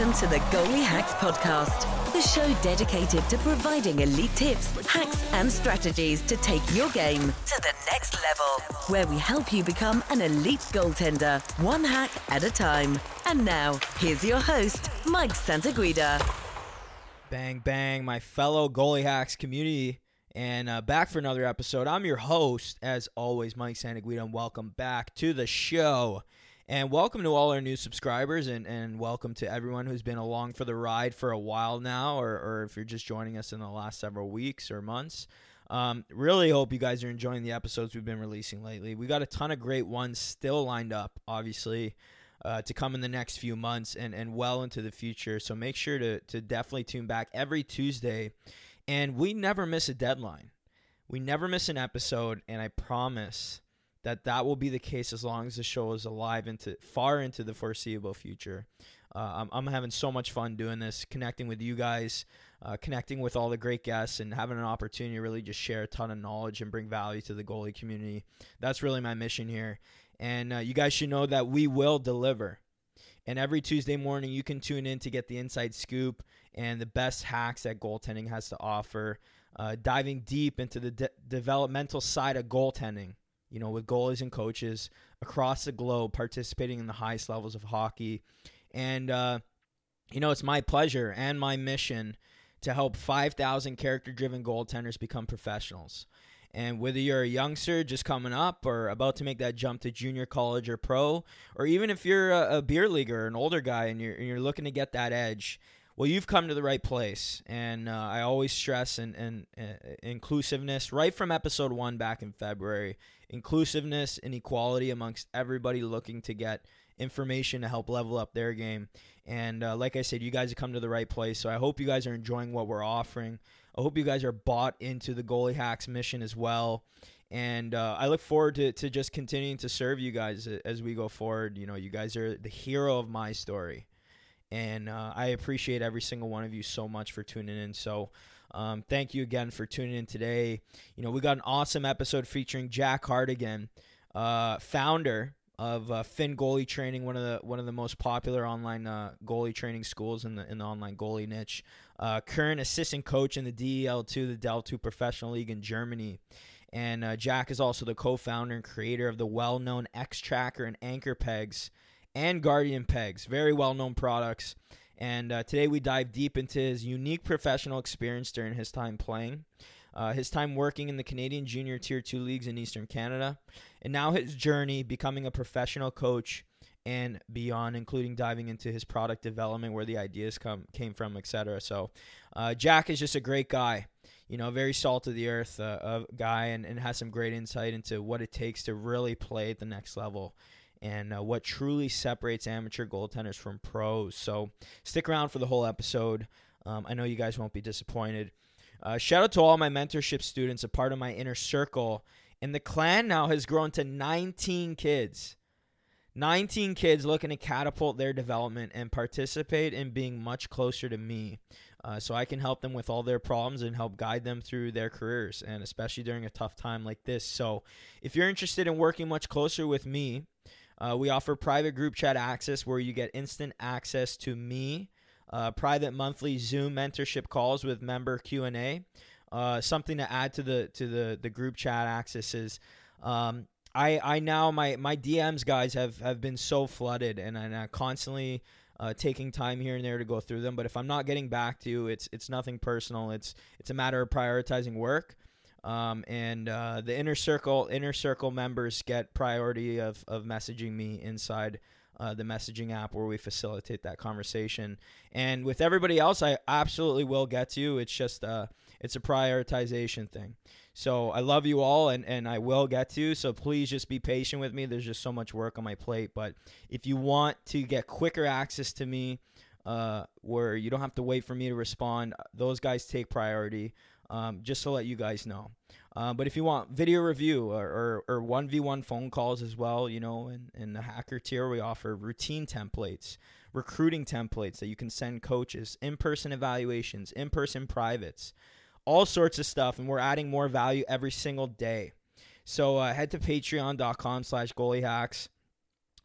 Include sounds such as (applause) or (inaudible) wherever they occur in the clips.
Welcome to the Goalie Hacks Podcast, the show dedicated to providing elite tips, hacks, and strategies to take your game to the next level, where we help you become an elite goaltender, one hack at a time. And now, here's your host, Mike Santaguida. Bang, bang, my fellow Goalie Hacks community, and uh, back for another episode. I'm your host, as always, Mike Santaguida, and welcome back to the show. And welcome to all our new subscribers, and, and welcome to everyone who's been along for the ride for a while now, or, or if you're just joining us in the last several weeks or months. Um, really hope you guys are enjoying the episodes we've been releasing lately. We got a ton of great ones still lined up, obviously, uh, to come in the next few months and, and well into the future. So make sure to, to definitely tune back every Tuesday. And we never miss a deadline. We never miss an episode, and I promise that that will be the case as long as the show is alive into far into the foreseeable future. Uh, I'm, I'm having so much fun doing this, connecting with you guys, uh, connecting with all the great guests, and having an opportunity to really just share a ton of knowledge and bring value to the goalie community. That's really my mission here. And uh, you guys should know that we will deliver. And every Tuesday morning, you can tune in to get the inside scoop and the best hacks that goaltending has to offer, uh, diving deep into the de- developmental side of goaltending you know, with goalies and coaches across the globe participating in the highest levels of hockey. And, uh, you know, it's my pleasure and my mission to help 5,000 character driven goaltenders become professionals. And whether you're a youngster just coming up or about to make that jump to junior college or pro, or even if you're a, a beer leaguer, an older guy, and you're, and you're looking to get that edge, well, you've come to the right place. And uh, I always stress and, and uh, inclusiveness right from episode one back in February inclusiveness and equality amongst everybody looking to get information to help level up their game. And uh, like I said, you guys have come to the right place. So I hope you guys are enjoying what we're offering. I hope you guys are bought into the Goalie Hacks mission as well. And uh, I look forward to, to just continuing to serve you guys as we go forward. You know, you guys are the hero of my story. And uh, I appreciate every single one of you so much for tuning in. So um, thank you again for tuning in today. You know, we got an awesome episode featuring Jack Hartigan, uh, founder of uh, Finn Goalie Training, one of the one of the most popular online uh, goalie training schools in the in the online goalie niche. Uh, current assistant coach in the DEL2, the DEL2 Professional League in Germany. And uh, Jack is also the co-founder and creator of the well-known X Tracker and Anchor Pegs and Guardian Pegs, very well-known products. And uh, today we dive deep into his unique professional experience during his time playing, uh, his time working in the Canadian Junior Tier 2 leagues in Eastern Canada, and now his journey becoming a professional coach and beyond, including diving into his product development, where the ideas come came from, etc. So, uh, Jack is just a great guy, you know, very salt of the earth uh, guy, and, and has some great insight into what it takes to really play at the next level and uh, what truly separates amateur goaltenders from pros. So stick around for the whole episode. Um, I know you guys won't be disappointed. Uh, shout out to all my mentorship students, a part of my inner circle. And the clan now has grown to 19 kids. 19 kids looking to catapult their development and participate in being much closer to me. Uh, so I can help them with all their problems and help guide them through their careers, and especially during a tough time like this. So if you're interested in working much closer with me, uh, we offer private group chat access where you get instant access to me, uh, private monthly Zoom mentorship calls with member Q and A. Uh, something to add to the to the the group chat access is. Um, I, I now my, my DMs guys have, have been so flooded and I'm constantly uh, taking time here and there to go through them. But if I'm not getting back to you, it's it's nothing personal. It's it's a matter of prioritizing work. Um, and uh, the inner circle inner circle members get priority of, of messaging me inside uh, the messaging app where we facilitate that conversation. And with everybody else, I absolutely will get to you. It's just uh, it's a prioritization thing. So I love you all, and, and I will get to. You. So please just be patient with me. There's just so much work on my plate. But if you want to get quicker access to me, uh, where you don't have to wait for me to respond, those guys take priority um, just to let you guys know. Uh, but if you want video review or, or, or 1v1 phone calls as well, you know, in, in the hacker tier, we offer routine templates, recruiting templates that you can send coaches, in person evaluations, in person privates, all sorts of stuff. And we're adding more value every single day. So uh, head to patreon.com slash goaliehacks.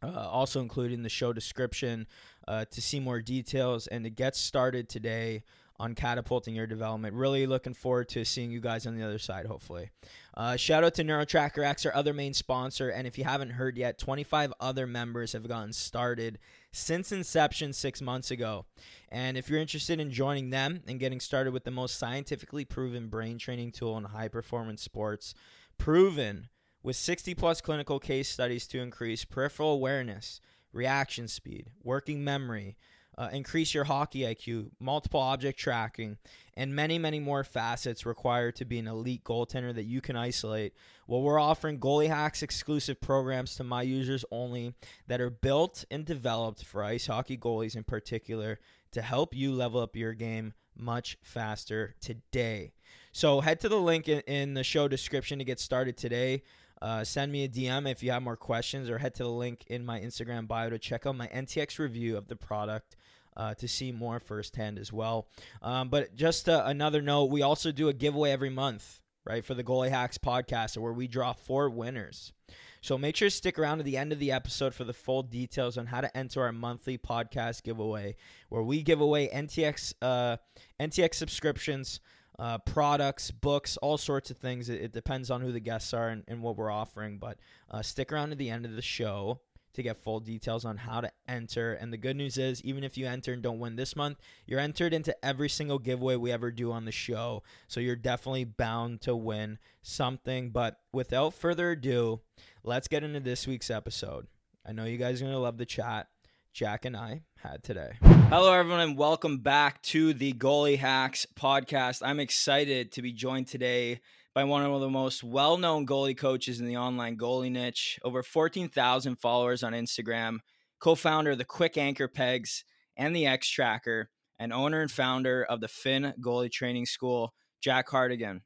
Uh, also included in the show description uh, to see more details and to get started today on catapulting your development. Really looking forward to seeing you guys on the other side, hopefully. Uh, shout out to NeuroTracker X, our other main sponsor. And if you haven't heard yet, 25 other members have gotten started since inception six months ago. And if you're interested in joining them and getting started with the most scientifically proven brain training tool in high performance sports, proven with 60 plus clinical case studies to increase peripheral awareness, reaction speed, working memory, uh, increase your hockey IQ, multiple object tracking, and many, many more facets required to be an elite goaltender that you can isolate. Well, we're offering Goalie Hacks exclusive programs to my users only that are built and developed for ice hockey goalies in particular to help you level up your game much faster today. So head to the link in, in the show description to get started today. Uh, send me a DM if you have more questions, or head to the link in my Instagram bio to check out my NTX review of the product uh, to see more firsthand as well. Um, but just uh, another note, we also do a giveaway every month, right, for the Goalie Hacks podcast, where we draw four winners. So make sure to stick around to the end of the episode for the full details on how to enter our monthly podcast giveaway, where we give away NTX uh, NTX subscriptions. Uh, products, books, all sorts of things. It, it, depends on who the guests are and, and what we're offering. But uh, stick around to the end of the show to get full details on how to enter. And the good news is, even if you enter and don't win this month, you're entered into every single giveaway we ever do on the show. So you're definitely bound to win something. But without further ado, let's get into this week's episode. I know you guys are going to love the chat Jack and I had today. Hello, everyone, and welcome back to the Goalie Hacks podcast. I'm excited to be joined today by one of the most well known goalie coaches in the online goalie niche, over 14,000 followers on Instagram, co founder of the Quick Anchor Pegs and the X Tracker, and owner and founder of the Finn Goalie Training School, Jack Hartigan.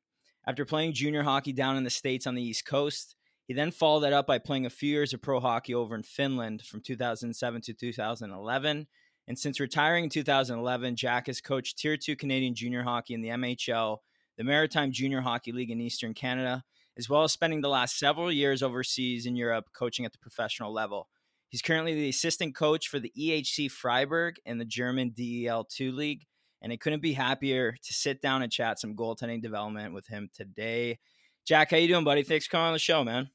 After playing junior hockey down in the States on the East Coast, he then followed that up by playing a few years of pro hockey over in Finland from 2007 to 2011. And since retiring in 2011, Jack has coached Tier 2 Canadian junior hockey in the MHL the Maritime Junior Hockey League in Eastern Canada, as well as spending the last several years overseas in Europe coaching at the professional level. He's currently the assistant coach for the EHC Freiburg and the German DEL2 League, and I couldn't be happier to sit down and chat some goaltending development with him today. Jack, how you doing, buddy? Thanks for coming on the show, man.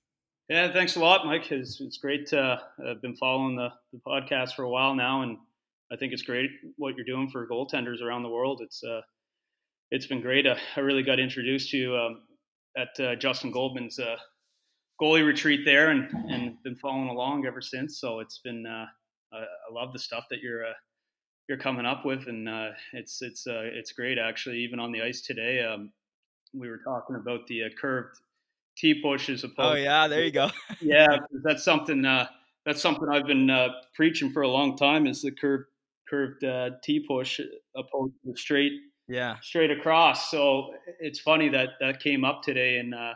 Yeah, thanks a lot, Mike. It's, it's great. To, I've been following the, the podcast for a while now, and I think it's great what you're doing for goaltenders around the world. It's uh, it's been great. Uh, I really got introduced to um, at uh, Justin Goldman's uh, goalie retreat there, and and been following along ever since. So it's been uh, I, I, love the stuff that you're uh, you're coming up with, and uh, it's it's it's great actually. Even on the ice today, um, we were talking about the curved T push as opposed. Oh yeah, there you go. (laughs) yeah, that's something Uh, that's something I've been uh, preaching for a long time. Is the curved curved uh, T push opposed to the straight yeah, straight across. So it's funny that that came up today in uh,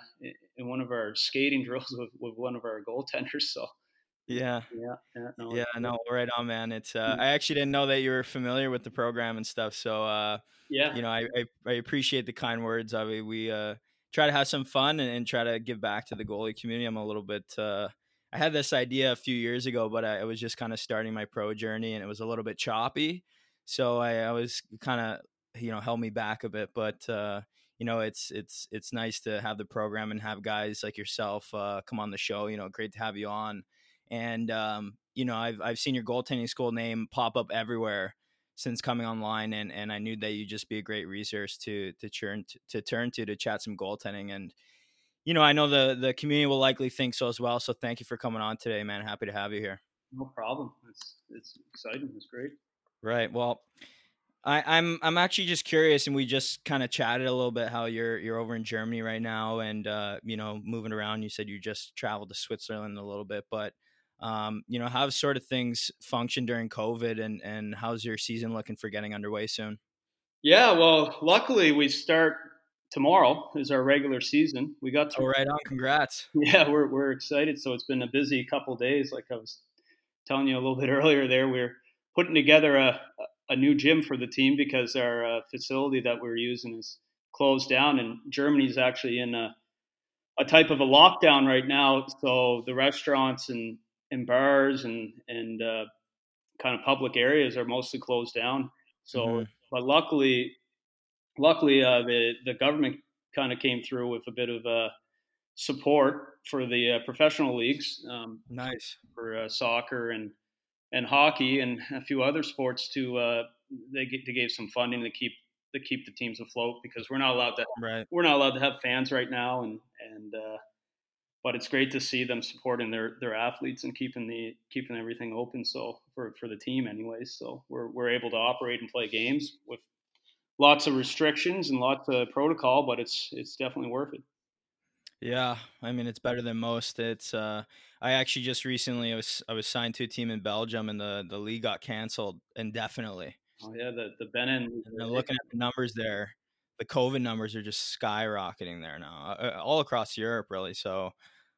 in one of our skating (laughs) drills with, with one of our goaltenders. So yeah, yeah, yeah, no, yeah, no right on, man. It's uh, I actually didn't know that you were familiar with the program and stuff. So uh, yeah, you know, I, I, I appreciate the kind words. I mean, we uh, try to have some fun and, and, try to give back to the goalie community. I'm a little bit. Uh, I had this idea a few years ago, but I, I was just kind of starting my pro journey, and it was a little bit choppy. So I, I was kind of you know held me back a bit but uh you know it's it's it's nice to have the program and have guys like yourself uh come on the show you know great to have you on and um you know i've i've seen your goaltending school name pop up everywhere since coming online and and i knew that you'd just be a great resource to to turn to, to turn to to chat some goaltending and you know i know the the community will likely think so as well so thank you for coming on today man. Happy to have you here. No problem. It's it's exciting. It's great. Right. Well I, I'm I'm actually just curious, and we just kind of chatted a little bit how you're you're over in Germany right now, and uh, you know moving around. You said you just traveled to Switzerland a little bit, but um, you know how sort of things function during COVID, and and how's your season looking for getting underway soon? Yeah, well, luckily we start tomorrow is our regular season. We got to oh, right on. Congrats. (laughs) Yeah, we're we're excited. So it's been a busy couple days. Like I was telling you a little bit earlier, there we're putting together a a new gym for the team because our uh, facility that we're using is closed down, and Germany's actually in a a type of a lockdown right now. So the restaurants and, and bars and and uh, kind of public areas are mostly closed down. So, Mhm. but luckily, luckily, uh, the the government kind of came through with a bit of uh, support for the uh, professional leagues um, Nice. for uh, soccer and and hockey and a few other sports to uh, they, they gave some funding to keep to keep the teams afloat because we're not allowed to Right. we're not allowed to have fans right now and and uh, but it's great to see them supporting their their athletes and keeping the keeping everything open so for for the team anyways so we're we're able to operate and play games with lots of restrictions and lots of protocol but it's it's definitely worth it Yeah, I mean it's better than most. It's uh I actually just recently I was I was signed to a team in Belgium and the the league got canceled indefinitely. oh yeah the the Benin And looking at the numbers there, the COVID numbers are just skyrocketing there now, uh, uh, all across Europe, really. So,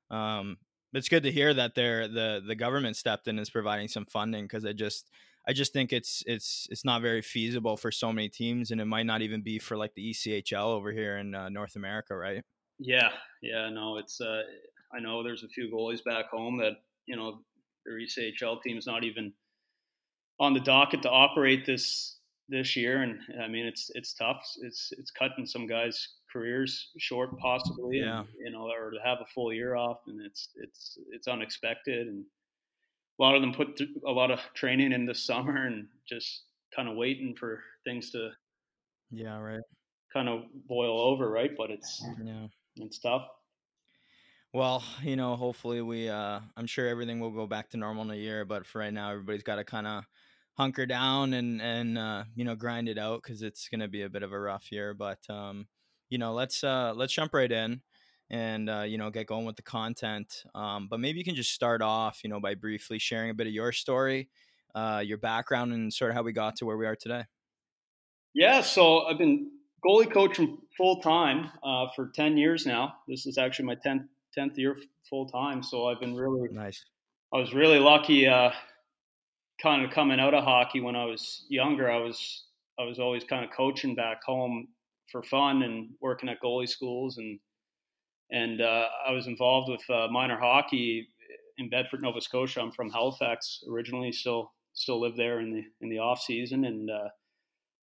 um, it's good to hear that they're the the government stepped in and is providing some funding because I just I just think it's it's it's not very feasible for so many teams, and it might not even be for like the ECHL over here in uh, North America, right? Yeah, yeah, no, it's. Uh, I know there's a few goalies back home that you know their ECHL team's not even on the docket to operate this this year, and I mean it's it's tough. It's it's cutting some guys' careers short, possibly. Yeah. And, you know, or to have a full year off, and it's it's it's unexpected, and a lot of them put th- a lot of training in the summer and just kind of waiting for things to Yeah, right. kind of boil over, right? But it's Yeah. it's tough. Well, you know, hopefully we uh I'm sure everything will go back to normal in a year, but for right now everybody's got to kind of hunker down and and uh you know, grind it out cuz it's going to be a bit of a rough year, but um you know, let's uh let's jump right in and uh you know, get going with the content. Um but maybe you can just start off, you know, by briefly sharing a bit of your story, uh your background and sort of how we got to where we are today. Yeah, so I've been goalie coaching full time uh, for 10 years now. This is actually my 10th, 10th year full time. So I've been really, Nice. I was really lucky uh, kind of coming out of hockey when I was younger. I was, I was always kind of coaching back home for fun and working at goalie schools. And, and uh, I was involved with uh, minor hockey in Bedford, Nova Scotia. I'm from Halifax originally, still, still live there in the, in the off season. And, uh,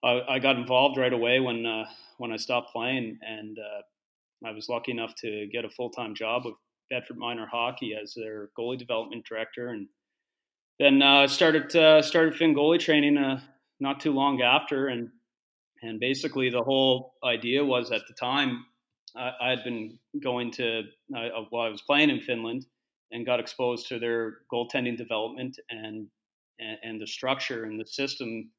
I, I got involved right away when uh, when I stopped playing, and uh, I was lucky enough to get a full time job with Bedford Minor Hockey as their goalie development director, and then uh, started uh, started Finn goalie training uh, not too long after, and and basically the whole idea was at the time I, I had been going to uh, while I was playing in Finland and got exposed to their goaltending development and and, and the structure and the system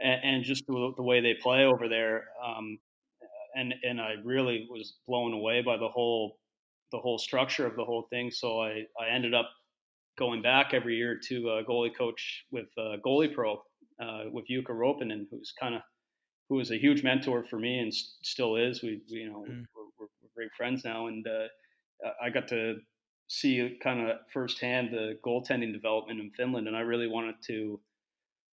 and, and just the, the, way they play over there. Um, and and I really was blown away by the whole the whole structure of the whole thing. So I, I ended up going back every year to a goalie coach with uh, Goalie Pro uh, with Jukka Ropinen, who's kind of who was a huge mentor for me and s- still is. We, we you know Mm. we're, we're, we're great friends now, and uh, I got to see kind of firsthand the goaltending development in Finland, and I really wanted to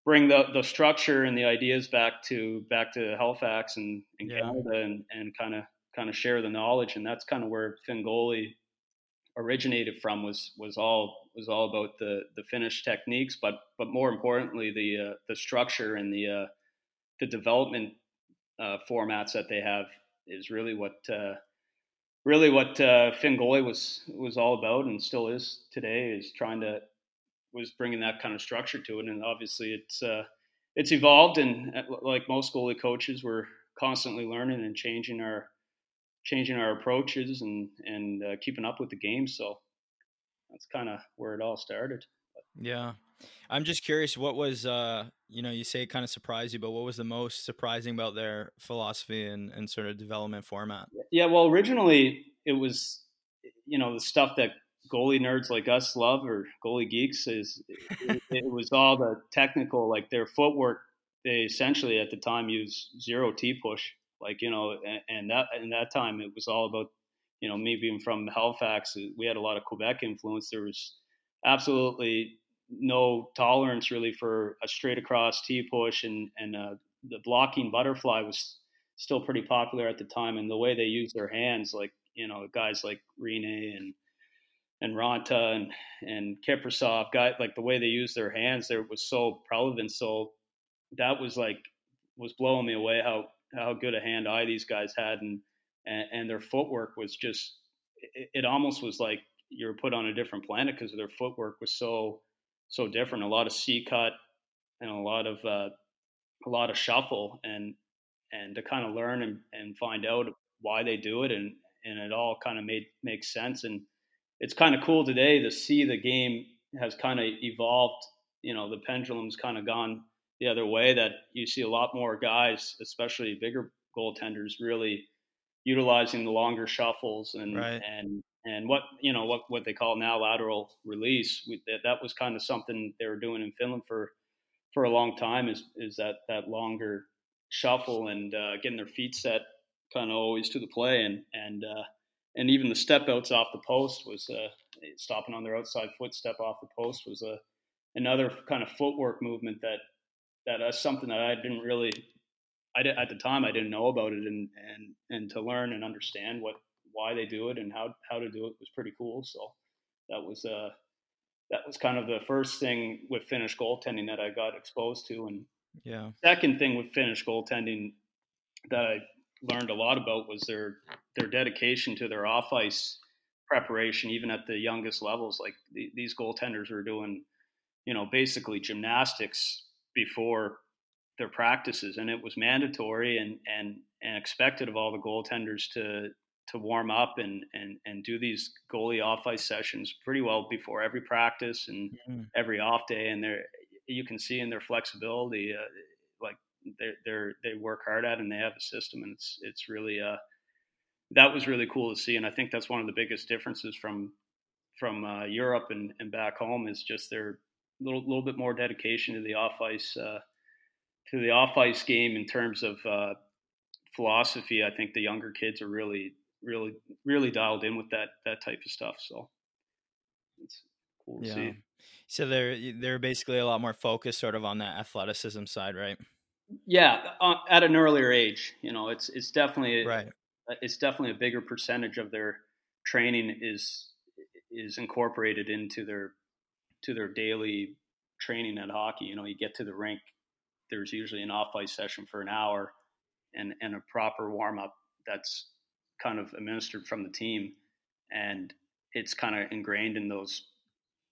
bring the, the structure and the ideas back to back to Halifax and, and Yeah. Canada and, and kind of kind of share the knowledge and that's kind of where Finn goalie originated from was was all was all about the the Finnish techniques but but more importantly the uh, the structure and the uh, the development uh, formats that they have is really what uh, really what uh, Finn goalie was was all about and still is today is trying to was bringing that kind of structure to it, and obviously it's uh, it's evolved. And uh, like most goalie coaches, we're constantly learning and changing our changing our approaches and and keeping up with the game. So that's kind of where it all started. Yeah. I'm just curious what was uh you know you say it kind of surprised you but what was the most surprising about their philosophy and, and sort of development format Yeah, well, originally it was you know the stuff that goalie nerds like us love or goalie geeks is it, it was all the technical like their footwork they essentially at the time used zero T push like you know and, and that in that time it was all about you know me being from Halifax we had a lot of Quebec influence there was absolutely no tolerance really for a straight across T push and and uh, the blocking butterfly was still pretty popular at the time and the way they use their hands like you know guys like Rinne and and Raanta and and Kiprusoff, got like the way they use their hands there was so relevant. So that was like was blowing me away how how good a hand eye these guys had and and, and their footwork was just it, it, almost was like you were put on a different planet because their footwork was so so different. A lot of C cut and a lot of uh, a lot of shuffle and and to kind of learn and, and find out why they do it and and it all kind of made makes sense and it's kind of cool today to see the game has kind of evolved you know the pendulum's kind of gone the other way that you see a lot more guys especially bigger goaltenders really utilizing the longer shuffles and right. and and what you know what what they call now lateral release we, that, that was kind of something they were doing in Finland for for a long time is is that that longer shuffle and uh, getting their feet set kind of always to the play and and uh, and even the step outs off the post was uh, stopping on their outside foot step off the post was a another kind of footwork movement that that is something that I didn't really I did, at the time I didn't know about it and and and to learn and understand what why they do it and how how to do it was pretty cool so that was uh that was kind of the first thing with Finnish goaltending that I got exposed to and yeah second thing with Finnish goaltending that I learned a lot about was their their dedication to their off ice preparation, even at the youngest levels. Like the, these goaltenders are doing, you know, basically gymnastics before their practices, and it was mandatory and and and expected of all the goaltenders to to warm up and and and do these goalie off ice sessions pretty well before every practice and mm-hmm. every off day, and they you can see in their flexibility. Uh, like they they're they work hard at it and they have a system and it's it's really uh that was really cool to see and I think that's one of the biggest differences from from uh, Europe and, and back home is just their little little bit more dedication to the off ice uh, to the off ice game in terms of uh, philosophy. I think the younger kids are really really really dialed in with that that type of stuff. So it's cool to yeah. see. So they're they're basically a lot more focused, sort of on that athleticism side, right? Yeah, uh, at an earlier age, you know, it's it's definitely right. It's definitely a bigger percentage of their training is is incorporated into their to their daily training at hockey. You know, you get to the rink, there's usually an off ice session for an hour, and and a proper warm up that's kind of administered from the team, and it's kind of ingrained in those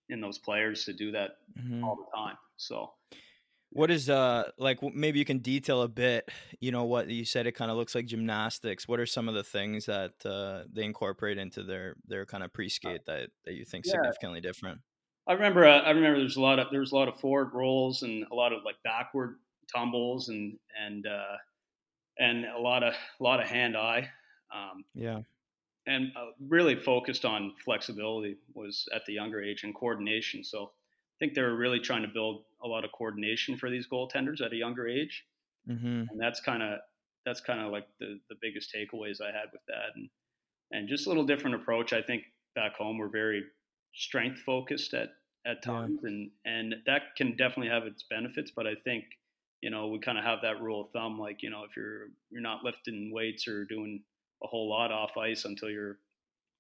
in those players to do that mm-hmm. all the time. So what is uh like maybe you can detail a bit, you know what you said it kind of looks like gymnastics. What are some of the things that uh, they incorporate into their their kind of uh, pre-skate that that you think yeah. significantly different? I remember uh, I remember there's a lot of there's a lot of forward rolls and a lot of like backward tumbles and and uh and a lot of a lot of hand eye. Um, yeah. And uh, really focused on flexibility was at the younger age and coordination. So I think they were really trying to build a lot of coordination for these goaltenders at a younger age, mm-hmm. and that's kind of that's kind of like the the biggest takeaways I had with that, and and just a little different approach. I think back home we're very strength focused at at times, yeah. and and that can definitely have its benefits. But I think you know we kind of have that rule of thumb, like you know if you're you're not lifting weights or doing a whole lot off ice until you're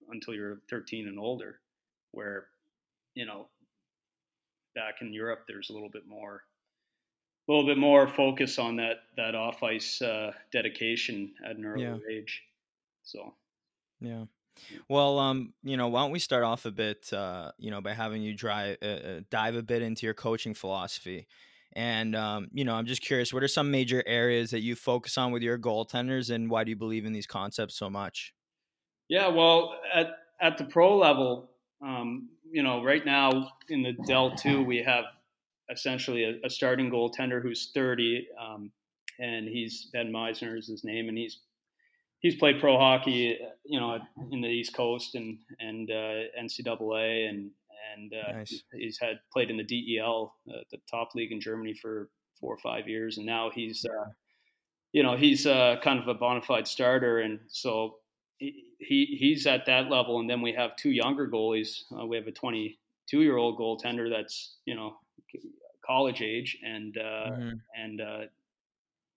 until you're 13 and older, where you know back in Europe, there's a little bit more, a little bit more focus on that that off ice uh, dedication at an earlier yeah. age. So, yeah. Well, um, you know, why don't we start off a bit, uh, you know, by having you drive, uh, uh, dive a bit into your coaching philosophy, and um, you know, I'm just curious, what are some major areas that you focus on with your goaltenders, and why do you believe in these concepts so much? Yeah, well, at at the pro level, um, you know, right now in the DEL two, we have essentially a, a starting goaltender who's 30, um, and he's Ben Meisner is his name, and he's he's played pro hockey, you know, in the East Coast and and uh, NCAA, and and uh, nice. he's had played in the DEL, uh, the top league in Germany, for four or five years, and now he's, uh, you know, he's uh, kind of a bona fide starter, and so he he's at that level, and then we have two younger goalies. Uh, we have a 22 year old goaltender that's you know college age, and uh, mm-hmm. and uh,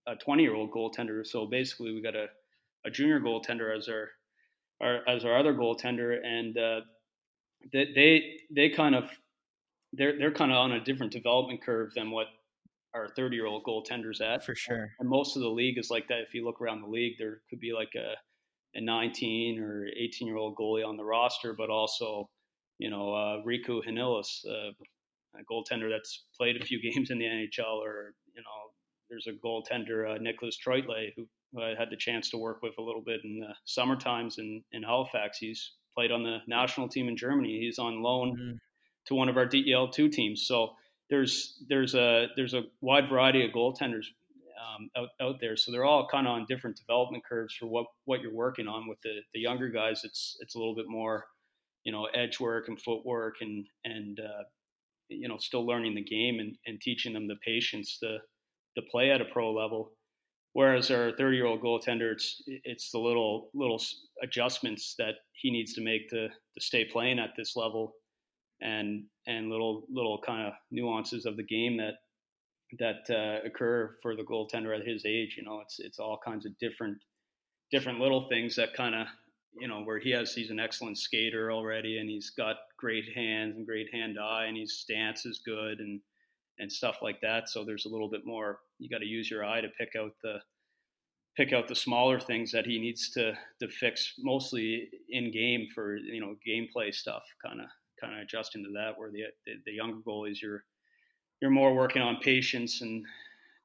a 20 year old goaltender. So basically, we got a, a junior goaltender as our, our as our other goaltender, and uh, they they, kind of they're they're kind of on a different development curve than what our 30 year old goaltenders at for sure. And most of the league is like that. If you look around the league, there could be like a a 19 or 18 year old goalie on the roster, but also you know uh, Riku Helenius, uh, a goaltender that's played a few (laughs) games in the NHL, or you know there's a goaltender uh, Niklas Treutle who, who I had the chance to work with a little bit in the summer times in, in Halifax. He's played on the national team in Germany. He's on loan mm-hmm. to one of our DEL two teams. So there's there's a there's a wide variety of goaltenders um, out, out there. So they're all kind of on different development curves for what what you're working on. With the the younger guys, it's it's a little bit more, you know, edge work and footwork and and uh, you know still learning the game and, and teaching them the patience to to play at a pro level. Whereas our 30 year old goaltender, it's it's the little little adjustments that he needs to make to to stay playing at this level and and little little kind of nuances of the game that that uh, occur for the goaltender at his age. You know, it's it's all kinds of different different little things that kind of you know where he has he's an excellent skater already and he's got great hands and great hand eye and his stance is good and and stuff like that. So there's a little bit more you got to use your eye to pick out the pick out the smaller things that he needs to to fix mostly in game for you know gameplay stuff kind of kind of adjusting to that. Where the, the, the younger goalies, you're you're more working on patience and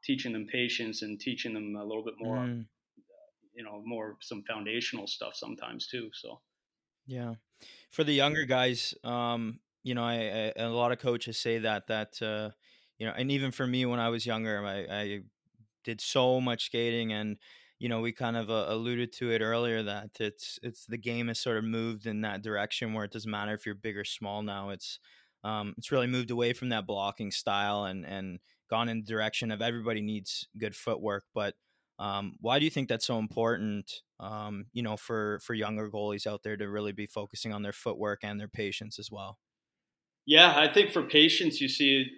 teaching them patience and teaching them a little bit more, mm. you know, more some foundational stuff sometimes too. So, yeah, for the younger guys, um, you know, I, I, a lot of coaches say that that uh, you know, and even for me when I was younger, I, I did so much skating and you know, we kind of uh, alluded to it earlier that it's it's the game has sort of moved in that direction where it doesn't matter if you're big or small now. It's um, it's really moved away from that blocking style and and gone in the direction of everybody needs good footwork. But um, why do you think that's so important? Um, you know, for for younger goalies out there to really be focusing on their footwork and their patience as well. Yeah, I think for patience, you see,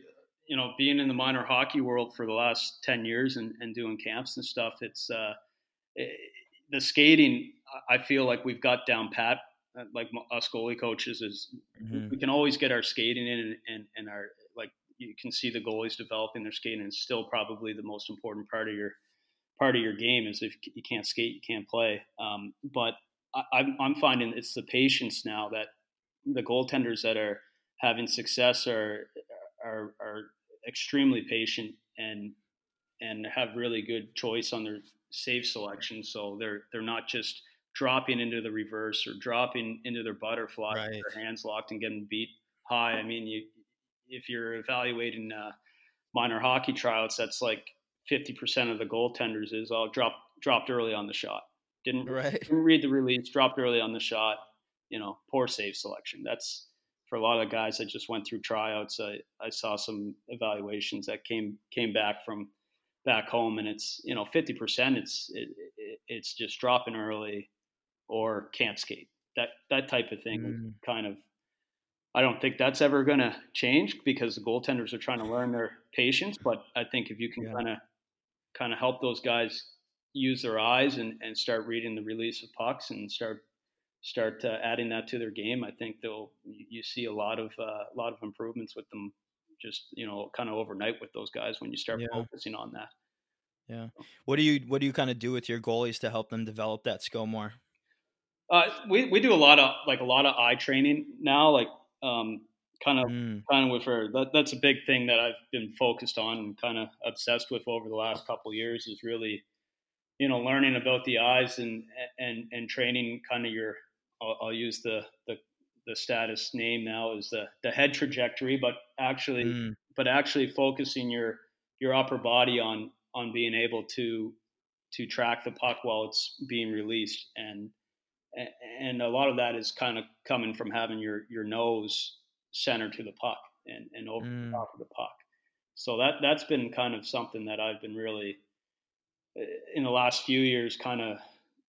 you know, being in the minor hockey world for the last ten years and, and doing camps and stuff, it's uh, the skating, I feel like we've got down pat. Uh, like us goalie coaches, is mm-hmm. we can always get our skating in, and, and, and our like you can see the goalies developing their skating. It's still probably the most important part of your part of your game is if you can't skate, you can't play. Um, but I, I'm finding it's the patience now that the goaltenders that are having success are are, are extremely patient and and have really good choice on their save selection. So they're they're not just dropping into the reverse or dropping into their butterfly right. with their hands locked and getting beat high. I mean, you if you're evaluating uh, minor hockey tryouts, that's like 50% of the goaltenders is all dropped dropped early on the shot. Didn't, right. didn't read the release, dropped early on the shot. You know, poor save selection. That's for a lot of guys that just went through tryouts. I, I saw some evaluations that came came back from back home and it's you know 50% it's it, it, it's just dropping early or can't skate that that type of thing mm. kind of I don't think that's ever going to change because the goaltenders are trying to learn their patience but I think if you can kind of kind of help those guys use their eyes and, and start reading the release of pucks and start start uh, adding that to their game I think they'll you see a lot of uh, a lot of improvements with them just you know kind of overnight with those guys when you start yeah. focusing on that. Yeah. What do you what do you kind of do with your goalies to help them develop that skill more? Uh, we we do a lot of like a lot of eye training now, like um, kind of mm. kind of with her. That, that's a big thing that I've been focused on and kind of obsessed with over the last couple years is really, you know, learning about the eyes and and and training kind of your. I'll, I'll use the the the status name now is the the head trajectory, but actually, mm. but actually focusing your your upper body on on being able to to track the puck while it's being released, and and a lot of that is kind of coming from having your your nose center to the puck and and over mm. the top of the puck. So that that's been kind of something that I've been really in the last few years kind of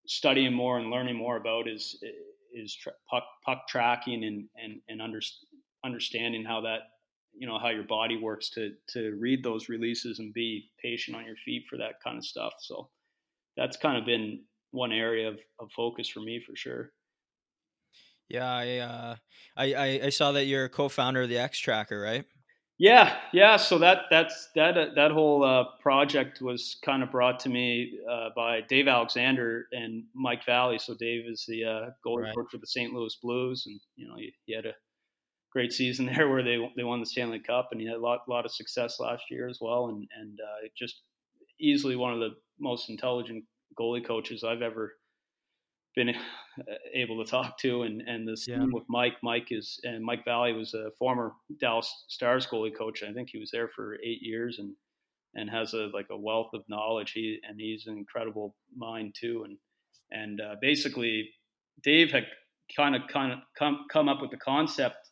studying more and learning more about is is tra- puck, puck tracking and and and under, understanding how that you know how your body works to to read those releases and be patient on your feet for that kind of stuff. So that's kind of been one area of, of focus for me for sure. Yeah, I, uh, I, I I saw that you're a co-founder of the X Tracker, right? Yeah, yeah. So that that's that uh, that whole uh, project was kind of brought to me uh, by Dave Alexander and Mike Valley. So Dave is the uh, goalie right. coach for the St. Louis Blues, and you know he, he, had a great season (laughs) there where they they won the Stanley Cup, and he had a lot lot of success last year as well, and and uh, just easily one of the most intelligent goalie coaches I've ever been able to talk to, and and this yeah. with Mike. Mike is and Mike Valley was a former Dallas Stars goalie coach. I think he was there for eight years, and and has a like a wealth of knowledge. He and he's an incredible mind too. And and uh, basically, Dave had kind of kind of come come up with the concept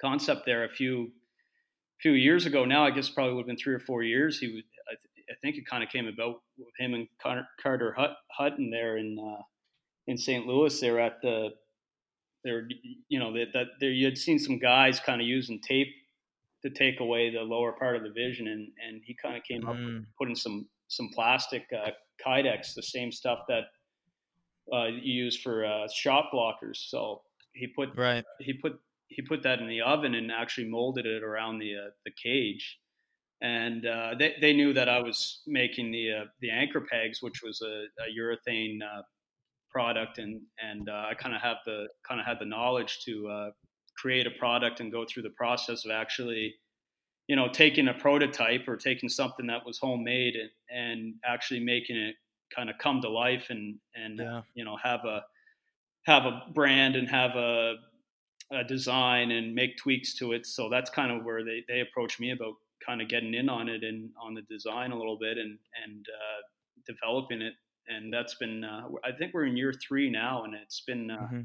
concept there a few few years ago. Now I guess probably would have been three or four years. He would I, th- I think it kind of came about with him and Carter Hut- Hutton there in uh, in St. Louis, they were at the, there, you know, that, that there you had seen some guys kind of using tape to take away the lower part of the vision, and and he kind of came mm. up with putting some some plastic uh, Kydex, the same stuff that uh, you use for uh, shot blockers. So he put right. he put he put that in the oven and actually molded it around the uh, the cage. And uh, they, they knew that I was making the uh, the anchor pegs, which was a, a urethane uh, product and and uh, I kind of have the kind of had the knowledge to uh, create a product and go through the process of actually you know taking a prototype or taking something that was homemade and, and actually making it kind of come to life and and yeah. you know have a have a brand and have a, a design and make tweaks to it so that's kind of where they, they approach me about kind of getting in on it and on the design a little bit and and uh, developing it and that's been uh, I think we're in year three now, and it's been uh, mm-hmm.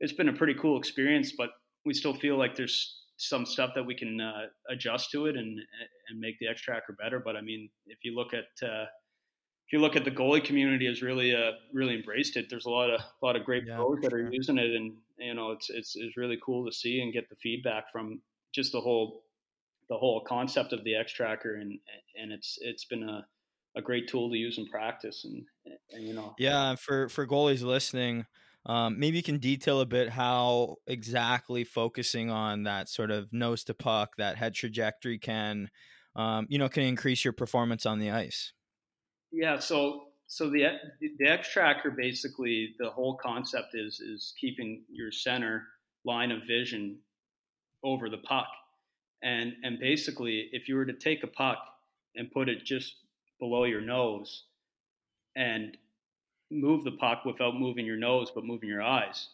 it's been a pretty cool experience. But we still feel like there's some stuff that we can uh, adjust to it and and make the X Tracker better. But I mean, if you look at uh, if you look at the goalie community has really uh, really embraced it. There's a lot of a lot of great yeah, pros that sure. are using it, and you know it's it's it's really cool to see and get the feedback from just the whole the whole concept of the X Tracker, and and it's it's been a a great tool to use in practice and, and you know. Yeah for for goalies listening um, maybe you can detail a bit how exactly focusing on that sort of nose to puck that head trajectory can um, you know can increase your performance on the ice. Yeah so so the the X tracker basically the whole concept is is keeping your center line of vision over the puck. And and basically if you were to take a puck and put it just below your nose and move the puck without moving your nose but moving your eyes,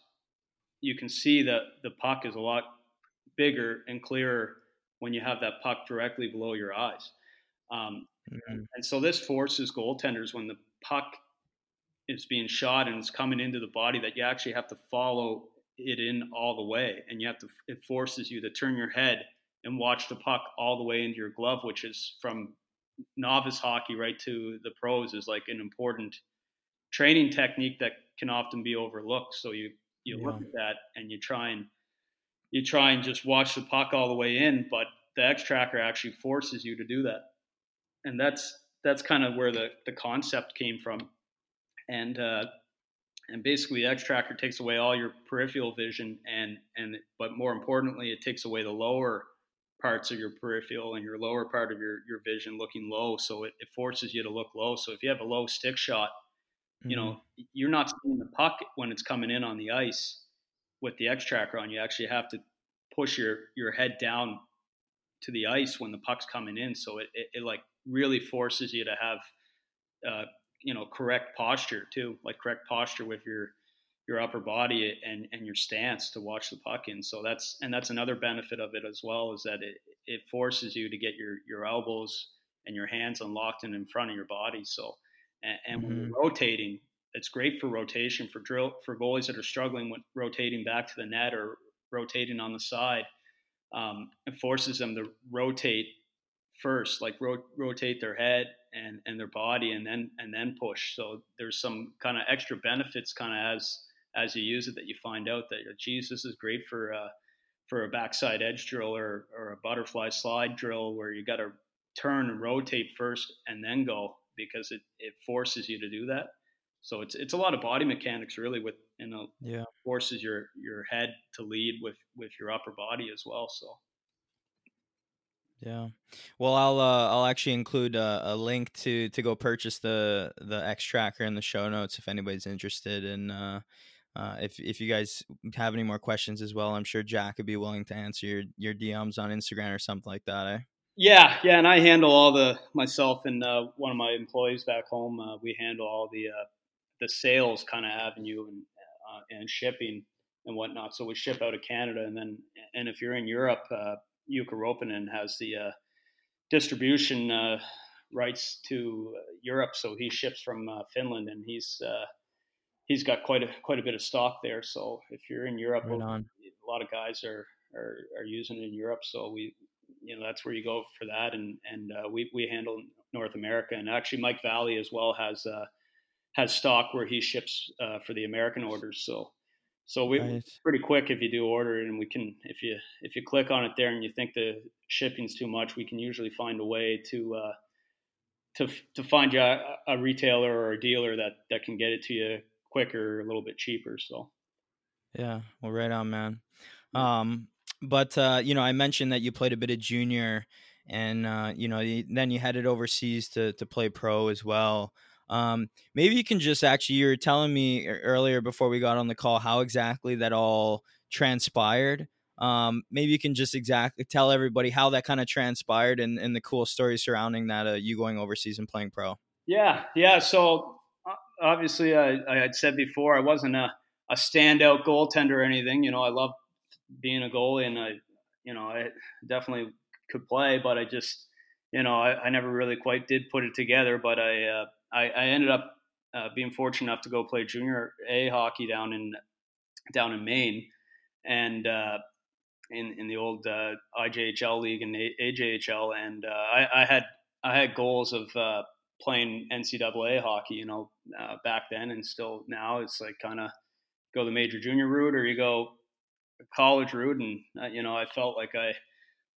you can see that the puck is a lot bigger and clearer when you have that puck directly below your eyes. Um, mm-hmm. And so this forces goaltenders when the puck is being shot and it's coming into the body that you actually have to follow it in all the way, and you have to. It forces you to turn your head and watch the puck all the way into your glove, which is from novice hockey right to the pros is like an important training technique that can often be overlooked. So you you yeah. look at that and you try and you try and just watch the puck all the way in, but the X tracker actually forces you to do that, and that's that's kind of where the the concept came from, and uh, and basically X tracker takes away all your peripheral vision and and but more importantly it takes away the lower parts of your peripheral and your lower part of your, your vision looking low. So it, it forces you to look low. So if you have a low stick shot, you know, mm-hmm. you're not seeing the puck when it's coming in on the ice with the X tracker on. You actually have to push your, your head down to the ice when the puck's coming in. So it, it, it like really forces you to have, uh, you know, correct posture too, like correct posture with your, your upper body and, and your stance to watch the puck in. So that's and that's another benefit of it as well is that it, it forces you to get your your elbows and your hands unlocked and in front of your body. So and, and when mm-hmm. you're rotating, it's great for rotation for drill for goalies that are struggling with rotating back to the net or rotating on the side. Um, it forces them to rotate first, like ro- rotate their head and, and their body, and then and then push. So there's some kind of extra benefits, kind of as as you use it that you find out that geez, this is great for uh, for a backside edge drill or, or a butterfly slide drill where you got to turn and rotate first and then go because it, it forces you to do that. So it's it's a lot of body mechanics really with you know yeah forces your your head to lead with with your upper body as well. So. Yeah, well, I'll uh, I'll actually include a, a, link to to go purchase the the X Tracker in the show notes if anybody's interested. And uh, uh, if if you guys have any more questions as well, I'm sure Jack would be willing to answer your your DMs on Instagram or something like that. Eh? Yeah, yeah, and I handle all the myself and uh, one of my employees back home. Uh, we handle all the uh, the sales kind of avenue and and shipping and whatnot. So we ship out of Canada, and then and if you're in Europe Ropinen has the uh, distribution uh, rights to uh, Europe, so he ships from uh, Finland, and he's uh, he's got quite a quite a bit of stock there. So if you're in Europe, right a lot of guys are, are are using it in Europe. So we you know that's where you go for that, and and uh, we we handle North America, and actually Mike Valley as well has uh, has stock where he ships uh, for the American orders. So so we right. pretty quick if you do order it, and we can if you if you click on it there and you think the shipping's too much, we can usually find a way to uh, to to find you a, a, retailer or a dealer that that can get it to you quicker, a little bit cheaper. So yeah, well, right on, man. Um, but uh, you know, I mentioned that you played a bit of junior, and uh, you know, then you headed overseas to to play pro as well. Um, maybe you can just actually, you were telling me earlier before we got on the call how exactly that all transpired. Um, maybe you can just exactly tell everybody how that kind of transpired and, and the cool story surrounding that, uh, you going overseas and playing pro. Yeah. Yeah. So obviously I, I had said before, I wasn't a, a standout goaltender or anything, you know, I love being a goalie and I, you know, I definitely could play, but I just, you know, I, I never really quite did put it together, but I, uh, I, I ended up uh, being fortunate enough to go play junior A hockey down in down in Maine, and uh, in in the old uh, IJHL league and AJHL, and uh, I, I, had I had goals of uh, playing NCAA hockey, you know, uh, back then and still now. It's like kind of go the major junior route or you go college route, and you know, I felt like I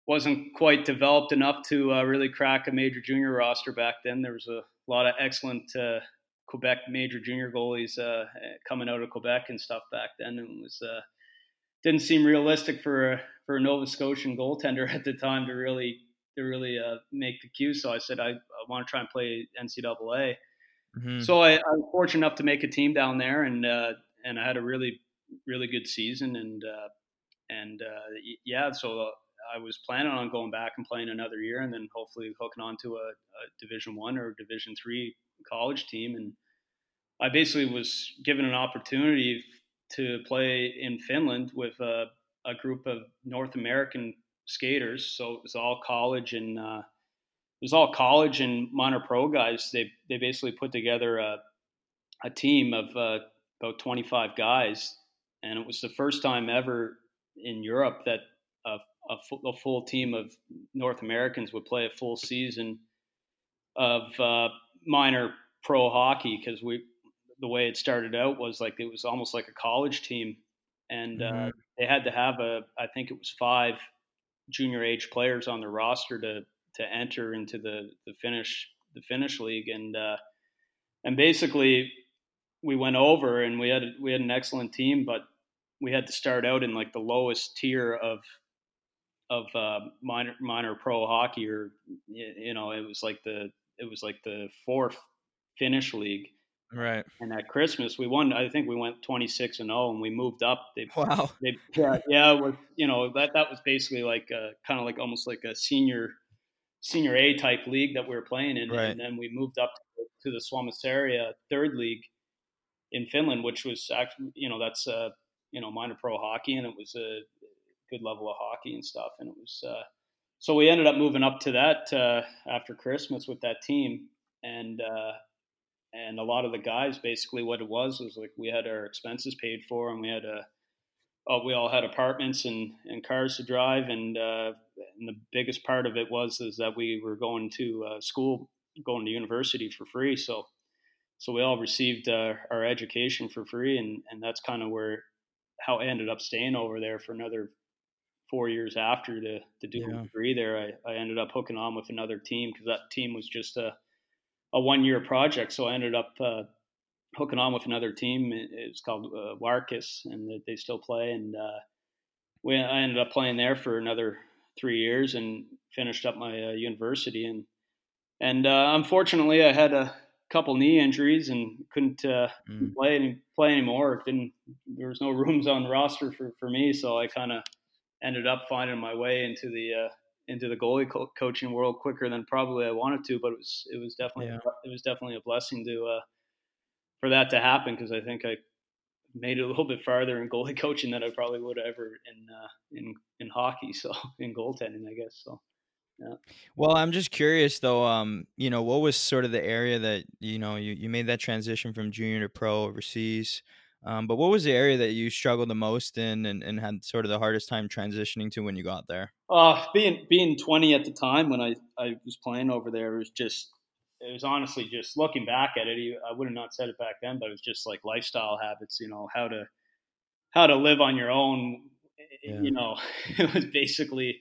wasn't quite developed enough to really crack a major junior roster back then. There was a lot of excellent uh, Quebec major junior goalies uh, coming out of Quebec and stuff back then, and it was uh, didn't seem realistic for for a Nova Scotian goaltender (laughs) at the time to really to really uh, make the queue. So I said I, I want to try and play NCAA. Mm-hmm. So I, I, was fortunate enough to make a team down there, and uh, and I had a really really good season, and uh, and yeah, so I was planning on going back and playing another year, and then hopefully hooking on to a, a Division One or Division Three college team. And I basically was given an opportunity to play in Finland with a, a group of North American skaters. So it was all college and uh, it was all college and minor pro guys. They they basically put together a a team of uh, about 25 guys, and it was the first time ever in Europe that a a, full, a full team of North Americans would play a full season of uh, minor pro hockey because we the way it started out was like it was almost like a college team and uh, mm-hmm. uh, they had to have a I think it was five junior age players on the roster to to enter into the the Finnish the Finnish league and uh, and basically we went over and we had we had an excellent team but we had to start out in like the lowest tier of of uh, minor minor pro hockey, or you know, it was like the it was like the fourth Finnish league. Right. And at Christmas, we won. I think we went twenty six and zero, and we moved up. They, wow. They, yeah, yeah. Was you know that that was basically like kind of like almost like a senior senior A type league that we were playing in, right. and then we moved up to, to the Suomi-sarja third league in Finland, which was actually you know that's uh, you know minor pro hockey, and it was a good level of hockey and stuff. And it was uh, so we ended up moving up to that uh, after Christmas with that team, and uh, and a lot of the guys basically what it was was like we had our expenses paid for, and we had a oh, we all had apartments and, and cars to drive, and, uh, and the biggest part of it was is that we were going to uh, school, going to university for free. So so we all received uh, our education for free, and, and that's kind of where how I ended up staying over there for another four years after to to do yeah. a degree there, I, I ended up hooking on with another team because that team was just a a one year project. So I ended up uh, hooking on with another team. It's called uh, Warkis, and they still play. And uh, we I ended up playing there for another three years and finished up my uh, university. And and uh, unfortunately, I had a couple knee injuries and couldn't uh, mm. play any, play anymore. It didn't there was no (laughs) rooms on roster for, for me, so I kind of ended up finding my way into the uh, into the goalie co- coaching world quicker than probably I wanted to. But it was it was definitely yeah. it was definitely a blessing to uh, for that to happen because I think I made it a little bit farther in goalie (laughs) coaching than I probably would have ever in uh, in in hockey. So (laughs) in goaltending, I guess. So yeah. Well, I'm just curious though. Um, you know, what was sort of the area that you know you, you made that transition from junior to pro overseas? Um, but what was the area that you struggled the most in and, and had sort of the hardest time transitioning to when you got there? Uh, being being 20 at the time when I, I was playing over there was just it was honestly just looking back at it. I would have not said it back then, but it was just like lifestyle habits. You know how to how to live on your own. Yeah. You know, (laughs) it was basically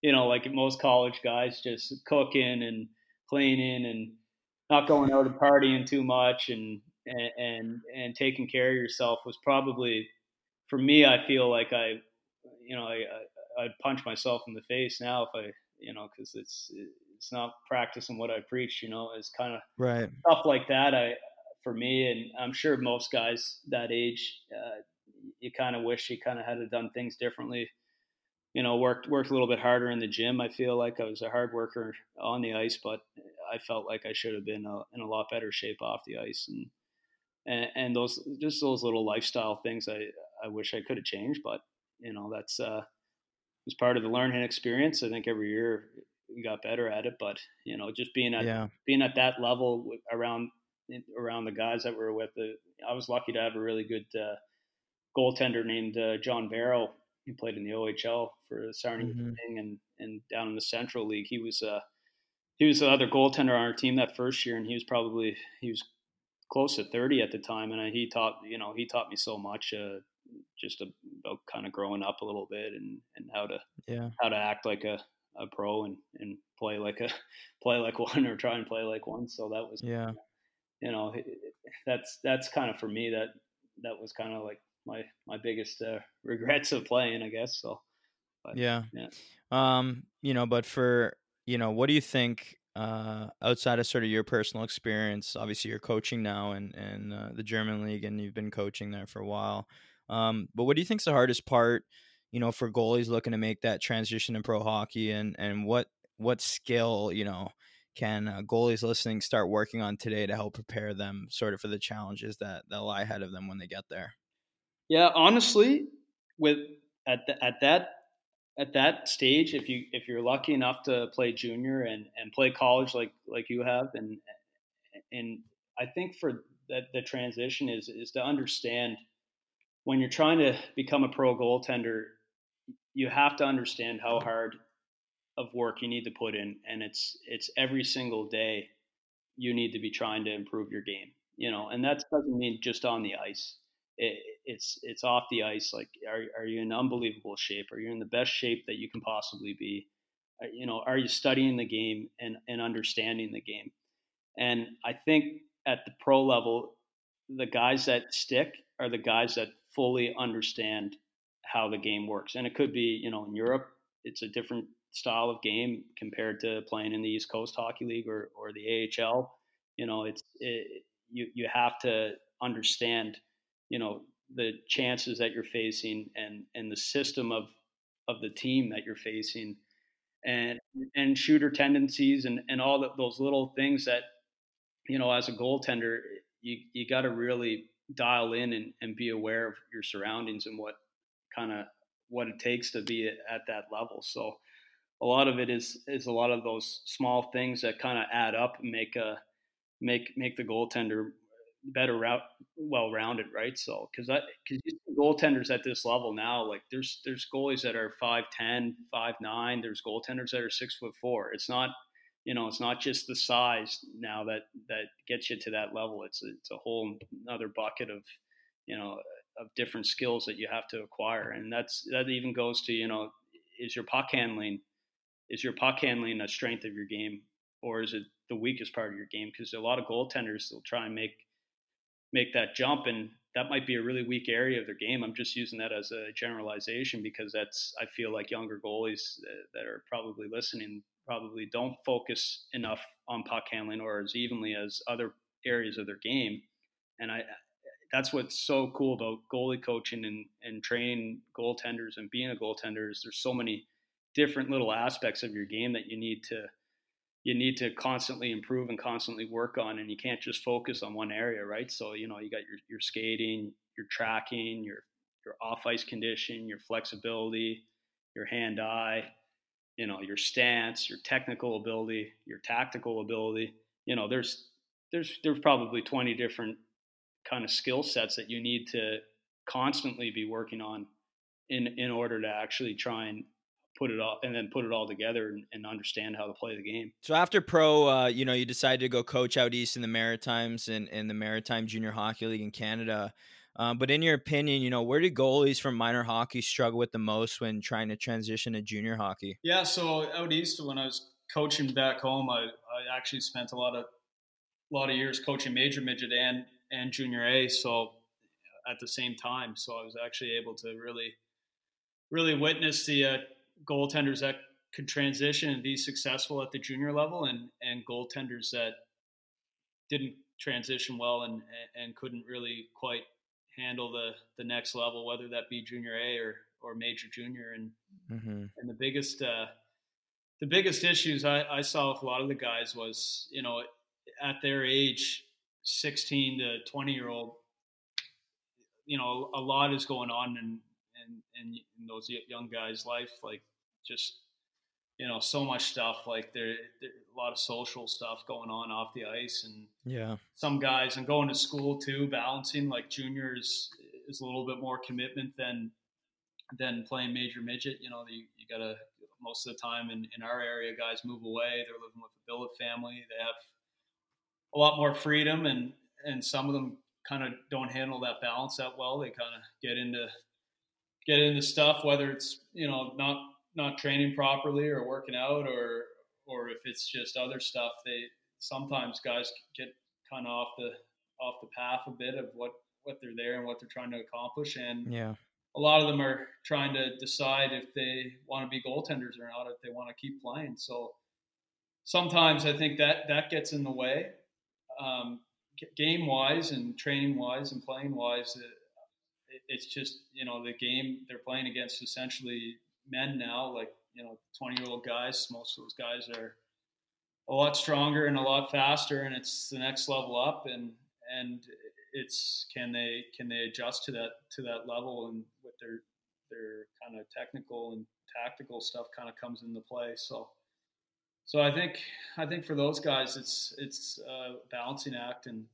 you know like most college guys just cooking and cleaning and not going out and partying too much and and, and and taking care of yourself was probably for me. I feel like I, you know, I, I I'd punch myself in the face now if I, you know, because it's it's not practicing what I preach. You know, it's kind of right stuff like that. I for me, and I'm sure most guys that age, uh, you kind of wish you kind of had done things differently. You know, worked worked a little bit harder in the gym. I feel like I was a hard worker on the ice, but I felt like I should have been a, in a lot better shape off the ice. And and, and those just those little lifestyle things I I wish I could have changed, but you know that's uh was part of the learning experience. I think every year we got better at it, but you know just being at yeah. being at that level around around the guys that were with the I was lucky to have a really good uh, goaltender named uh, John Barrow. He played in the OHL for Sarnia mm-hmm. and and down in the Central League. He was uh he was the other goaltender on our team that first year, and he was probably he was close to 30 at the time, and he taught you know he taught me so much uh, just about kind of growing up a little bit and, and how to yeah how to act like a, a pro and, and play like a (laughs) play like one or try and play like one. So that was yeah you know that's that's kind of for me that that was kind of like my my biggest uh, (laughs) regrets of playing, I guess. So but, yeah yeah um you know but for you know what do you think uh, outside of sort of your personal experience, obviously you're coaching now and in uh, the German league and you've been coaching there for a while. Um, but what do you think is the hardest part, you know, for goalies looking to make that transition in pro hockey and, and what, what skill, you know, can uh, goalies listening start working on today to help prepare them sort of for the challenges that, that lie ahead of them when they get there? Yeah, honestly, with at the, at that at that stage, if you if you're lucky enough to play junior and, and play college like like you have, and and I think for that the transition is is to understand when you're trying to become a pro goaltender, you have to understand how hard of work you need to put in, and it's it's every single day you need to be trying to improve your game, you know, and that doesn't mean just on the ice it, it's it's off the ice. Like, are are you in unbelievable shape? Are you in the best shape that you can possibly be? Uh, you know, are you studying the game and and understanding the game? And I think at the pro level, the guys that stick are the guys that fully understand how the game works. And it could be, you know, in Europe, it's a different style of game compared to playing in the East Coast Hockey League or, or the AHL. You know, it's it, you you have to understand you know the chances that you're facing and and the system of of the team that you're facing. And and shooter tendencies and and all the, those little things that you know as a goaltender you you got to really dial in and, and be aware of your surroundings and what kind of what it takes to be at that level. So a lot of it is is a lot of those small things that kind of add up and make a make make the goaltender better route, well rounded, right? So because I because goaltenders at this level now, like there's there's goalies that are 5'10", 5'9", There's goaltenders that are six foot four. It's not you know it's not just the size now that that gets you to that level. It's a, it's a whole another bucket of you know of different skills that you have to acquire, and that's that even goes to you know is your puck handling is your puck handling a strength of your game or is it the weakest part of your game? Because a lot of goaltenders will try and make make that jump and that might be a really weak area of their game. I'm just using that as a generalization because that's I feel like younger goalies uh, that are probably listening probably don't focus enough on puck handling or as evenly as other areas of their game. And I that's what's so cool about goalie coaching and, and training goaltenders and being a goaltender is there's so many different little aspects of your game that you need to you need to constantly improve and constantly work on and you can't just focus on one area right? So you know you got your, your skating your tracking your your off ice condition your flexibility your hand eye you know your stance your technical ability your tactical ability. You know there's there's there's probably 20 different kind of skill sets that you need to constantly be working on in in order to actually try and put it all and then put it all together and, and understand how to play the game. So after pro, uh, you know, you decided to go coach out east in the Maritimes and in the Maritime Junior Hockey League in Canada. Um, but in your opinion, you know, where do goalies from minor hockey struggle with the most when trying to transition to junior hockey? Yeah, so out east, when I was coaching back home, I, I actually spent a lot of a lot of years coaching major midget and and junior A. So at the same time, so I was actually able to really really witness the uh, goaltenders that could transition and be successful at the junior level, and and goaltenders that didn't transition well and and couldn't really quite handle the the next level, whether that be junior A or or major junior. And mm-hmm. and the biggest uh, the biggest issues I, I saw with a lot of the guys was you know at their age, sixteen to twenty year old, you know a lot is going on in in, in, in those young guys' life, like just you know so much stuff like there, there a lot of social stuff going on off the ice and yeah. some guys and going to school too balancing like juniors is a little bit more commitment than than playing major midget you know you, you gotta most of the time in, in our area guys move away they're living with a billet family they have a lot more freedom and and some of them kind of don't handle that balance that well they kind of get into get into stuff whether it's you know not not training properly or working out or or if it's just other stuff they sometimes guys get kind of off the off the path a bit of what what they're there and what they're trying to accomplish. And yeah. a lot of them are trying to decide if they want to be goaltenders or not if they want to keep playing. So sometimes i think that that gets in the way. Um, game wise and training wise and playing wise it, it's just you know the game they're playing against essentially men now, like you know, 20 year old guys. Most of those guys are a lot stronger and a lot faster, and it's the next level up. And and it's can they can they adjust to that to that level and with their their kind of technical and tactical stuff kind of comes into play. So so I think I think for those guys it's it's a balancing act and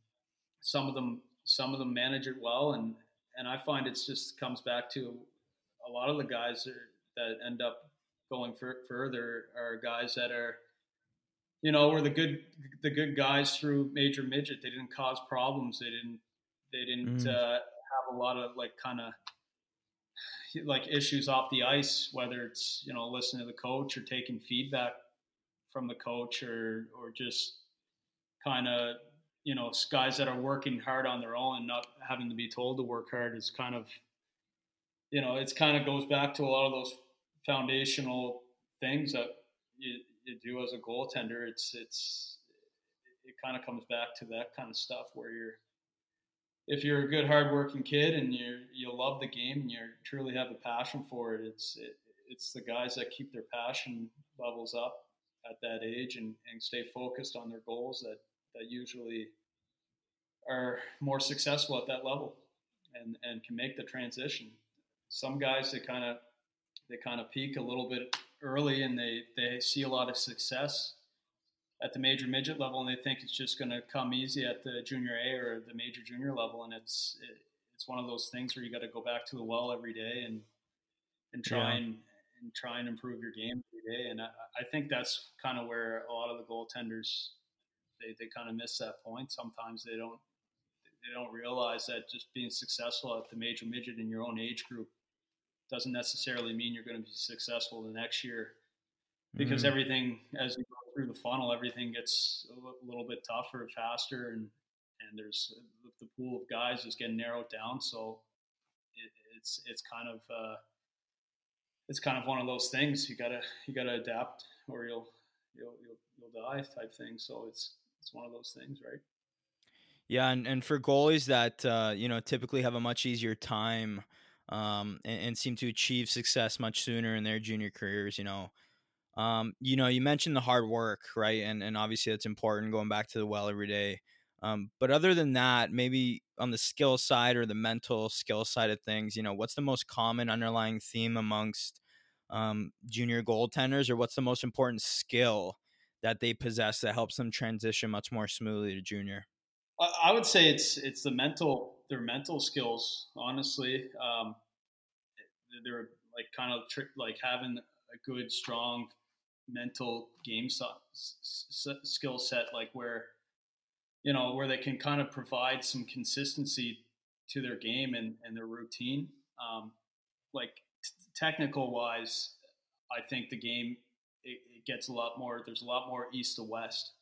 some of them some of them manage it well and and I find it's just comes back to a lot of the guys are that end up going for, further are guys that are, you know, were the good the good guys through major midget. They didn't cause problems. They didn't they didn't mm. uh, have a lot of like kind of like issues off the ice, whether it's you know listening to the coach or taking feedback from the coach or or just kind of you know guys that are working hard on their own and not having to be told to work hard is kind of you know it's kind of goes back to a lot of those foundational things that you, you do as a goaltender. It's it's it kind of comes back to that kind of stuff where you're if you're a good hardworking kid and you you love the game and you truly have a passion for it, it's it, it's the guys that keep their passion levels up at that age and, and stay focused on their goals that that usually are more successful at that level and and can make the transition. Some guys that kind of they kind of peak a little bit early and they, they see a lot of success at the major midget level and they think it's just going to come easy at the junior A or the major junior level. And it's it, it's one of those things where you got to go back to the well every day and and try yeah. and and try and improve your game every day. And I, I think that's kind of where a lot of the goaltenders they, they kind of miss that point. Sometimes they don't they don't realize that just being successful at the major midget in your own age group doesn't necessarily mean you're going to be successful the next year because mm-hmm. everything as you go through the funnel everything gets a little bit tougher faster and and there's the pool of guys is getting narrowed down. So it, it's it's kind of uh, it's kind of one of those things you gotta you gotta adapt or you'll you'll you'll, you'll die type thing. So it's it's one of those things, right? Yeah, and, and for goalies that uh, you know typically have a much easier time um, and, and, seem to achieve success much sooner in their junior careers, you know, um, you know, you mentioned the hard work, right? And and obviously that's important going back to the well every day. Um, but other than that, maybe on the skill side or the mental skill side of things, you know, what's the most common underlying theme amongst um, junior goaltenders, or what's the most important skill that they possess that helps them transition much more smoothly to junior? I would say it's it's the mental their mental skills. Honestly, um, they're like kind of trick like having a good strong mental game so, s- skill set, like where you know where they can kind of provide some consistency to their game and, and their routine. Um, like t- technical wise, I think the game it, it gets a lot more. There's a lot more east to west.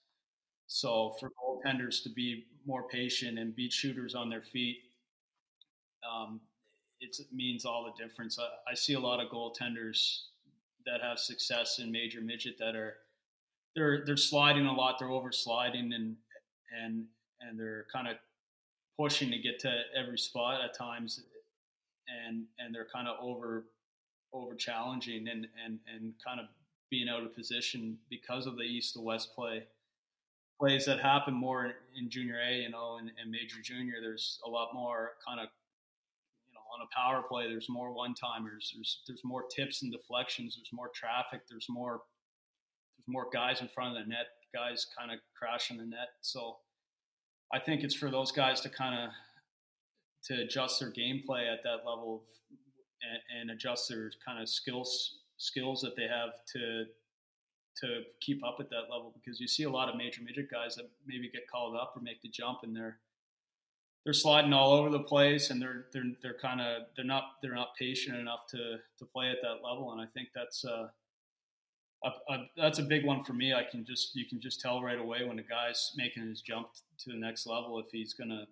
So for goaltenders to be more patient and beat shooters on their feet, um, it means all the difference. I, I, see a lot of goaltenders that have success in major midget that are they're they're sliding a lot, they're over sliding and and and they're kind of pushing to get to every spot at times, and and they're kind of over over challenging and and and kind of being out of position because of the east to west play plays that happen more in junior A, you know, and, and major junior. There's a lot more kind of, you know, on a power play. There's more one timers. There's there's more tips and deflections. There's more traffic. There's more there's more guys in front of the net. Guys kind of crashing the net. So I think it's for those guys to kind of to adjust their gameplay at that level of, and, and adjust their kind of skills skills that they have to to keep up at that level because you see a lot of major midget guys that maybe get called up or make the jump and they're they're sliding all over the place and they're they're they're kind of they're not they're not patient enough to to play at that level and I think that's uh a, a, that's a big one for me. I can just you can just tell right away when a guy's making his jump to the next level if he's gonna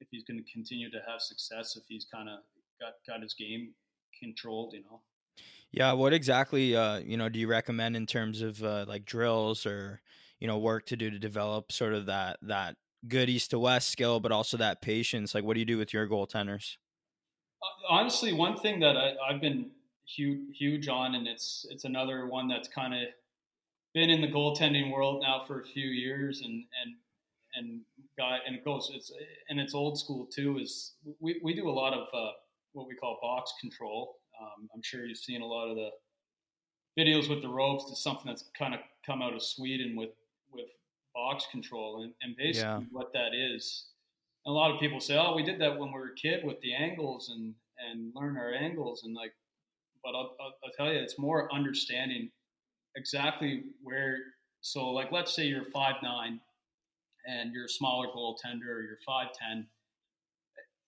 if he's gonna continue to have success if he's kind of got got his game controlled, you know. Yeah, what exactly uh, you know do you recommend in terms of uh, like drills or you know work to do to develop sort of that that good east to west skill, but also that patience? Like, what do you do with your goaltenders? Uh, honestly, one thing that I, I've been huge huge on, and it's it's another one that's kind of been in the goaltending world now for a few years, and and and guy and it goes it's and it's old school too. Is we we do a lot of uh, what we call box control um, I'm sure you've seen a lot of the videos with the ropes. It's something that's kind of come out of Sweden with with box control, and, and basically yeah. what that is. A lot of people say, "Oh, we did that when we were a kid with the angles and and learn our angles," and like, but I'll, I'll, I'll tell you, it's more understanding exactly where. So, like, let's say you're five nine, and you're a smaller goaltender, or you're five ten.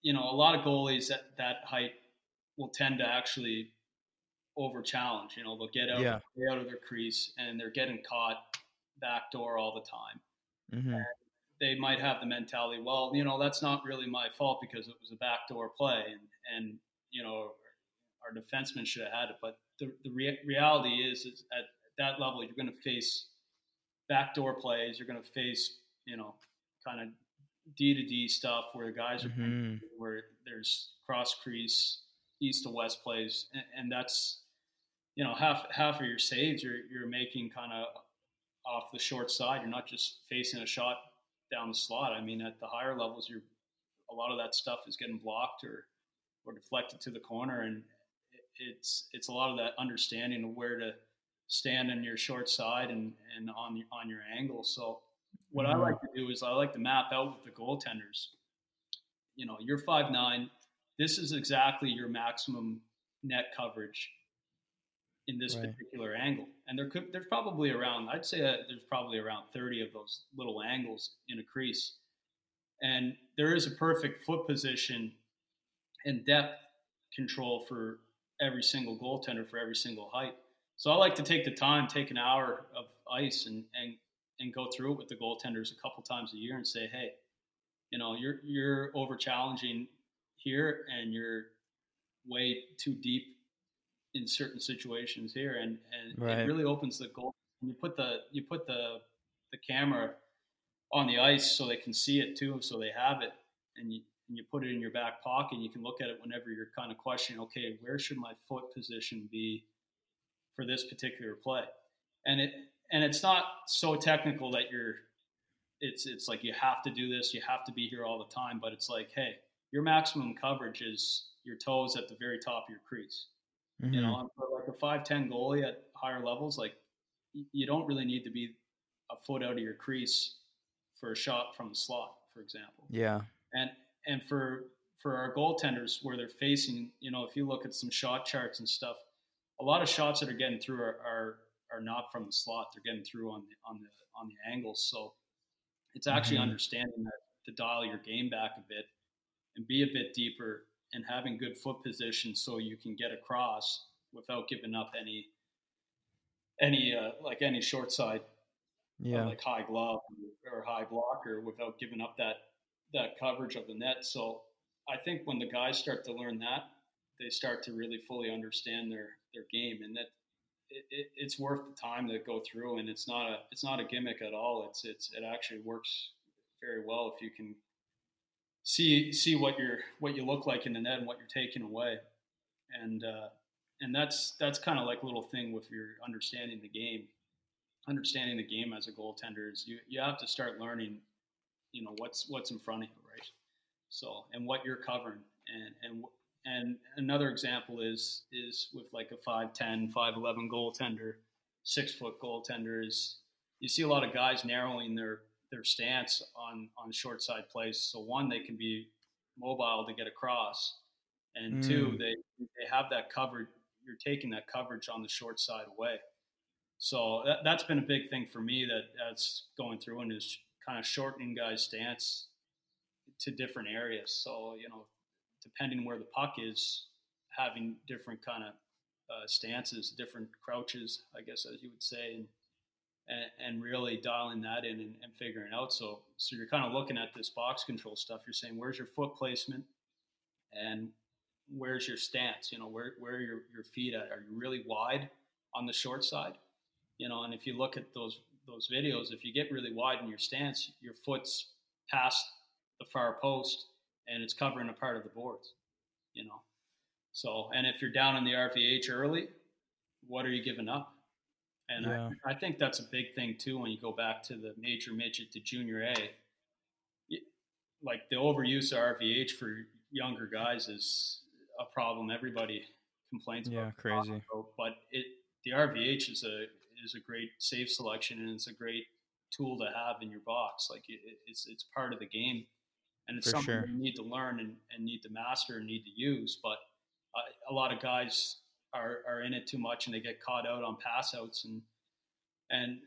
You know, a lot of goalies at that height will tend to actually over challenge. You know, they'll get out, yeah. out of their crease and they're getting caught backdoor all the time. Mm-hmm. they might have the mentality, well, you know, that's not really my fault because it was a backdoor play, and and you know, our defenseman should have had it. But the the re- reality is, is at that level, you're going to face backdoor plays. You're going to face, you know, kind of D to D stuff where the guys are mm-hmm. where there's cross crease east to west plays, and, and that's you know half half of your saves you're you're making kind of off the short side. You're not just facing a shot down the slot. I mean, at the higher levels, you're a lot of that stuff is getting blocked or or deflected to the corner, and it's it's a lot of that understanding of where to stand on your short side and and on your, on your angle. So what I mm-hmm. like to do is I like to map out with the goaltenders. You know, you're five nine this is exactly your maximum net coverage in this right. particular angle. And there could there's probably around I'd say that there's probably around 30 of those little angles in a crease. And there is a perfect foot position and depth control for every single goaltender for every single height. So I like to take the time, take an hour of ice and and and go through it with the goaltenders a couple times a year and say, hey, you know, you're you're over challenging here, and you're way too deep in certain situations here, and and Right. it really opens the goal. You put the you put the the camera on the ice so they can see it too, so they have it, and you and you put it in your back pocket. And you can look at it whenever you're kind of questioning, okay, where should my foot position be for this particular play? And it and it's not so technical that you're it's it's like you have to do this, you have to be here all the time, but it's like, hey, your maximum coverage is your toes at the very top of your crease. Mhm. You know, for like a five ten goalie at higher levels, like you don't really need to be a foot out of your crease for a shot from the slot, for example. Yeah. And and for for our goaltenders where they're facing, you know, if you look at some shot charts and stuff, a lot of shots that are getting through are are, are not from the slot. They're getting through on the on the on the angles. So it's actually Mhm. understanding that to dial your game back a bit and be a bit deeper and having good foot position so you can get across without giving up any any uh, like any short side uh, Yeah. like high glove or high blocker without giving up that that coverage of the net. So I think when the guys start to learn that, they start to really fully understand their their game, and that it, it, it's worth the time to go through. And it's not a it's not a gimmick at all. It's it's it actually works very well if you can see see what you're what you look like in the net and what you're taking away, and uh, and that's that's kind of like a little thing with your understanding the game understanding the game as a goaltender is you, you have to start learning, you know, what's what's in front of you, right? So and what you're covering. And and and another example is is with like a 5'10, 5'11 goaltender, six foot goaltender is you see a lot of guys narrowing their their stance on on short side plays. So one, they can be mobile to get across, and two, Mm. they they have that covered. You're taking that coverage on the short side away. So that, that's been a big thing for me that that's going through and is kind of shortening guys' stance to different areas. So you know, depending where the puck is, having different kind of uh, stances, different crouches, I guess as you would say, and and, and really dialing that in and, and figuring out. So so you're kind of looking at this box control stuff. You're saying where's your foot placement and where's your stance? You know, where where are your, your feet at? Are you really wide on the short side? You know, and if you look at those those videos, if you get really wide in your stance, your foot's past the far post and it's covering a part of the boards. You know, so and if you're down in the RVH early, what are you giving up? And Yeah. I, I think that's a big thing too when you go back to the major midget to junior A. Like the overuse of RVH for younger guys is a problem. Everybody complains Yeah, about. crazy. But it the RVH is a is a great save selection and it's a great tool to have in your box. Like it, it's it's part of the game, and it's For something sure. you need to learn and, and need to master and need to use. But uh, a lot of guys are, are in it too much and they get caught out on pass outs and and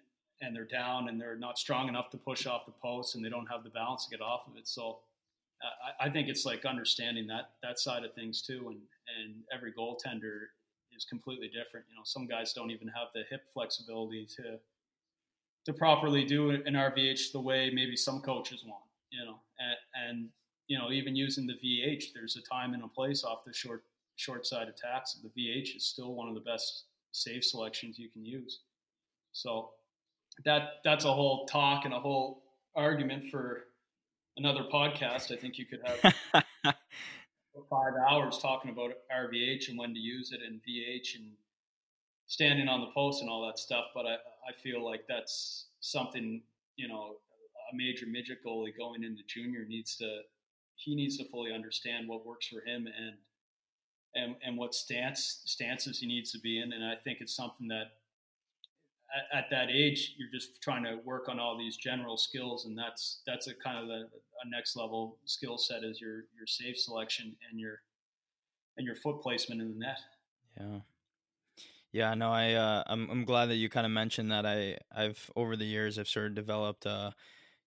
and they're down and they're not strong enough to push off the post and they don't have the balance to get off of it. So uh, I, I think it's like understanding that that side of things too. And and every goaltender is completely different. You know, some guys don't even have the hip flexibility to to properly do an RVH the way maybe some coaches want. You know, and, and you know even using the VH, there's a time and a place off the short short side attacks. The VH is still one of the best save selections you can use. So that that's a whole talk and a whole argument for another podcast. I think you could have (laughs) five hours talking about RVH and when to use it and VH and standing on the post and all that stuff. But I, I feel like that's something, you know, a major midget goalie going into junior needs to, he needs to fully understand what works for him and, and, and what stance stances he needs to be in. And I think it's something that at, at that age, you're just trying to work on all these general skills. And that's, that's a kind of a, a next level skill set is your, your save selection and your, and your foot placement in the net. Yeah. Yeah, no, I uh, I'm I'm glad that you kind of mentioned that. I I've over the years I've sort of developed uh,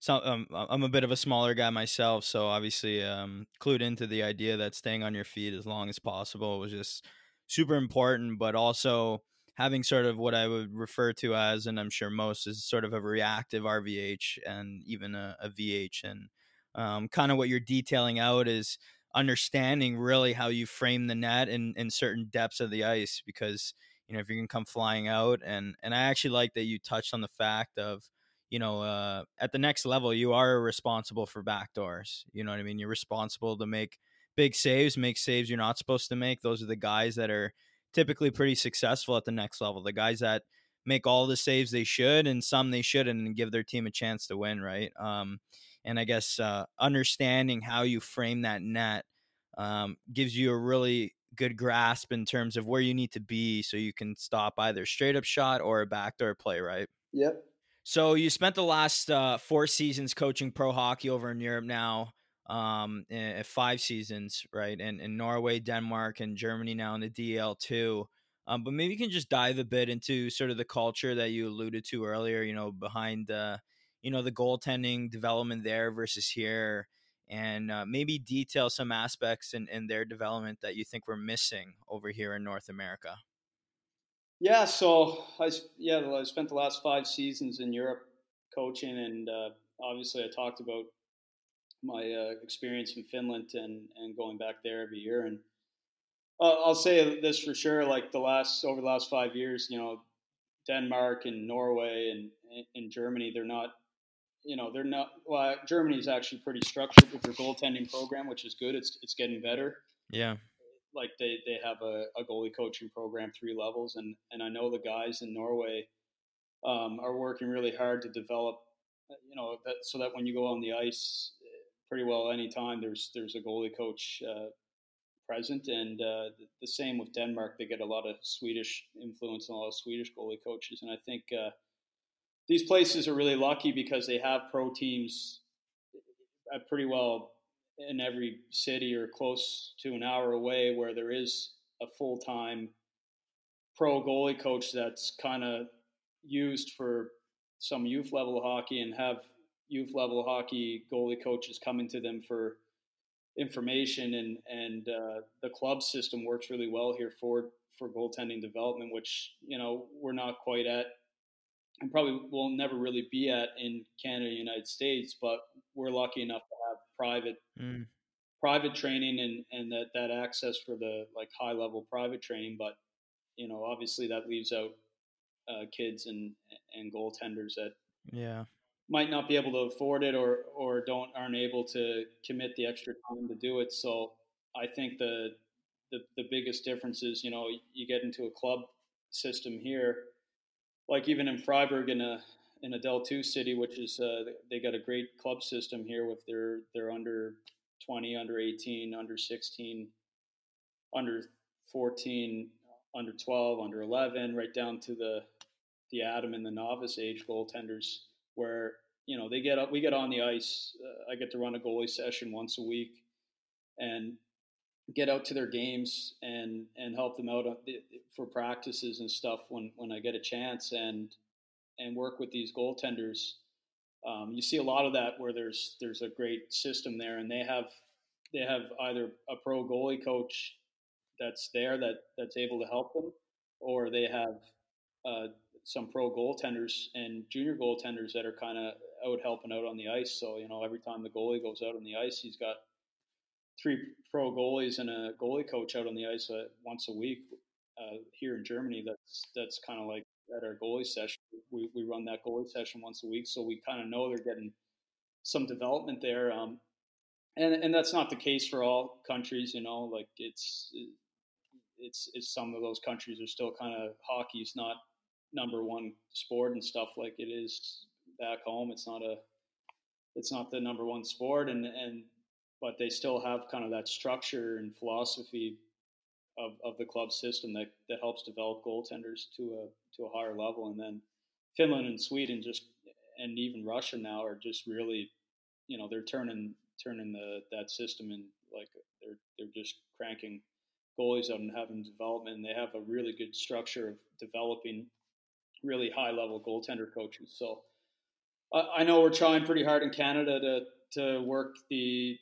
some um, I'm a bit of a smaller guy myself, so obviously um, clued into the idea that staying on your feet as long as possible was just super important, but also having sort of what I would refer to as, and I'm sure most is sort of a reactive RVH and even a, a VH, and um, kind of what you're detailing out is understanding really how you frame the net in, in certain depths of the ice because you know if you can come flying out and and I actually like that you touched on the fact of you know uh, at the next level you are responsible for backdoors you know what I mean you're responsible to make big saves make saves you're not supposed to make those are the guys that are typically pretty successful at the next level the guys that make all the saves they should and some they shouldn't and give their team a chance to win right um, and I guess uh, understanding how you frame that net um, gives you a really good grasp in terms of where you need to be so you can stop either straight up shot or a backdoor play, right? Yep. So you spent the last uh, four seasons coaching pro hockey over in Europe now, um, five seasons, right? And in Norway, Denmark, and Germany now in the DEL two. Um, but maybe you can just dive a bit into sort of the culture that you alluded to earlier. You know, behind uh, you know the goaltending development there versus here and uh, maybe detail some aspects in, in their development that you think we're missing over here in North America. Yeah, so I yeah I spent the last five seasons in Europe coaching, and uh, obviously I talked about my uh, experience in Finland and and going back there every year. And uh, I'll say this for sure: like the last over the last five years, you know, Denmark and Norway and in Germany, they're not you know, they're not. Well, Germany is actually pretty structured with their goaltending program, which is good. It's it's getting better. Yeah. Like they, they have a, a goalie coaching program, three levels, and and I know the guys in Norway um, are working really hard to develop, you know, that so that when you go on the ice, pretty well anytime there's there's a goalie coach uh, present, and uh, the same with Denmark. They get a lot of Swedish influence and a lot of Swedish goalie coaches, and I think. Uh, these places are really lucky because they have pro teams uh, pretty well in every city or close to an hour away where there is a full time pro goalie coach that's kind of used for some youth level hockey and have youth level hockey goalie coaches coming to them for information and and uh, the club system works really well here for for goaltending development which you know we're not quite at and probably will never really be at in Canada, United States, but we're lucky enough private mm. private training and and that that access for the like high level private training. But you know, obviously that leaves out uh, kids and and goaltenders that yeah might not be able to afford it or or don't aren't able to commit the extra time to do it. So I think the the, the biggest difference is you know you get into a club system here like even in Freiburg in a in a DEL two city, which is uh, they got a great club system here with their their under twenty, under eighteen, under sixteen, under fourteen, under twelve, under eleven, right down to the the Adam and the novice age goaltenders, where you know they get up, we get on the ice. Uh, I get to run a goalie session once a week, and get out to their games and and help them out for practices and stuff when when I get a chance and and work with these goaltenders. Um, you see a lot of that where there's there's a great system there, and they have they have either a pro goalie coach that's there that that's able to help them, or they have uh, some pro goaltenders and junior goaltenders that are kind of out helping out on the ice. So you know every time the goalie goes out on the ice, he's got three pro goalies and a goalie coach out on the ice uh, once a week uh, here in Germany. That's that's kind of like at our goalie session. We, we run that goalie session once a week, so we kind of know they're getting some development there. Um, and and that's not the case for all countries. You know, like it's it's it's some of those countries are still kind of hockey's not number one sport and stuff like it is back home. It's not a it's not the number one sport, and and but they still have kind of that structure and philosophy of, of the club system that, that helps develop goaltenders to a to a higher level. And then Finland and Sweden just and even Russia now are just really, you know, they're turning turning the that system and like they're they're just cranking goalies out and having development. And they have a really good structure of developing really high level goaltender coaches. So I know we're trying pretty hard in Canada to to work the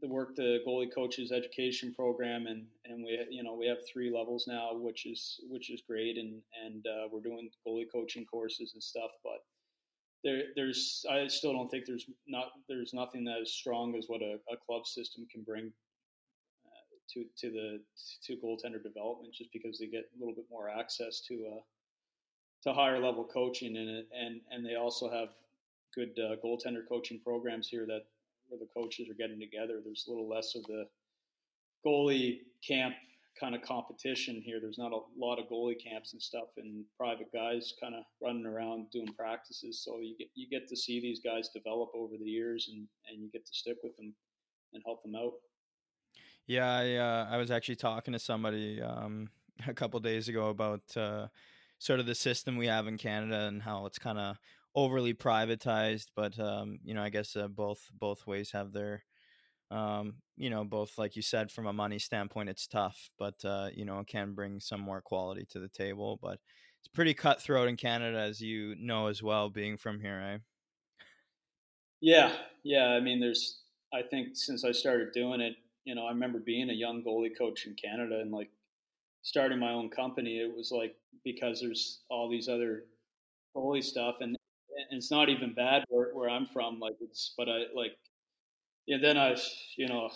the work the goalie coaches education program and and we you know we have three levels now which is which is great and and uh, we're doing goalie coaching courses and stuff but there, there's I still don't think there's not there's nothing as strong as what a, a club system can bring uh, to to the to goaltender development, just because they get a little bit more access to uh, to higher level coaching and and and they also have good uh, goaltender coaching programs here that where the coaches are getting together. There's a little less of the goalie camp kind of competition here. There's not a lot of goalie camps and stuff, and private guys kind of running around doing practices. So you get you get to see these guys develop over the years, and and you get to stick with them and help them out. Yeah, I, uh, I was actually talking to somebody um, (laughs) a couple days ago about uh, sort of the system we have in Canada and how it's kind of overly privatized. But um, you know, I guess uh, both both ways have their um, you know, both like you said, from a money standpoint, it's tough, but uh, you know, it can bring some more quality to the table. But it's pretty cutthroat in Canada, as you know as well, being from here, eh? Yeah, yeah. I mean, there's. I think since I started doing it, you know, I remember being a young goalie coach in Canada and like starting my own company. It was like because there's all these other goalie stuff, and, and it's not even bad where, where I'm from. Like it's, but I like yeah, then I've you know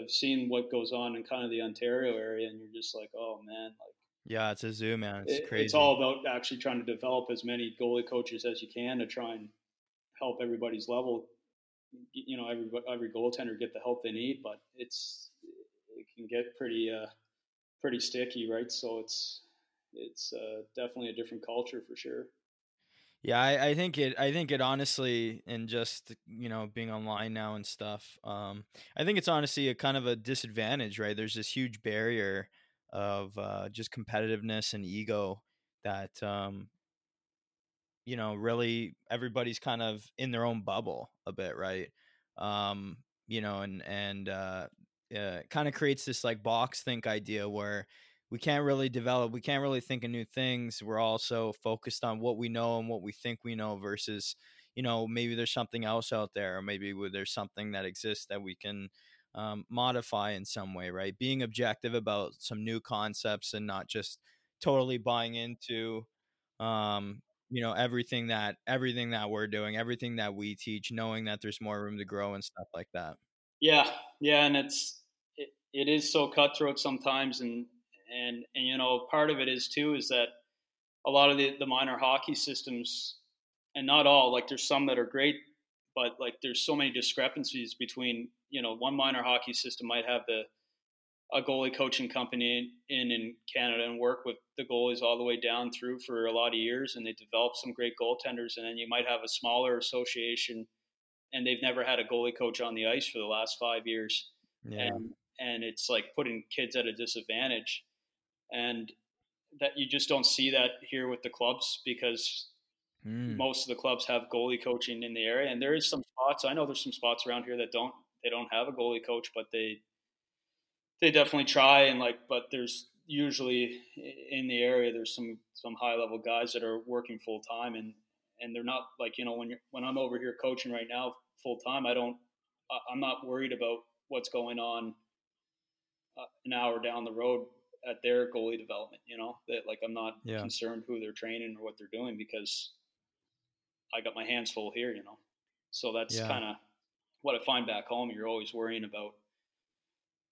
I've seen what goes on in kind of the Ontario area, and you're just like, oh man, like yeah, it's a zoo, man. It's it, crazy. It's all about actually trying to develop as many goalie coaches as you can to try and help everybody's level. You know, every every goaltender get the help they need, but it's it can get pretty uh, pretty sticky, right? So it's it's uh, definitely a different culture for sure. Yeah, I, I, think it. I think it honestly, and just you know, being online now and stuff. Um, I think it's honestly a kind of a disadvantage, right? There's this huge barrier of uh, just competitiveness and ego that um, you know, really everybody's kind of in their own bubble a bit, right? Um, you know, and and uh, uh, kind of creates this like box think idea where we can't really develop we can't really think of new things we're also focused on what we know and what we think we know versus you know maybe there's something else out there or maybe there's something that exists that we can um, modify in some way right? Being objective about some new concepts and not just totally buying into um, you know everything that everything that we're doing everything that we teach knowing that there's more room to grow and stuff like that. Yeah yeah and it's it, it is so cutthroat sometimes and and and you know part of it is too is that a lot of the, the minor hockey systems and not all like there's some that are great but like there's so many discrepancies between you know one minor hockey system might have the a goalie coaching company in in Canada and work with the goalies all the way down through for a lot of years and they develop some great goaltenders and then you might have a smaller association and they've never had a goalie coach on the ice for the last five years yeah. and and it's like putting kids at a disadvantage and that you just don't see that here with the clubs because mm. most of the clubs have goalie coaching in the area, and there is some spots. I know there's some spots around here that don't they don't have a goalie coach, but they they definitely try and like. But there's usually in the area there's some some high level guys that are working full time and and they're not like you know when you're when I'm over here coaching right now full time I don't I'm not worried about what's going on uh, an hour down the road at their goalie development. You know that like I'm not yeah. concerned who they're training or what they're doing because I got my hands full here. You know, so that's yeah. kind of what I find back home. You're always worrying about.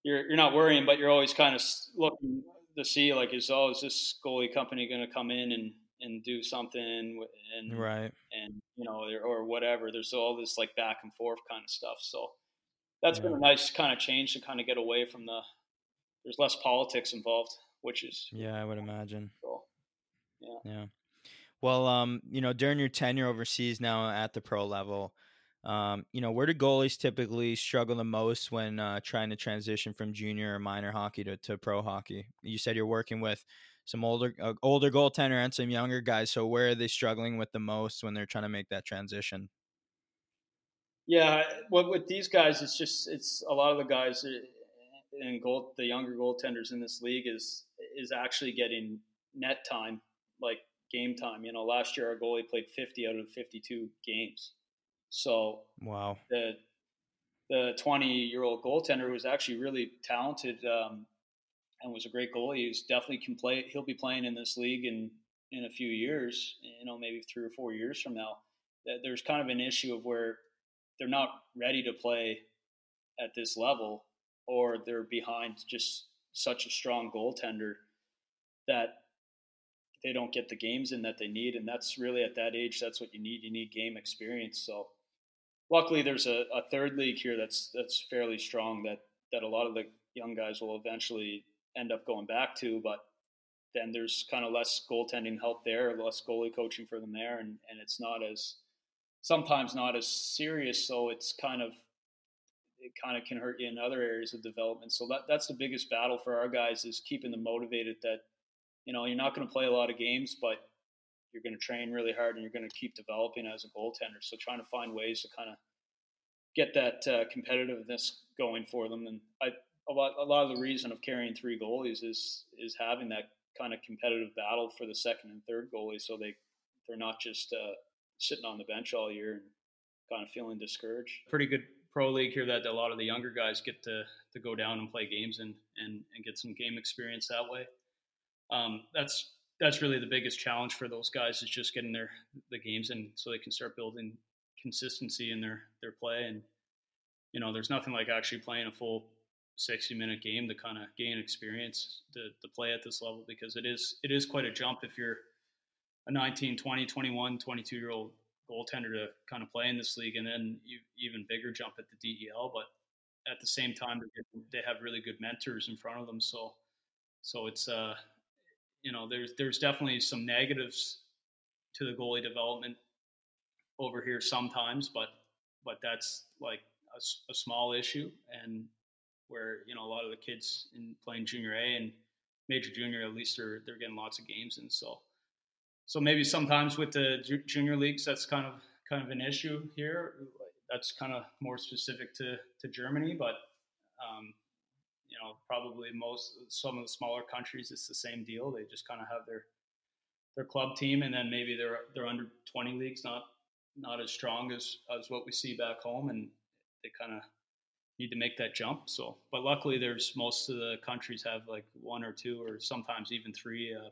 You're you're not worrying, but you're always kind of looking to see like is oh is this goalie company going to come in and and do something and right and you know or whatever. There's all this like back and forth kind of stuff. So that's yeah. been a nice kind of change to kind of get away from the there's less politics involved, which is yeah, I would imagine. Cool. Yeah. Yeah. Well, um, you know, during your tenure overseas now at the pro level, um, you know, where do goalies typically struggle the most when uh, trying to transition from junior or minor hockey to, to pro hockey? You said you're working with some older uh, older goaltender and some younger guys. So where are they struggling with the most when they're trying to make that transition? Yeah, well, with these guys, it's just it's a lot of the guys and goal the younger goaltenders in this league is is actually getting net time, like game time. You know, last year our goalie played 50 out of 52 games. So wow, the the 20 year old goaltender who was actually really talented um, and was a great goalie. He's definitely can play. He'll be playing in this league in in a few years. You know, maybe three or four years from now. That there's kind of an issue of where they're not ready to play at this level, or they're behind just such a strong goaltender that they don't get the games in that they need. And that's really at that age, that's what you need. You need game experience. So luckily there's a, a third league here that's, that's fairly strong that, that a lot of the young guys will eventually end up going back to, but then there's kind of less goaltending help there, less goalie coaching for them there. And, and it's not as, sometimes not as serious. So it's kind of, it kind of can hurt you in other areas of development. So that, that's the biggest battle for our guys is keeping them motivated that you know, you're not going to play a lot of games, but you're going to train really hard and you're going to keep developing as a goaltender. So trying to find ways to kind of get that uh, competitiveness going for them. And I, a lot, a lot of the reason of carrying three goalies is is having that kind of competitive battle for the second and third goalie, so they they're not just uh, sitting on the bench all year and kind of feeling discouraged. Pretty good pro league here that a lot of the younger guys get to to go down and play games and and, and get some game experience that way. Um, that's that's really the biggest challenge for those guys is just getting their the games in so they can start building consistency in their their play. And you know there's nothing like actually playing a full 60 minute game to kind of gain experience to, to play at this level because it is it is quite a jump if you're a 19 20 21 22 year old goaltender to kind of play in this league and then you, even bigger jump at the DEL but at the same time they have really good mentors in front of them. So so it's uh you know, there's there's definitely some negatives to the goalie development over here sometimes, but but that's like a, a, small issue, and where you know a lot of the kids in playing junior A and major junior at least are they're getting lots of games, and so so maybe sometimes with the junior leagues that's kind of kind of an issue here. That's kind of more specific to to Germany, but um, you know, probably most some of the smaller countries, it's the same deal. They just kind of have their their club team, and then maybe their under twenty leagues not not as strong as as what we see back home, and they kind of need to make that jump. So, but luckily, there's most of the countries have like one or two, or sometimes even three uh,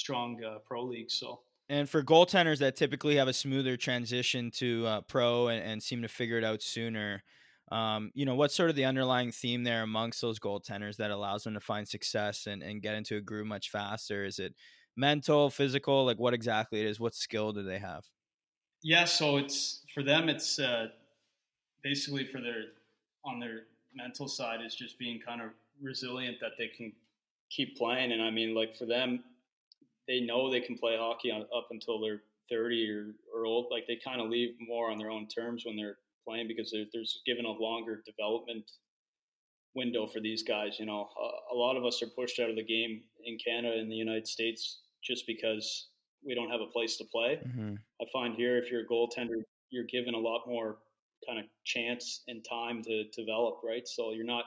strong uh, pro leagues. So. And for goaltenders that typically have a smoother transition to uh, pro and, and seem to figure it out sooner, um, you know, what's sort of the underlying theme there amongst those goaltenders that allows them to find success and, and get into a groove much faster? Is it mental, physical? Like what exactly it is? What skill do they have? Yeah, so it's for them. It's uh, basically for their on their mental side is just being kind of resilient that they can keep playing. And I mean, like for them, they know they can play hockey on, up until they're 30 or, or old. Like they kind of leave more on their own terms when they're playing because there, there's given a longer development window for these guys. You know, a, a, lot of us are pushed out of the game in Canada and the United States just because we don't have a place to play. Mm-hmm. I find here, if you're a goaltender, you're given a lot more kind of chance and time to, to develop, right? So you're not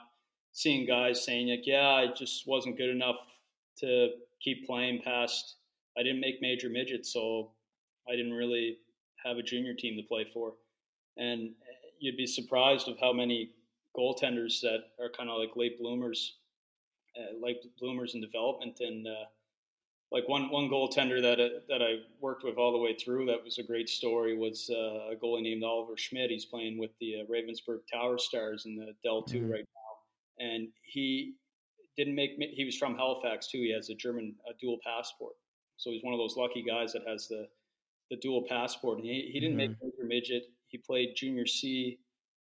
seeing guys saying like, "Yeah, I just wasn't good enough to keep playing past. I didn't make major midget, so I didn't really have a junior team to play for." And you'd be surprised of how many goaltenders that are kind of like late bloomers, uh, late bloomers in development. And uh, like one one goaltender that uh, that I worked with all the way through that was a great story was uh, a goalie named Oliver Schmidt. He's playing with the uh, Ravensburg Towerstars in the DEL 2 mm-hmm. right now, and he didn't make. He was from Halifax too. He has a German a dual passport, so he's one of those lucky guys that has the the dual passport. And he, he didn't mm-hmm. make major midget he played junior C.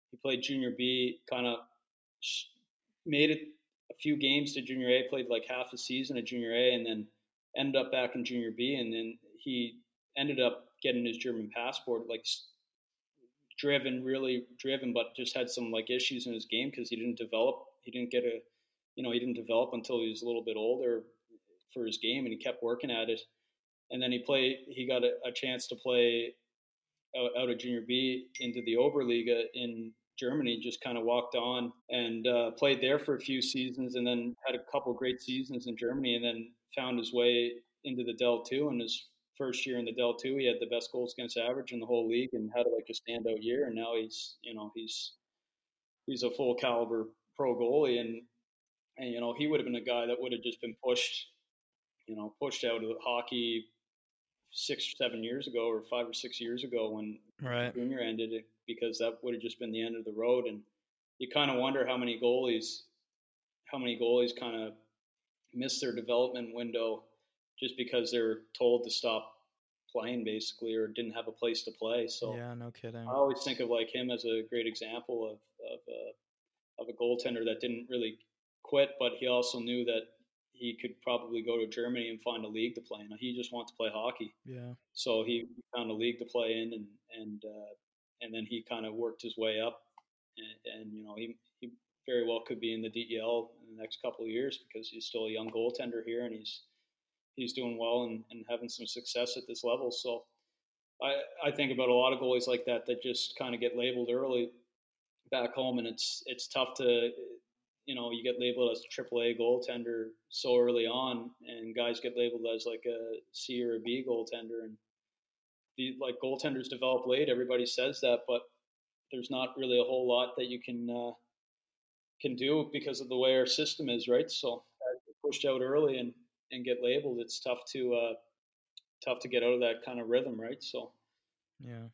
He played junior B. Kind of made it a few games to junior A. Played like half a season at junior A, and then ended up back in junior B. And then he ended up getting his German passport. Like driven, really driven, but just had some like issues in his game because he didn't develop. He didn't get a, you know, he didn't develop until he was a little bit older for his game, and he kept working at it. And then he played. He got a, a chance to play out, of junior B into the Oberliga in Germany, just kind of walked on and uh, played there for a few seasons, and then had a couple great seasons in Germany, and then found his way into the DEL two. And his first year in the DEL two, he had the best goals against average in the whole league, and had like a standout year. And now he's, you know, he's he's a full caliber pro goalie, and and you know he would have been a guy that would have just been pushed, you know, pushed out of hockey six or seven years ago, or five or six years ago when right. junior ended, because that would have just been the end of the road. And you kind of wonder how many goalies, how many goalies kind of miss their development window just because they're told to stop playing basically or didn't have a place to play. So yeah, no kidding. I always think of like him as a great example of of a, uh, of a goaltender that didn't really quit, but he also knew that he could probably go to Germany and find a league to play in. He just wanted to play hockey. Yeah. So he found a league to play in, and and uh, and then he kind of worked his way up, and, and, you know he he very well could be in the DEL in the next couple of years because he's still a young goaltender here, and he's he's doing well and, and having some success at this level. So I I think about a lot of goalies like that that just kind of get labeled early back home, and it's it's tough to you know, you get labeled as a AAA goaltender so early on, and guys get labeled as like a C or a B goaltender, and the like goaltenders develop late. Everybody says that, but there's not really a whole lot that you can uh, can do because of the way our system is, right? So pushed out early and and get labeled, it's tough to uh, tough to get out of that kind of rhythm, right? So yeah,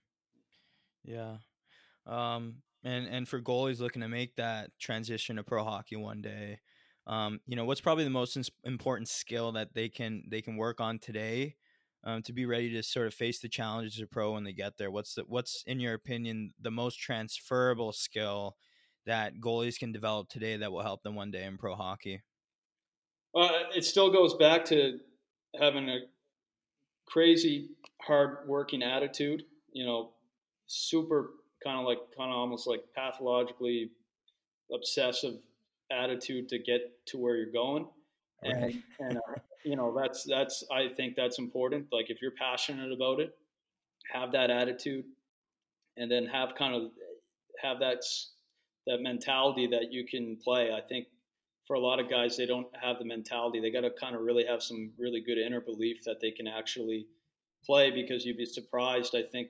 yeah. Um, and and for goalies looking to make that transition to pro hockey one day, um, you know, what's probably the most important skill that they can they can work on today um, to be ready to sort of face the challenges of pro when they get there? What's the, what's in your opinion the most transferable skill that goalies can develop today that will help them one day in pro hockey? Uh, it still goes back to having a crazy hard working attitude. You know, super kind of like kind of almost like pathologically obsessive attitude to get to where you're going. And right. and uh, you know that's that's i think that's important. Like if you're passionate about it have that attitude and then have kind of have that that mentality that you can play. I think for a lot of guys they don't have the mentality. They got to kind of really have some really good inner belief that they can actually play because you'd be surprised i think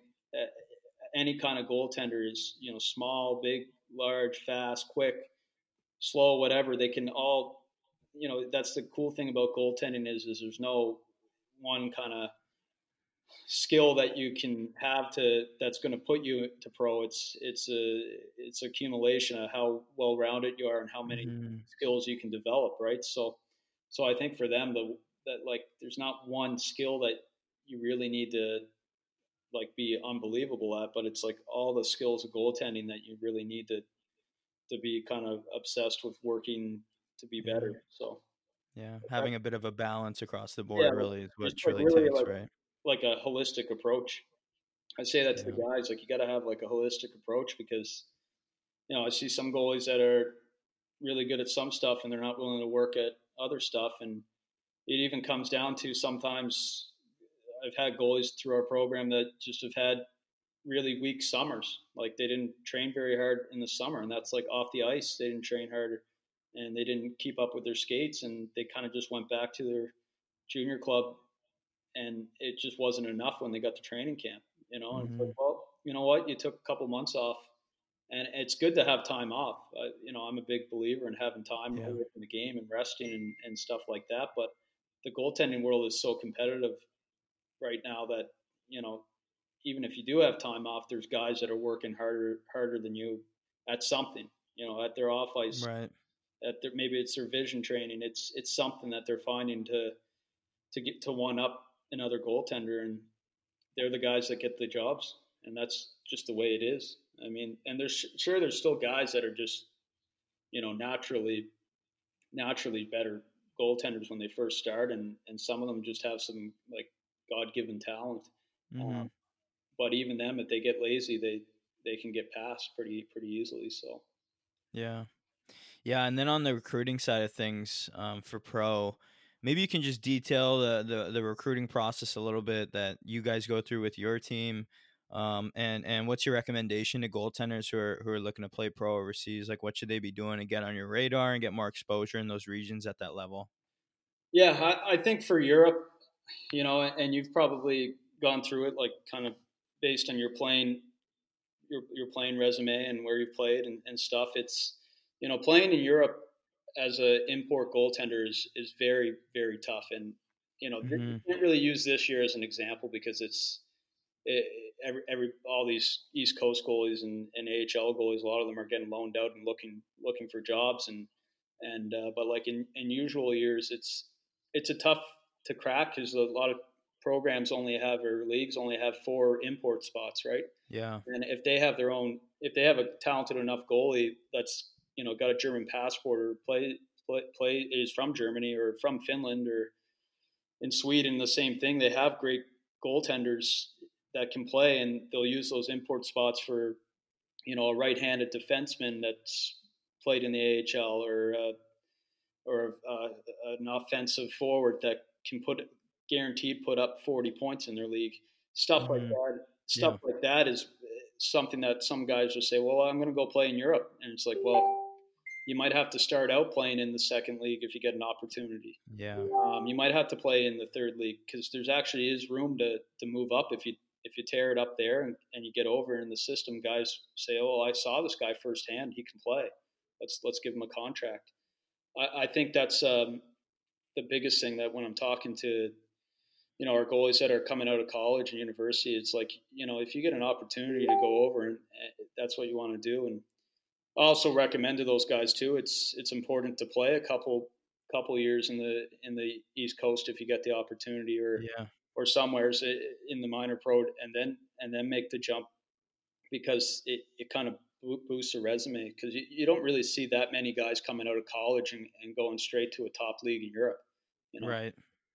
any kind of goaltender is, you know, small, big, large, fast, quick, slow, whatever. They can all, you know, that's the cool thing about goaltending is, is there's no one kind of skill that you can have to that's going to put you to pro. It's it's a it's accumulation of how well rounded you are and how many mm-hmm. skills you can develop, right? So so I think for them the that like there's not one skill that you really need to like be unbelievable at, but it's like all the skills of goaltending that you really need to to be kind of obsessed with working to be better. So yeah, having a bit of a balance across the board yeah, really is what truly really takes, like, right? Like a holistic approach. I say that to yeah. the guys, like you got to have like a holistic approach because you know I see some goalies that are really good at some stuff and they're not willing to work at other stuff, and it even comes down to sometimes I've had goalies through our program that just have had really weak summers. Like they didn't train very hard in the summer, and that's like off the ice. They didn't train hard, and they didn't keep up with their skates, and they kind of just went back to their junior club, and it just wasn't enough when they got to training camp. You know, mm-hmm. and like, well, you know what? You took a couple months off, and it's good to have time off. Uh, you know, I'm a big believer in having time yeah. away from the game and resting and, and stuff like that. But the goaltending world is so competitive right now that you know even if you do have time off, there's guys that are working harder harder than you at something. You know, at their off ice, right? At their, maybe it's their vision training. It's it's something that they're finding to to get to one up another goaltender, and they're the guys that get the jobs, and that's just the way it is. I mean, and there's sure there's still guys that are just you know naturally naturally better goaltenders when they first start, and and some of them just have some like God given talent. Mm-hmm. Um, but even them, if they get lazy, they they can get past pretty pretty easily. So yeah, yeah. And then on the recruiting side of things um, for pro, maybe you can just detail the, the, the recruiting process a little bit that you guys go through with your team. Um, and and what's your recommendation to goaltenders who are who are looking to play pro overseas? Like, what should they be doing to get on your radar and get more exposure in those regions at that level? Yeah, I, I think for Europe, you know, and you've probably gone through it, like kind of based on your playing, your your playing resume and where you've played and, and stuff. It's you know, playing in Europe as an import goaltender is is very very tough, and you know, mm-hmm. didn't really use this year as an example because it's it, every, every all these East Coast goalies and, and AHL goalies, a lot of them are getting loaned out and looking looking for jobs and and uh, but like in, in usual years, it's it's a tough to crack because a lot of programs only have or leagues only have four import spots, right? Yeah. And if they have their own, if they have a talented enough goalie that's you know got a German passport or play play, play is from Germany or from Finland or in Sweden, the same thing. They have great goaltenders that can play, and they'll use those import spots for you know a right-handed defenseman that's played in the AHL or uh, or uh, an offensive forward that can put guaranteed put up 40 points in their league. Stuff mm-hmm. like that. Stuff yeah. like that is something that some guys just say, "Well, I'm going to go play in Europe," and it's like, well. You might have to start out playing in the second league if you get an opportunity. Yeah. Um, you might have to play in the third league because there's actually is room to, to move up if you if you tear it up there and, and you get over in the system. Guys say, "Oh, I saw this guy firsthand. He can play." Let's let's give him a contract. I, I think that's um, the biggest thing that when I'm talking to you know our goalies that are coming out of college and university, it's like you know if you get an opportunity to go over and eh, that's what you want to do. And I also recommend to those guys too. It's it's important to play a couple couple years in the in the East Coast if you get the opportunity, or yeah. or somewheres eh, in the minor pro, and then and then make the jump because it, it kind of boost a resume because you, you, don't really see that many guys coming out of college and, and going straight to a top league in Europe. You know, right?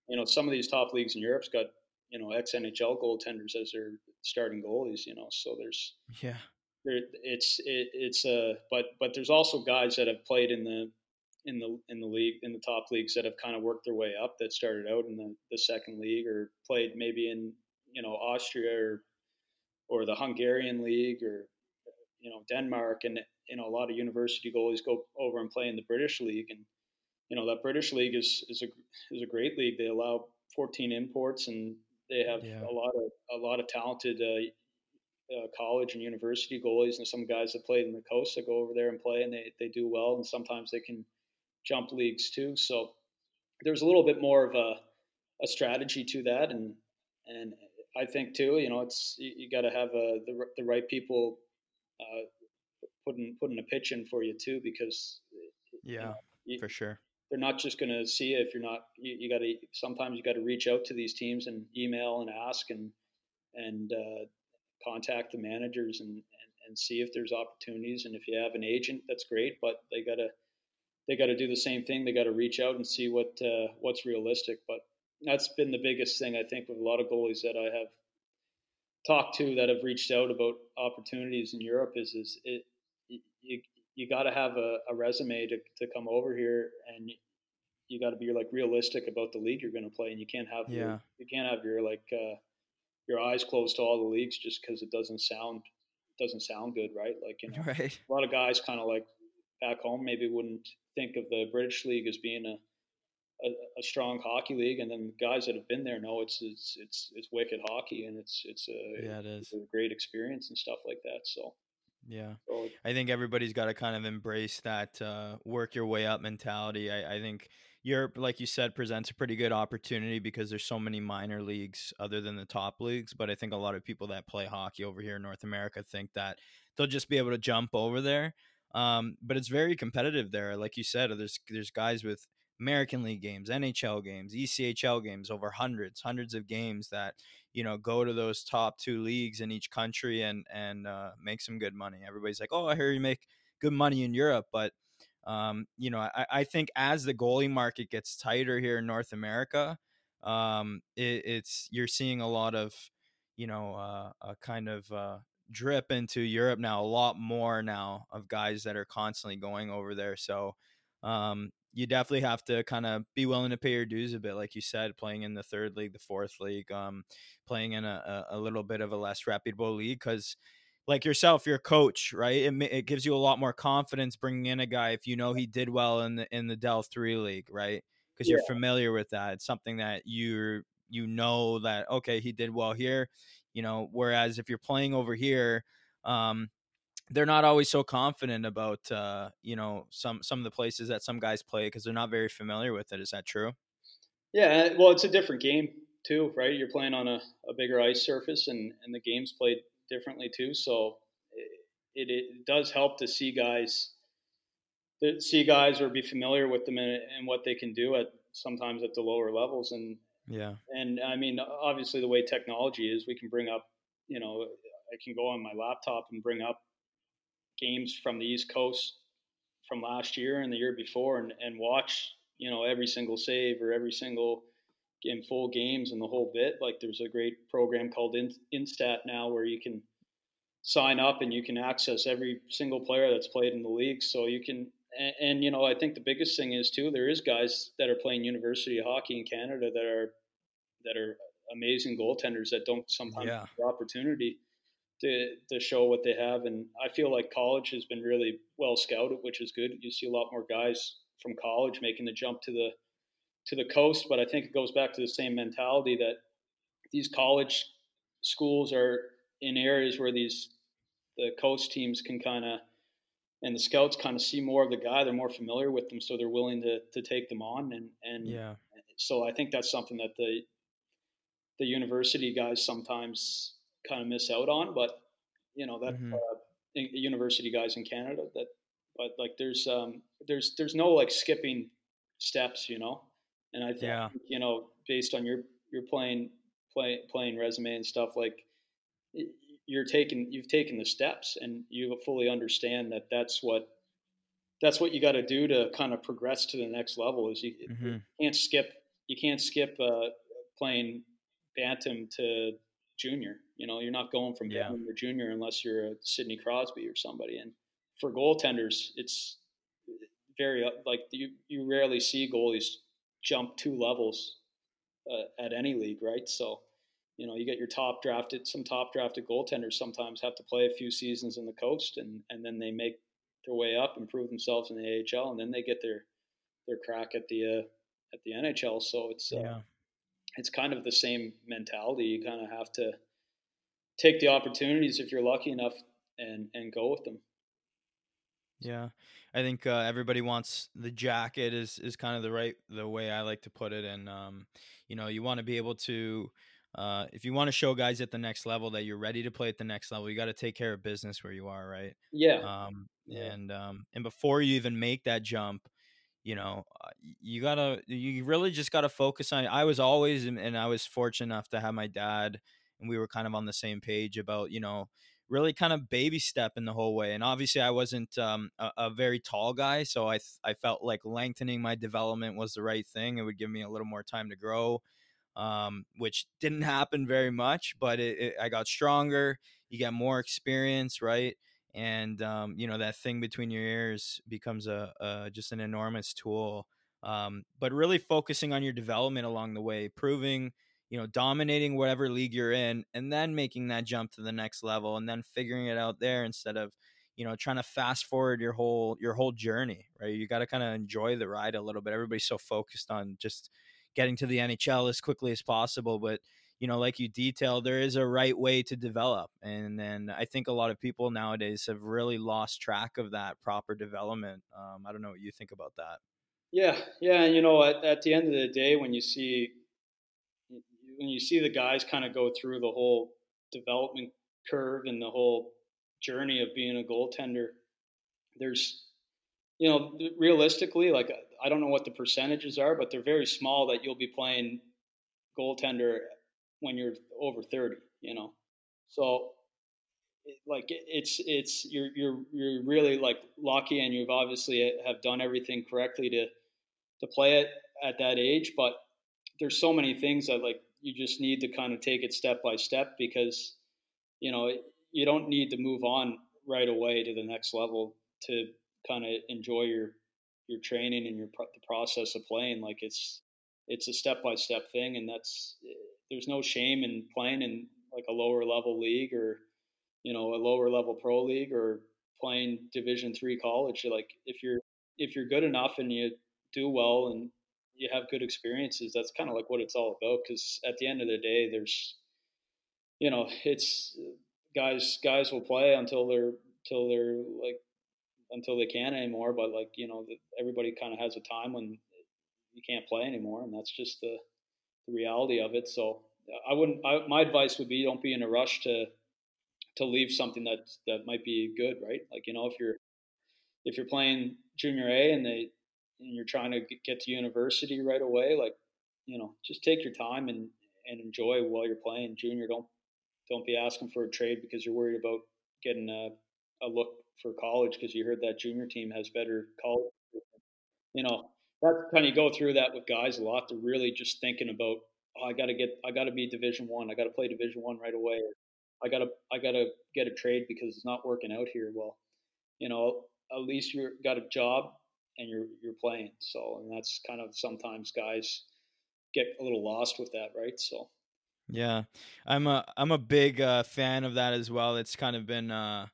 You know, some of these top leagues in Europe's got you know ex NHL goaltenders as their starting goalies. You know, so there's yeah, there, it's it, it's uh, but but there's also guys that have played in the in the in the league in the top leagues that have kind of worked their way up that started out in the, the second league or played maybe in you know Austria or or the Hungarian league or you know Denmark, and you know a lot of university goalies go over and play in the British league, and you know that British league is is a is a great league. They allow 14 imports, and they have yeah. a lot of a lot of talented uh, uh, college and university goalies, and some guys that played in the coast that go over there and play, and they they do well, and sometimes they can jump leagues too. So there's a little bit more of a a strategy to that, and and I think too, you know, it's you, you got to have uh, the the right people uh, putting putting a pitch in for you too because yeah, you know, you, for sure. They're not just going to see it if you're not. You, you got to sometimes you got to reach out to these teams and email and ask and and uh, contact the managers and, and and see if there's opportunities. And if you have an agent, that's great. But they got to they got to do the same thing. They got to reach out and see what uh, what's realistic. But that's been the biggest thing I think with a lot of goalies that I have talked to that have reached out about opportunities in Europe is is it you you got to have a, a, resume to, to come over here and you, got to be like realistic about the league you're going to play and you can't have yeah. your, you can't have your like uh, your eyes closed to all the leagues just because it doesn't sound doesn't sound good right like you (laughs) know right. a lot of guys kind of like back home maybe wouldn't think of the British league as being a a, a, strong hockey league, and then guys that have been there know it's it's it's it's wicked hockey, and it's it's a yeah, it is a great experience and stuff like that. So yeah, so, I think everybody's got to kind of embrace that uh, work your way up mentality. I, I think Europe, like you said, presents a pretty good opportunity because there's so many minor leagues other than the top leagues. But I think a lot of people that play hockey over here in North America think that they'll just be able to jump over there. Um, but it's very competitive there. Like you said, there's there's guys with American League games, NHL games, ECHL games, over hundreds, hundreds of games that you know go to those top two leagues in each country and and uh, make some good money. Everybody's like, oh, I hear you make good money in Europe, but um, you know, I, I, think as the goalie market gets tighter here in North America, um, it, it's you're seeing a lot of you know uh, a kind of uh, drip into Europe now, a lot more now of guys that are constantly going over there. So um, you definitely have to kind of be willing to pay your dues a bit, like you said, playing in the third league, the fourth league, um, playing in a, a little bit of a less reputable league because like yourself, you're coach, right? It, it gives you a lot more confidence bringing in a guy if you know he did well in the in the DEL three league, right? Because yeah. you're familiar with that. It's something that you you know that okay, he did well here, you know. Whereas if you're playing over here, um, they're not always so confident about uh, you know some some of the places that some guys play because they're not very familiar with it. Is that true? Yeah, well, it's a different game too, right? You're playing on a, a bigger ice surface, and and the game's played differently too. So it, it does help to see guys see guys or be familiar with them and, and what they can do at sometimes at the lower levels and yeah and i mean obviously the way technology is we can bring up you know i can go on my laptop and bring up games from the east coast from last year and the year before and, and watch you know every single save or every single in full games and the whole bit like there's a great program called in- InStat now where you can sign up and you can access every single player that's played in the league. So you can, and, and, you know, I think the biggest thing is too, there is guys that are playing university hockey in Canada that are that are amazing goaltenders that don't sometimes yeah. have the opportunity to to show what they have. And I feel like college has been really well scouted, which is good. You see a lot more guys from college making the jump to the to the coast, but I think it goes back to the same mentality that these college schools are in areas where these the coast teams can kind of and the scouts kind of see more of the guy. They're more familiar with them, so they're willing to to take them on. And and yeah, so I think that's something that the the university guys sometimes kind of miss out on. But you know that mm-hmm. uh, university guys in Canada that, but like there's um there's there's no like skipping steps, you know. And I think yeah. you know based on your your playing play, playing resume and stuff like you're taking you've taken the steps and you fully understand that that's what that's what you got to do to kind of progress to the next level is you, mm-hmm. you can't skip you can't skip uh, playing bantam to junior you know you're not going from yeah. bantam to junior unless you're a sidney crosby or somebody and for goaltenders it's very like you you rarely see goalies jump two levels uh, at any league right so you know, you get your top drafted, some top drafted goaltenders sometimes have to play a few seasons in the coast and, and then they make their way up, improve themselves in the AHL, and then they get their, their crack at the, uh, at the NHL. So it's, uh, yeah. it's kind of the same mentality. You kind of have to take the opportunities if you're lucky enough and, and go with them. Yeah. I think uh, everybody wants the jacket is, is kind of the right, the way I like to put it. And, um, you know, you want to be able to, uh, if you want to show guys at the next level that you're ready to play at the next level, you got to take care of business where you are, right? Yeah. Um, yeah. and um, and before you even make that jump, you know, uh, you gotta, you really just gotta focus on. I was always, and I was fortunate enough to have my dad, and we were kind of on the same page about, you know, really kind of baby step in the whole way. And obviously, I wasn't um, a, a, very tall guy, so I I felt like lengthening my development was the right thing. It would give me a little more time to grow um, which didn't (laughs) happen very much, but it, it, I got stronger. You get more experience, right? And um, you know that thing between your ears becomes a, a just an enormous tool. Um, but really focusing on your development along the way, proving, you know, dominating whatever league you're in, and then making that jump to the next level, and then figuring it out there instead of, you know, trying to fast forward your whole your whole journey, right? You got to kind of enjoy the ride a little bit. Everybody's so focused on just getting to the NHL as quickly as possible. But you know, like you detailed, there is a right way to develop, and then I think a lot of people nowadays have really lost track of that proper development. Um, I don't know what you think about that. Yeah, yeah, and you know, at, at the end of the day, when you see when you see the guys kind of go through the whole development curve and the whole journey of being a goaltender, there's you know, realistically, like uh, I don't know what the percentages are, but they're very small that you'll be playing goaltender when you're over 30, you know. So like it's it's you're you're you're really like lucky and you've obviously uh, have done everything correctly to to play it at that age, but there's so many things that like you just need to kind of take it step by step because you know you don't need to move on right away to the next level to kind of enjoy your your training and your the process of playing. Like it's it's a step by step thing, and that's there's no shame in playing in like a lower level league or you know a lower level pro league or playing Division three college. Like if you're if you're good enough and you do well and you have good experiences, that's kind of like what it's all about. Because at the end of the day, there's you know it's guys guys will play until they're until they're like until they can anymore. But like you know, everybody kind of has a time when you can't play anymore, and that's just the the reality of it. So I wouldn't. I, my advice would be don't be in a rush to to leave something that that might be good, right? Like you know, if you're if you're playing junior A and they and you're trying to get to university right away, like you know, just take your time and and enjoy while you're playing junior. Don't don't be asking for a trade because you're worried about getting a, a look for college because you heard that junior team has better college. You know, that's kind of go through that with guys a lot. They're really just thinking about, oh, I got to get, I got to be Division One. I. I got to play Division One right away. I got to, I got to get a trade because it's not working out here. Well, you know, at least you got a job and you're you're playing. So, and that's kind of sometimes guys get a little lost with that, right? So. Yeah, I'm a I'm a big uh, fan of that as well. It's kind of been uh,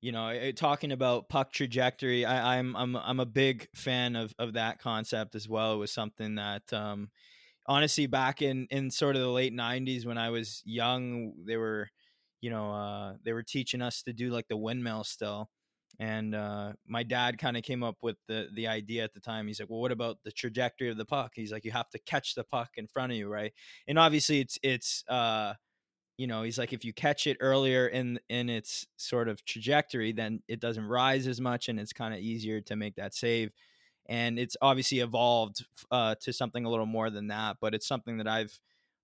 you know, talking about puck trajectory, I, am I'm, I'm I'm a big fan of of that concept as well. It was something that um, honestly back in in sort of the late '90s when I was young, they were, you know, uh, they were teaching us to do like the windmill still. And uh, my dad kind of came up with the the idea at the time. He's like, "Well, what about the trajectory of the puck?" He's like, "You have to catch the puck in front of you, right?" And obviously, it's it's uh, you know he's like if you catch it earlier in in its sort of trajectory then it doesn't rise as much and it's kind of easier to make that save and it's obviously evolved uh, to something a little more than that but it's something that i've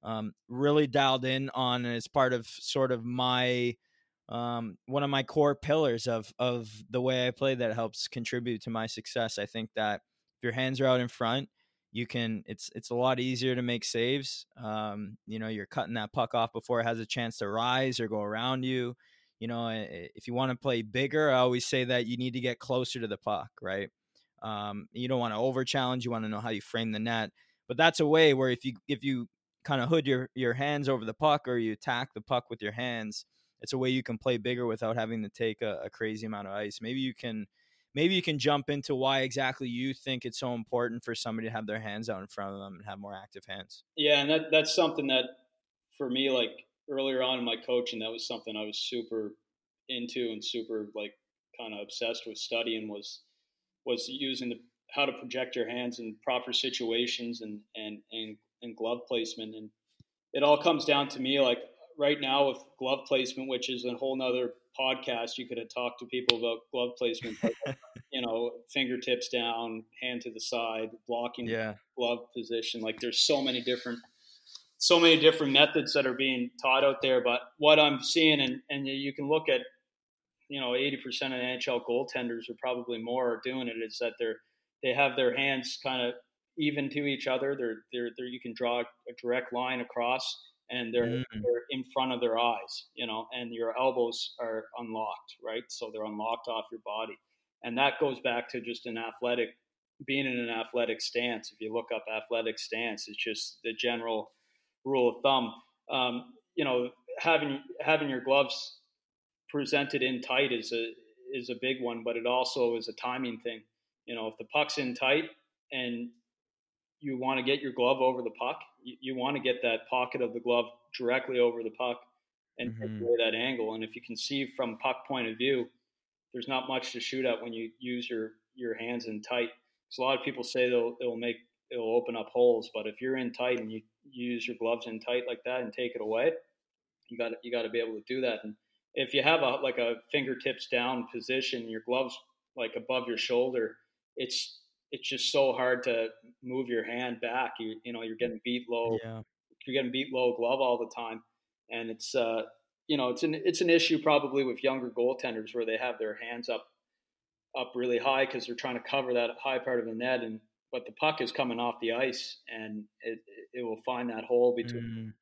um, really dialed in on and it's part of sort of my um, one of my core pillars of of the way i play that helps contribute to my success i think that if your hands are out in front you can it's it's a lot easier to make saves. Um, you know you're cutting that puck off before it has a chance to rise or go around you. You know if you want to play bigger i always say that you need to get closer to the puck right? Um, you don't want to over challenge you want to know how you frame the net. But that's a way where if you if you kind of hood your your hands over the puck or you attack the puck with your hands it's a way you can play bigger without having to take a, a crazy amount of ice maybe you can maybe you can jump into why exactly you think it's so important for somebody to have their hands out in front of them and have more active hands. Yeah, and that that's something that for me, like earlier on in my coaching, that was something I was super into and super like kind of obsessed with studying was was using the how to project your hands in proper situations and and and, and glove placement and it all comes down to me like right now with glove placement which is a whole nother podcast, you could have talked to people about glove placement, (laughs) you know, fingertips down, hand to the side, blocking yeah. glove position. Like there's so many different, so many different methods that are being taught out there. But what I'm seeing, and, and you can look at, you know, 80% of NHL goaltenders or probably more are doing it is that they're, they have their hands kind of even to each other. They're, they're, they're, you can draw a direct line across and they're, mm. they're in front of their eyes, you know, and your elbows are unlocked, right? So they're unlocked off your body. And that goes back to just an athletic, being in an athletic stance. If you look up athletic stance, it's just the general rule of thumb. Um, you know, having having your gloves presented in tight is a is a big one, but it also is a timing thing. You know, if the puck's in tight and you want to get your glove over the puck. You, you want to get that pocket of the glove directly over the puck and mm-hmm. take away that angle. And if you can see from puck point of view, there's not much to shoot at when you use your your hands in tight. Because a lot of people say they'll it'll make it'll open up holes, but if you're in tight and you, you use your gloves in tight like that and take it away, you got you got to be able to do that. And if you have a like a fingertips down position, your gloves like above your shoulder, it's it's just so hard to move your hand back. You you know you're getting beat low. Yeah. You're getting beat low glove all the time, and it's uh you know it's an it's an issue probably with younger goaltenders where they have their hands up up really high because they're trying to cover that high part of the net and but the puck is coming off the ice and it it will find that hole between mm.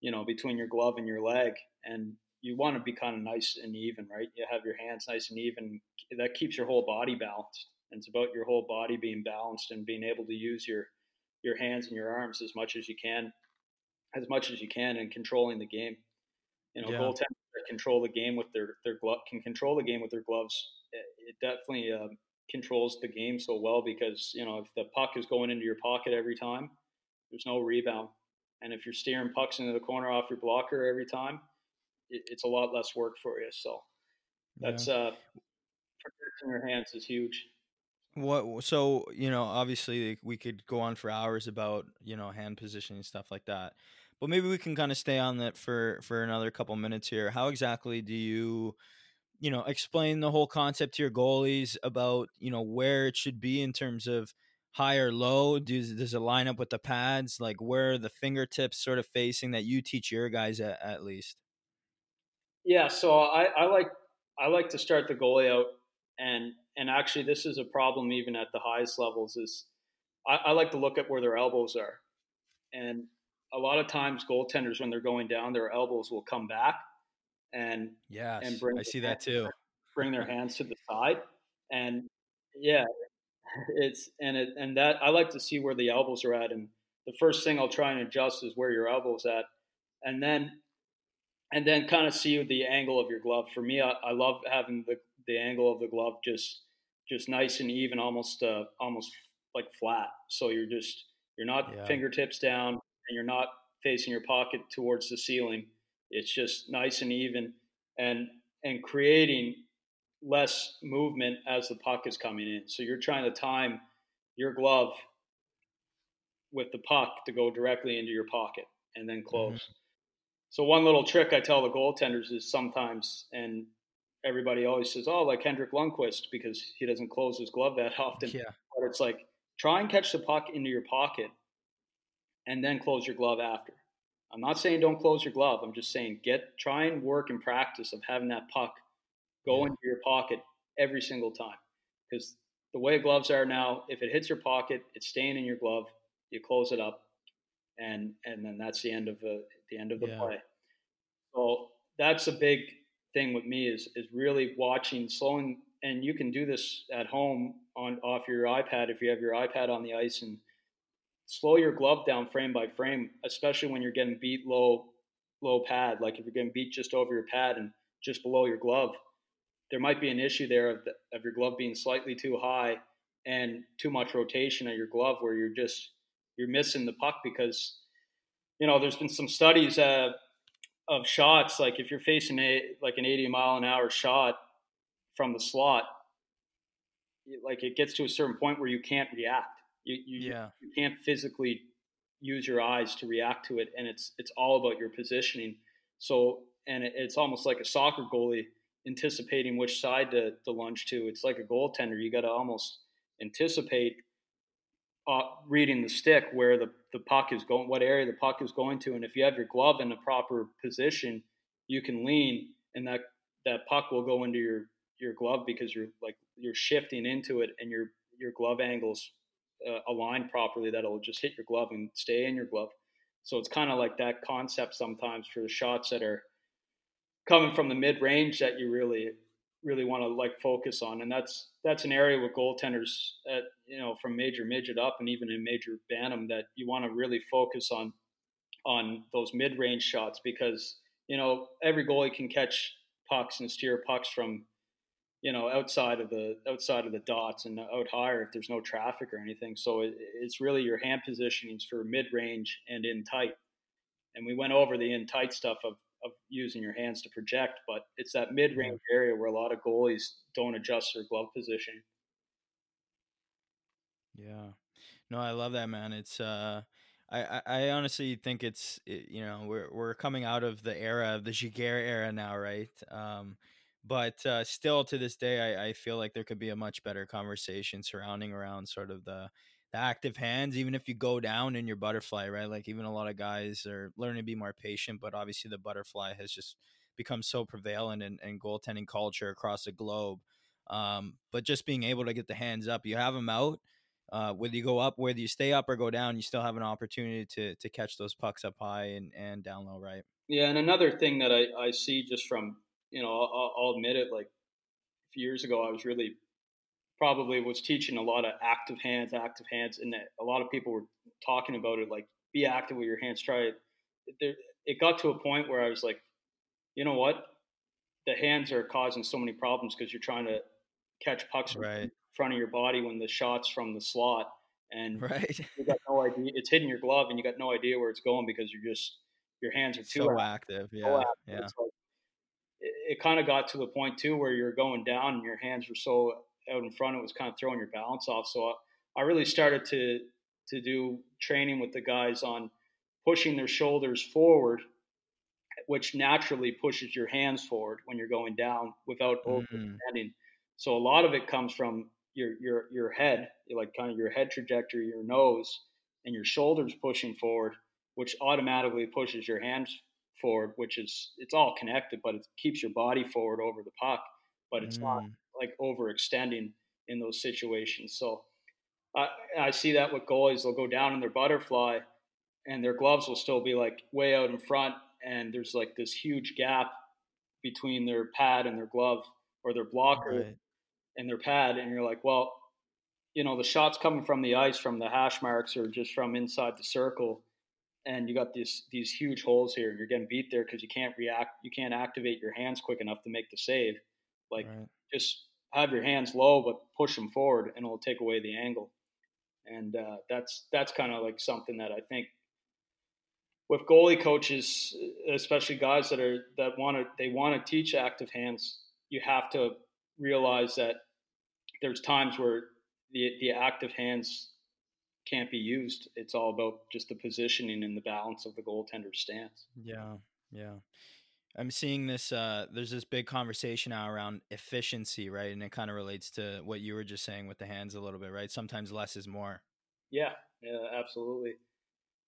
you know between your glove and your leg and you want to be kind of nice and even right you have your hands nice and even that keeps your whole body balanced it's about your whole body being balanced and being able to use your your hands and your arms as much as you can, as much as you can, and controlling the game. You know, yeah. goaltenders that control the game with their their glove can control the game with their gloves. It, definitely uh, controls the game so well because you know if the puck is going into your pocket every time, there's no rebound, and if you're steering pucks into the corner off your blocker every time, it, it's a lot less work for you. So that's yeah. uh, protecting your hands is huge. What so you know obviously we could go on for hours about you know hand positioning stuff like that, but maybe we can kind of stay on that for for another couple minutes here. How exactly do you you know explain the whole concept to your goalies about you know where it should be in terms of high or low? Does does it line up with the pads? Like where the fingertips sort of facing that you teach your guys at, at least? Yeah, so I, I like I like to start the goalie out and and actually this is a problem even at the highest levels is I, I, like to look at where their elbows are. And a lot of times goaltenders when they're going down their elbows will come back and yeah and bring i see that too. bring their (laughs) hands to the side. And yeah it's and it and that i like to see where the elbows are at and the first thing i'll try and adjust is where your elbows at. And then and then kind of see the angle of your glove. For me i, I love having the the angle of the glove just just nice and even, almost uh, almost like flat. So you're just you're not yeah. fingertips down and you're not facing your pocket towards the ceiling. It's just nice and even and and creating less movement as the puck is coming in. So you're trying to time your glove with the puck to go directly into your pocket and then close. Mm-hmm. So one little trick I tell the goaltenders is sometimes, and everybody always says, "Oh, like Henrik Lundqvist," because he doesn't close his glove that (laughs) often. Yeah. But it's like try and catch the puck into your pocket, and then close your glove after. I'm not saying don't close your glove. I'm just saying get try and work in practice of having that puck go yeah. into your pocket every single time. Because the way gloves are now, if it hits your pocket, it's staying in your glove. You close it up, and and then that's the end of the the end of the yeah. play. So that's a big thing with me is is really watching, slowing, and you can do this at home on off your iPad if you have your iPad on the ice and slow your glove down frame by frame, especially when you're getting beat low low pad. Like if you're getting beat just over your pad and just below your glove, there might be an issue there of, the, of your glove being slightly too high and too much rotation of your glove where you're just you're missing the puck because you know there's been some studies uh, of shots, like if you're facing a like an 80 mile an hour shot from the slot, like it gets to a certain point where you can't react. You you, yeah. you can't physically use your eyes to react to it, and it's it's all about your positioning. So and it, it's almost like a soccer goalie anticipating which side to, to lunge to. It's like a goaltender. You got to almost anticipate uh, reading the stick where the, the puck is going, what area the puck is going to. And if you have your glove in the proper position, you can lean and that, that puck will go into your, your glove because you're like, you're shifting into it and your, your glove angles uh, aligned properly. That'll just hit your glove and stay in your glove. So it's kind of like that concept sometimes for the shots that are coming from the mid range that you really really want to like focus on, and that's that's an area with goaltenders at you know from major midget up and even in major bantam that you want to really focus on on those mid range shots because you know every goalie can catch pucks and steer pucks from you know outside of the outside of the dots and out higher if there's no traffic or anything. So it, it's really your hand positionings for mid range and in tight. And we went over the in tight stuff of of using your hands to project, but it's that mid range area where a lot of goalies don't adjust their glove position. Yeah, no, I love that man. It's uh, I I honestly think it's it, you know we're we're coming out of the era of the Giguere era now, right? Um, but uh, still to this day, I, I feel like there could be a much better conversation surrounding around sort of the the active hands, even if you go down in your butterfly, right? Like even a lot of guys are learning to be more patient, but obviously the butterfly has just become so prevalent in, in goaltending culture across the globe. Um, but just being able to get the hands up, you have them out. Uh, whether you go up, whether you stay up or go down, you still have an opportunity to to catch those pucks up high and, and down low, right? Yeah, and another thing that I, I see just from you know I'll, I'll admit it, like a few years ago, I was really probably was teaching a lot of active hands, active hands, and that a lot of people were talking about it like be active with your hands. Try it. There, it got to a point where I was like, you know what? The hands are causing so many problems because you're trying to catch pucks right. in front of your body when the shots from the slot, and right. (laughs) you got no idea. It's hitting your glove, and you got no idea where it's going because you're just your hands are too so active. Yeah, so active. yeah. Like, it, it kind of got to the point too where you're going down and your hands were so out in front, it was kind of throwing your balance off. So I, I really started to to do training with the guys on pushing their shoulders forward, which naturally pushes your hands forward when you're going down without mm-hmm. overextending. So a lot of it comes from your your your head, like kind of your head trajectory, your nose, and your shoulders pushing forward, which automatically pushes your hands forward, which is it's all connected, but it keeps your body forward over the puck, but it's mm. not like overextending in those situations. So I, I see that with goalies, they'll go down in their butterfly, and their gloves will still be like way out in front, and there's like this huge gap between their pad and their glove or their blocker right. and their pad, and you're like, well, you know, the shots coming from the ice from the hash marks or just from inside the circle and you got these these huge holes here, and you're getting beat there because you can't react, you can't activate your hands quick enough to make the save. Like right. just have your hands low, but push them forward, and it'll take away the angle. And uh, that's that's kind of like something that I think with goalie coaches, especially guys that are that want to they want to teach active hands, you have to realize that there's times where the the active hands can't be used. It's all about just the positioning and the balance of the goaltender's stance. Yeah, yeah. I'm seeing this. Uh, there's this big conversation now around efficiency, right? And it kind of relates to what you were just saying with the hands a little bit, right? Sometimes less is more. Yeah, yeah, absolutely.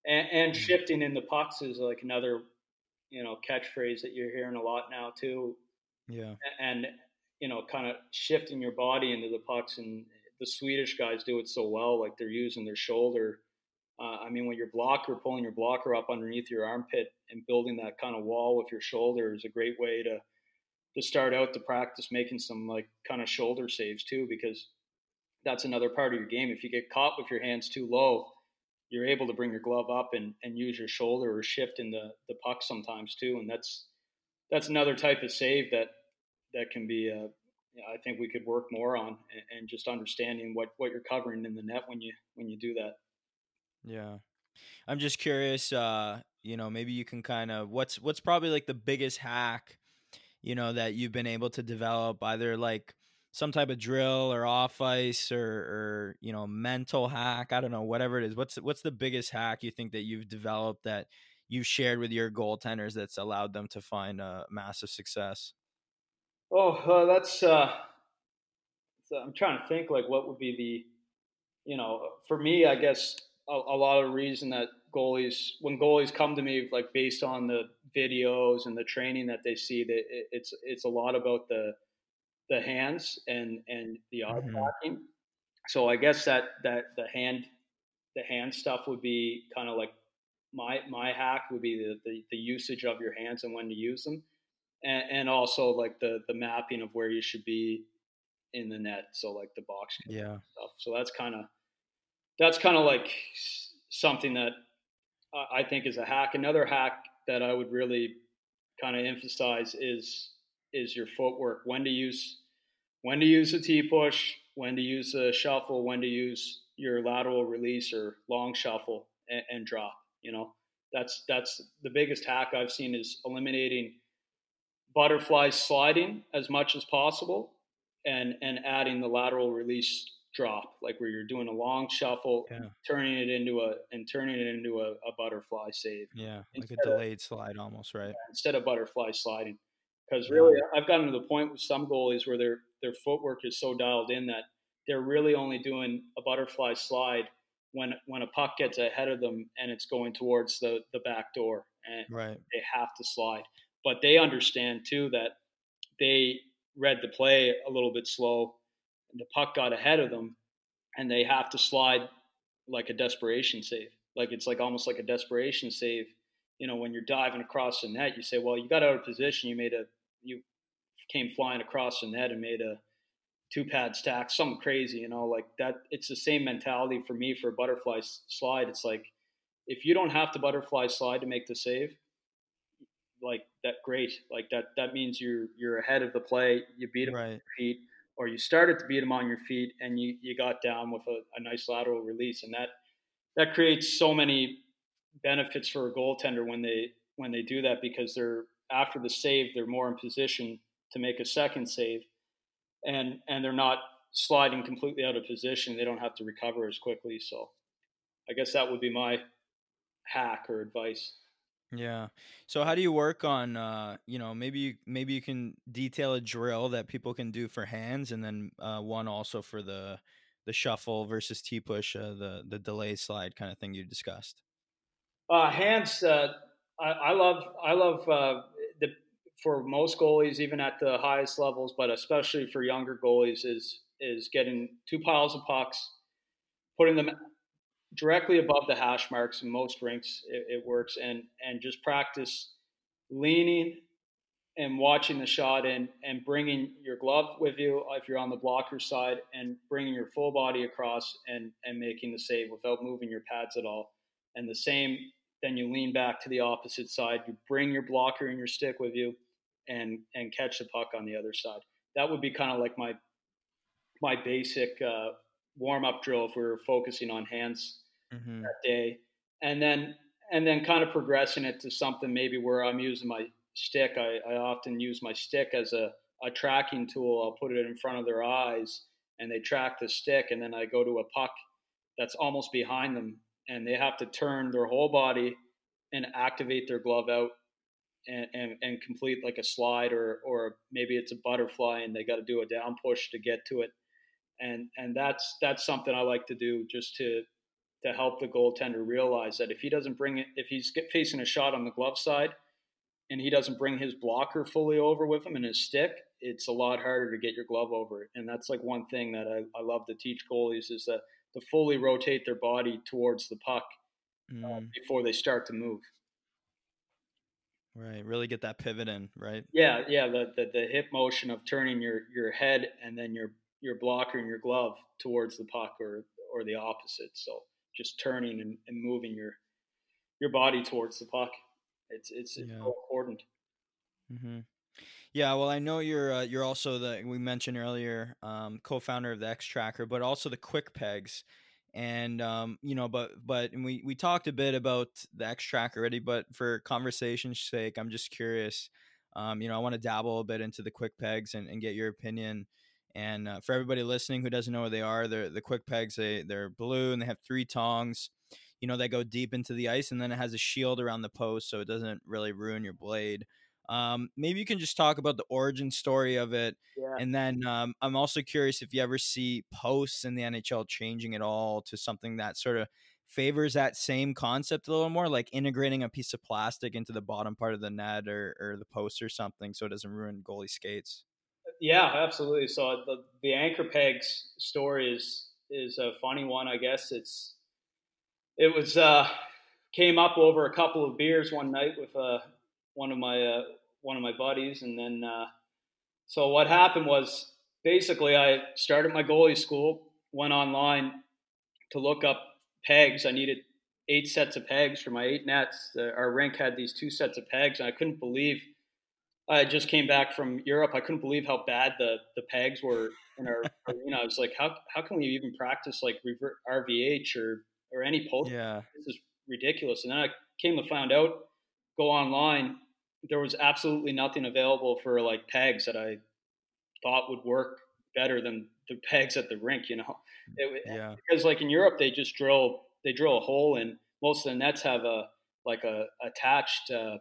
And, and mm-hmm. shifting in the pucks is like another, you know, catchphrase that you're hearing a lot now too. Yeah. And you know, kind of shifting your body into the pucks and the Swedish guys do it so well. Like they're using their shoulder. Uh, I mean, when your blocker pulling your blocker up underneath your armpit and building that kind of wall with your shoulder is a great way to to start out to practice making some like kind of shoulder saves too, because that's another part of your game. If you get caught with your hands too low, you're able to bring your glove up and, and use your shoulder or shift in the, the puck sometimes too. And that's that's another type of save that that can be uh, I think we could work more on and, and, just understanding what, what you're covering in the net when you when you do that. Yeah, I'm just curious. Uh, you know, maybe you can kind of what's what's probably like the biggest hack, you know, that you've been able to develop, either like some type of drill or off ice or or you know mental hack. I don't know, whatever it is. What's what's the biggest hack you think that you've developed that you've shared with your goaltenders that's allowed them to find a massive success? Oh, uh, that's. Uh, I'm trying to think like what would be the, you know, for me, I guess a, a, lot of reason that goalies, when goalies come to me, like based on the videos and the training that they see, that it, it's it's a lot about the the hands and and the eye mm-hmm. blocking. So I guess that that the hand the hand stuff would be kind of like my my hack would be the, the, the usage of your hands and when to use them and, and also like the the mapping of where you should be in the net. So like the box yeah stuff. So that's kind of that's kind of like something that I think is a hack. Another hack that I would really kind of emphasize is is your footwork. When to use when to use a T push, when to use a shuffle, when to use your lateral release or long shuffle and, and drop. You know, that's that's the biggest hack I've seen is eliminating butterfly sliding as much as possible and and adding the lateral release drop like where you're doing a long shuffle yeah. turning it into a and turning it into a, a butterfly save yeah like a delayed of, slide almost right yeah, instead of butterfly sliding because really yeah. i've gotten to the point with some goalies where their their footwork is so dialed in that they're really only doing a butterfly slide when when a puck gets ahead of them and it's going towards the the back door and right. they have to slide but they understand too that they read the play a little bit slow the puck got ahead of them and they have to slide like a desperation save like it's like almost like a desperation save you know when you're diving across the net you say well you got out of position you made a you came flying across the net and made a two pad stack something crazy you know like that it's the same mentality for me for a butterfly slide it's like if you don't have to butterfly slide to make the save like that great. Like that that means you're you're ahead of the play. You beat them right. feet, or you started to beat them on your feet, and you you got down with a, a nice lateral release, and that that creates so many benefits for a goaltender when they when they do that because they're after the save they're more in position to make a second save, and and they're not sliding completely out of position. They don't have to recover as quickly. So I guess that would be my hack or advice. Yeah. So how do you work on uh, you know, maybe you maybe you can detail a drill that people can do for hands and then uh, one also for the the shuffle versus T push, uh, the the delay slide kind of thing you discussed. Uh, hands uh, I, I love I love uh, the for most goalies even at the highest levels, but especially for younger goalies is is getting two piles of pucks, putting them directly above the hash marks in most rinks it, it, works. And and just practice leaning and watching the shot and and bringing your glove with you if you're on the blocker side and bringing your full body across and and making the save without moving your pads at all. And the same then you lean back to the opposite side you bring your blocker and your stick with you and and catch the puck on the other side. That would be kind of like my my basic uh, warm up drill if we are focusing on hands mm-hmm. that day, and then and then kind of progressing it to something maybe where I'm using my stick. I, I often use my stick as a, a tracking tool. I'll put it in front of their eyes and they track the stick, and then I go to a puck that's almost behind them, and they have to turn their whole body and activate their glove out and, and, and complete like a slide or or maybe it's a butterfly and they got to do a down push to get to it and and that's that's something I like to do just to to help the goaltender realize that if he doesn't bring it, if he's facing a shot on the glove side and he doesn't bring his blocker fully over with him and his stick, it's a lot harder to get your glove over it. And that's like one thing that I, I love to teach goalies is that to fully rotate their body towards the puck mm. uh, before they start to move. Right, really get that pivot in, right? Yeah, yeah, the, the the hip motion of turning your your head and then your your blocker and your glove towards the puck or or the opposite. So just turning and, and moving your your body towards the puck. It's it's, yeah. so important. Mm-hmm. Yeah, well, I know you're uh, you're also the we mentioned earlier um, co-founder of the X Tracker, but also the Quick Pegs, and um, you know, but but and we we talked a bit about the X Tracker already, but for conversation's sake, I'm just curious. Um, you know, I want to dabble a bit into the Quick Pegs and, and get your opinion. And uh, for everybody listening who doesn't know what they are, they're the quick pegs. They they're blue and they have three tongs. You know, they go deep into the ice, and then it has a shield around the post, so it doesn't really ruin your blade. Um, maybe you can just talk about the origin story of it, yeah. and then um, I'm also curious if you ever see posts in the NHL changing at all to something that sort of favors that same concept a little more, like integrating a piece of plastic into the bottom part of the net or, or the post or something, so it doesn't ruin goalie skates. Yeah, absolutely. So the the anchor pegs story is is a funny one, I guess. It's it was uh, came up over a couple of beers one night with uh, one of my uh, one of my buddies, and then uh, so what happened was basically I started my goalie school, went online to look up pegs. I needed eight sets of pegs for my eight nets. our rink had these two sets of pegs, and I couldn't believe I just came back from Europe. I couldn't believe how bad the, the pegs were in our (laughs) arena. I was like, how, how can we even practice like revert RVH or, or any post? Yeah. This is ridiculous. And then I came to find out, go online, there was absolutely nothing available for like pegs that I thought would work better than the (laughs) pegs at the rink, you know? It, yeah. Because like in Europe, they just drill, they drill a hole and most of the nets have a, like a attached, uh,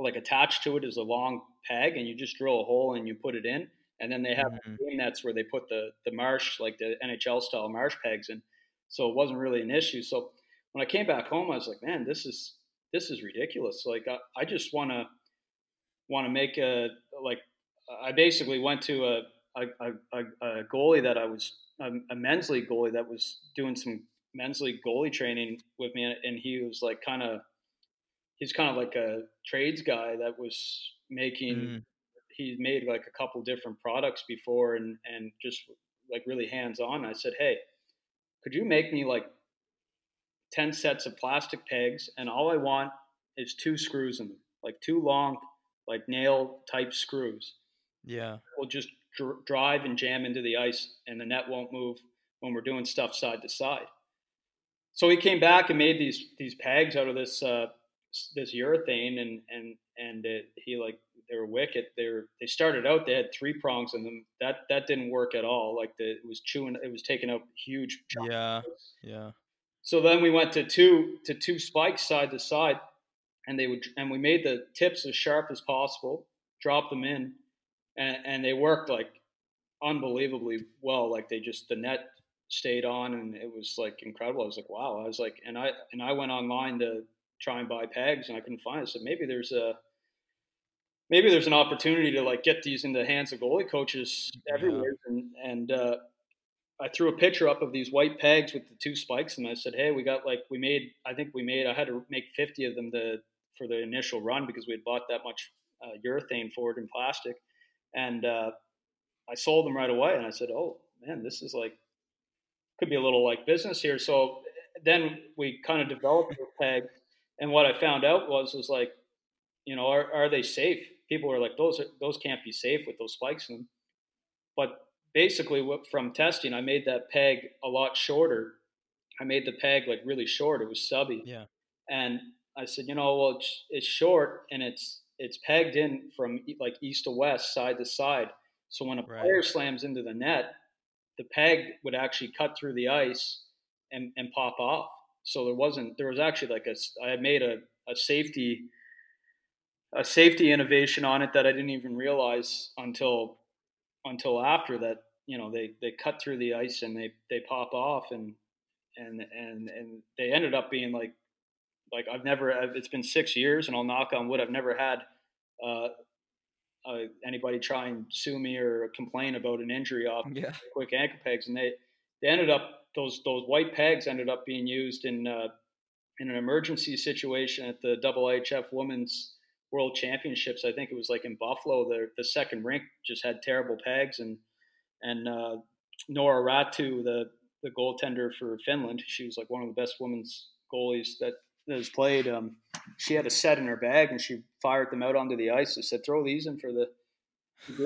like attached to it is a long peg, and you just drill a hole and you put it in. And then they have mm-hmm. game nets where they put the the marsh, like the NHL style marsh pegs, and so it wasn't really an issue. So when I came back home, I was like, man, this is this is ridiculous. Like I, I just want to want to make a like I basically went to a a, a, a goalie that I was a, a, men's league goalie that was doing some men's league goalie training with me, and he was like kind of he's kind of like a trades guy that was making mm. he made like a couple different products before and and just like really hands on i said hey could you make me like 10 sets of plastic pegs and all i want is two screws in them like two long like nail type screws. Yeah. We'll just dr- drive and jam into the ice and the net won't move when we're doing stuff side to side. So he came back and made these these pegs out of this uh, this urethane and and and it, he like they were wicked. They were they started out they had three prongs in them. That that didn't work at all. Like the, it was chewing, it was taking up huge. Chunks. Yeah, yeah. So then we went to two to two spikes side to side, and they would and we made the tips as sharp as possible. Dropped them in, and, and they worked like unbelievably well. Like they just the net stayed on, and it was like incredible. I was like, wow. I was like, and I and I went online to try and buy pegs, and I couldn't find it. So maybe there's a maybe there's an opportunity to like get these in the hands of goalie coaches everywhere. Yeah. And and uh, I threw a picture up of these white pegs with the two spikes, and I said, hey, we got like we made. I think we made. I had to make 50 of them to for the initial run because we had bought that much uh, urethane for it in plastic, and uh, I sold them right away. And I said, oh man, this is like could be a little like business here. So then we kind of developed the peg, and what I found out was was like, you know, are are they safe? People were like, those are, those can't be safe with those spikes in them. But basically, from testing, I made that peg a lot shorter. I made the peg like really short. It was subby. Yeah. And I said, you know, well, it's, it's short and it's it's pegged in from like east to west, side to side. So when a right. player slams into the net, the peg would actually cut through the ice and, and pop off. So there wasn't there was actually like a I had made a, a safety a safety innovation on it that I didn't even realize until until after that you know they they cut through the ice and they they pop off and and and and they ended up being like like I've never it's been six years and I'll knock on wood I've never had uh, uh, anybody try and sue me or complain about an injury off yeah. quick anchor pegs, and they they ended up those those white pegs ended up being used in uh, in an emergency situation at the IIHF Women's World Championships. I think it was like in Buffalo. The the second rink just had terrible pegs, and and uh, Noora Räty, the the goaltender for Finland, she was like one of the best women's goalies that has played. Um, she had a set in her bag and she fired them out onto the ice. and said, "Throw these in for the." (laughs)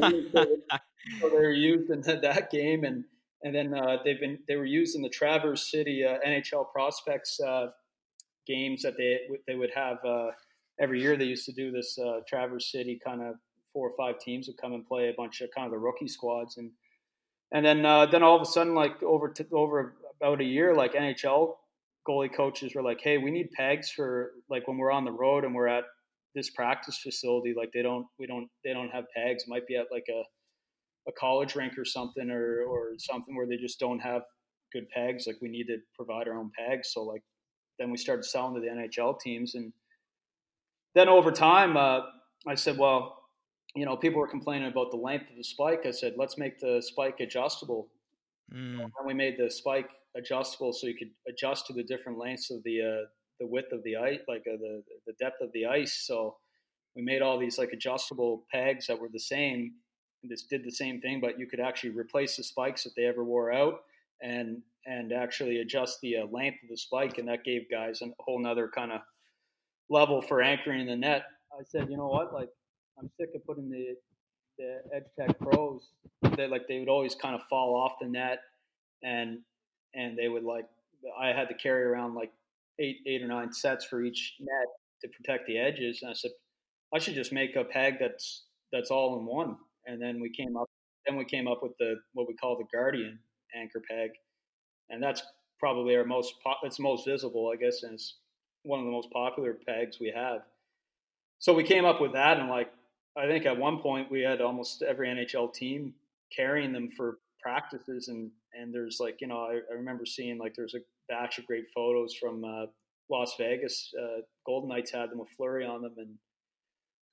so they were used in that game, and and then uh, they've been they were used in the Traverse City uh, NHL prospects uh, games that they they would have uh, every year. They used to do this uh, Traverse City kind of four or five teams would come and play a bunch of kind of the rookie squads and and then uh, then all of a sudden like over over about a year like NHL goalie coaches were like, "Hey, we need pegs for like when we're on the road and we're at this practice facility. Like they don't, we don't, they don't have pegs. It might be at like a a college rink or something, or or something where they just don't have good pegs. Like we need to provide our own pegs. So like then we started selling to the NHL teams, and then over time, uh, I said, well. You know, people were complaining about the length of the spike. I said, let's make the spike adjustable. Mm. And we made the spike adjustable so you could adjust to the different lengths of the uh, the width of the ice, like uh, the the depth of the ice. So we made all these like adjustable pegs that were the same. This did the same thing, but you could actually replace the spikes if they ever wore out, and and actually adjust the uh, length of the spike, and that gave guys a whole nother kind of level for anchoring the net. I said, you know what, like I'm sick of putting the the Edge Tech Pros that like they would always kind of fall off the net and and they would like I had to carry around like eight eight or nine sets for each net to protect the edges. And I said I should just make a peg that's that's all in one. And then we came up then we came up with the what we call the Guardian anchor peg, and that's probably our most it's most visible, I guess, and it's one of the most popular pegs we have. So we came up with that, and like I think at one point we had almost every NHL team carrying them for practices and and there's like you know I, I remember seeing like there's a batch of great photos from uh, Las Vegas. Uh, Golden Knights had them with Fleury on them, and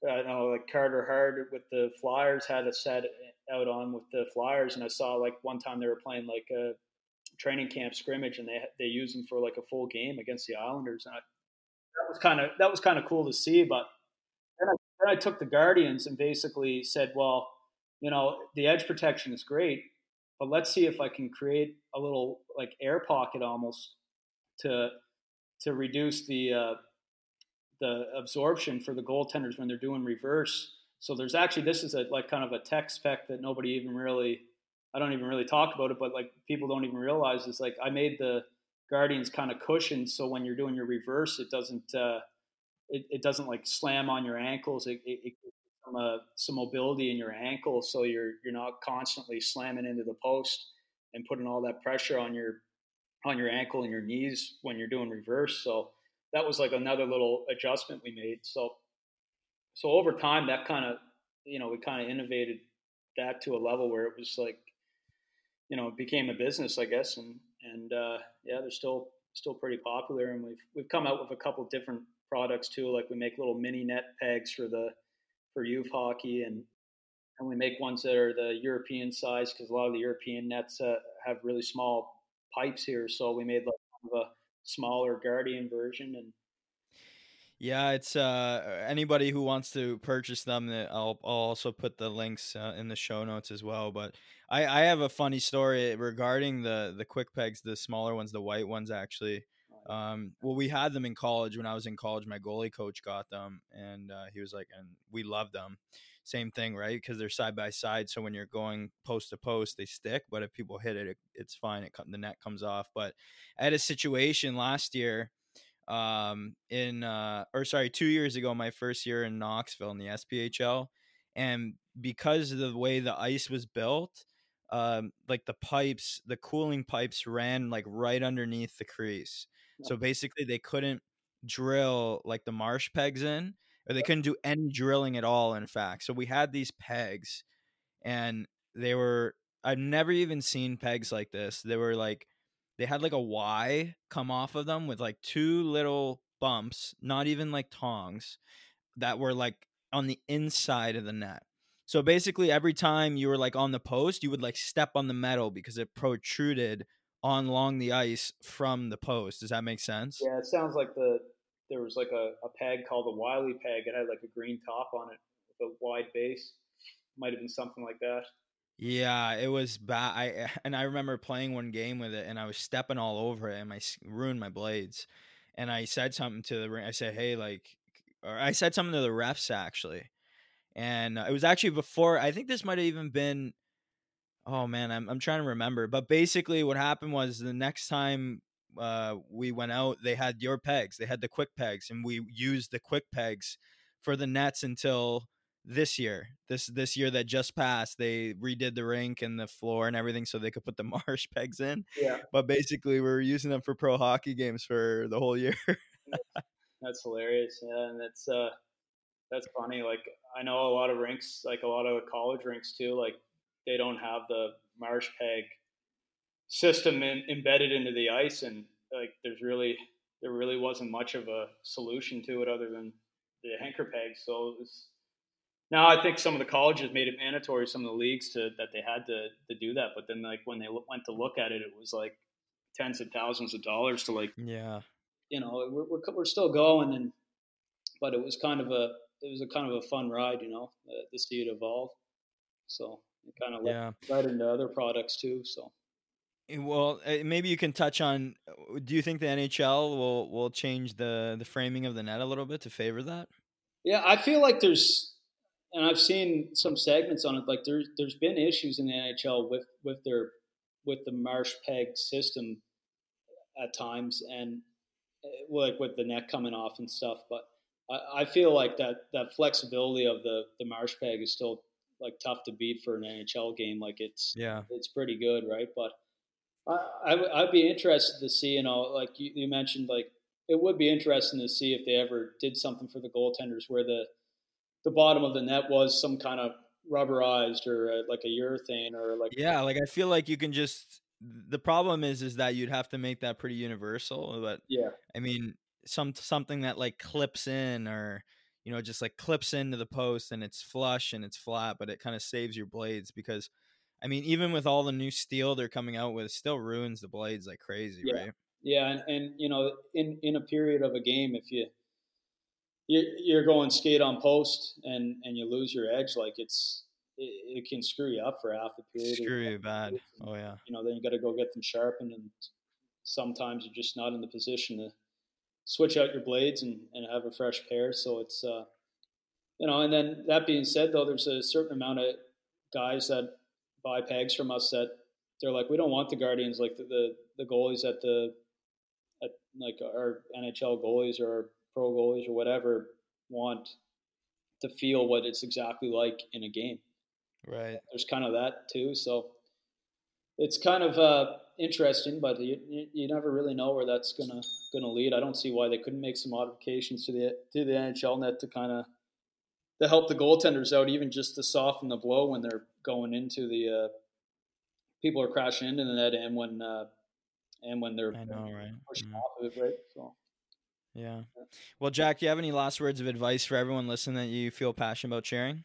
I know like Carter Hart with the Flyers had a set out on with the Flyers, and I saw like one time they were playing like a training camp scrimmage, and they they used them for like a full game against the Islanders, and I, that was kind of that was kind of cool to see. But then I, then I took the Guardians and basically said, well, you know, the edge protection is great, but let's see if I can create a little like air pocket almost to to reduce the uh, the absorption for the goaltenders when they're doing reverse. So there's actually this is a like kind of a tech spec that nobody even really I don't even really talk about it, but like people don't even realize is like I made the Guardians kind of cushion so when you're doing your reverse, it doesn't uh, it, it doesn't like slam on your ankles. It, it, it some, uh, some mobility in your ankle, so you're you're not constantly slamming into the post and putting all that pressure on your on your ankle and your knees when you're doing reverse. So that was like another little adjustment we made. So so over time, that kind of you know we kind of innovated that to a level where it was like you know it became a business, I guess, and and uh, yeah, they're still still pretty popular, and we've we've come out with a couple different products too. Like we make little mini net pegs for the for youth hockey, and and we make ones that are the European size because a lot of the European nets uh, have really small pipes here. So we made like kind of a smaller Guardian version, and yeah, it's uh, anybody who wants to purchase them. I'll, I'll also put the links uh, in the show notes as well. But I, I have a funny story regarding the the quick pegs, the smaller ones, the white ones actually. Um, well, we had them in college when I was in college. My goalie coach got them, and uh, he was like, and we loved them. Same thing, right? Because they're side by side, so when you're going post to post, they stick. But if people hit it, it it's fine. It the net comes off. But I had a situation last year, um, in uh, or sorry, two years ago, my first year in Knoxville in the SPHL, and because of the way the ice was built, um, like the pipes, the cooling pipes ran like right underneath the crease. So basically, they couldn't drill like the marsh pegs in, or they couldn't do any drilling at all. In fact, so we had these pegs, and they were I've never even seen pegs like this. They were like they had like a Y come off of them with like two little bumps, not even like tongs, that were like on the inside of the net. So basically, every time you were like on the post, you would like step on the metal because it protruded on along the ice from the post. Does that make sense? Yeah, it sounds like the there was like a, a peg called the Wiley peg. It had like a green top on it with a wide base. Might have been something like that. Yeah, it was bad. I (laughs) and I remember playing one game with it, and I was stepping all over it, and I ruined my blades. And I said something to the ring. I said, "Hey, like," or I said something to the refs actually, and uh, it was actually before. I think this might have even been oh man, I'm I'm trying to remember. But basically, what happened was the next time uh, we went out, they had your pegs. They had the quick pegs, and we used the quick pegs for the nets until this year. This this year that just passed, they redid the rink and the floor and everything so they could put the (laughs) marsh pegs in. Yeah. But basically, we were using them for pro hockey games for the whole year. (laughs) that's hilarious. Yeah, and it's uh, that's funny. Like I know a lot of rinks, like a lot of college rinks too. Like they don't have the marsh peg system in, embedded into the ice, and like there's really there really wasn't much of a solution to it other than the anchor peg. So now I think some of the colleges made it mandatory, some of the leagues to that they had to to do that. But then like when they went to look at it, it was like tens of thousands of dollars to like yeah, you know we're we're, we're still going and but it was kind of a it was a kind of a fun ride, you know, uh, to see it evolve. So it kind of yeah. right into other products too. So. Well, eh, maybe you can touch on. Uh, do you think the NHL will will change the the framing of the net a little bit to favor that? Yeah, I feel like there's, and I've seen some segments on it. Like there's there's been issues in the NHL with with their with the marsh peg system at times, and eh, like with the net coming off and stuff. But I, I feel like that that flexibility of the the marsh peg is still like tough to beat for an NHL game. Like it's yeah, it's pretty good, right? But I, I would be interested to see, you know, like you, you mentioned, like it would be interesting to see if they ever did something for the goaltenders where the the bottom of the net was some kind of rubberized or uh, like a urethane or like yeah, like I feel like you can just. The problem is, is that you'd have to make that pretty universal. But yeah, I mean, some something that like clips in or you know, just like clips into the post and it's flush and it's flat, but it kind of saves your blades because I mean, even with all the new steel they're coming out with, still ruins the blades like crazy, yeah. right? Yeah, and, and you know, in in a period of a game, if you you're going skate on post and and you lose your edge, like it's it, it can screw you up for half the period. Screw you bad. Oh yeah. You know, then you got to go get them sharpened, and sometimes you're just not in the position to switch out your blades and, and have a fresh pair. So it's, uh, you know, and then that being said, though, there's a certain amount of guys that buy pegs from us that they're like, we don't want the Guardians, like the, the, the goalies at the, at like our NHL goalies or our pro goalies or whatever want to feel what it's exactly like in a game. Right. There's kind of that too. So it's kind of uh, interesting, but you, you never really know where that's gonna gonna lead. I don't see why they couldn't make some modifications to the to the NHL net to kind of to help the goaltenders out, even just to soften the blow when they're going into the uh, people are crashing into the net and when uh, and when they're I know, right? pushing Mm. off of it, right? So. Yeah. Well, Jack, do you have any last words of advice for everyone listening that you feel passionate about sharing?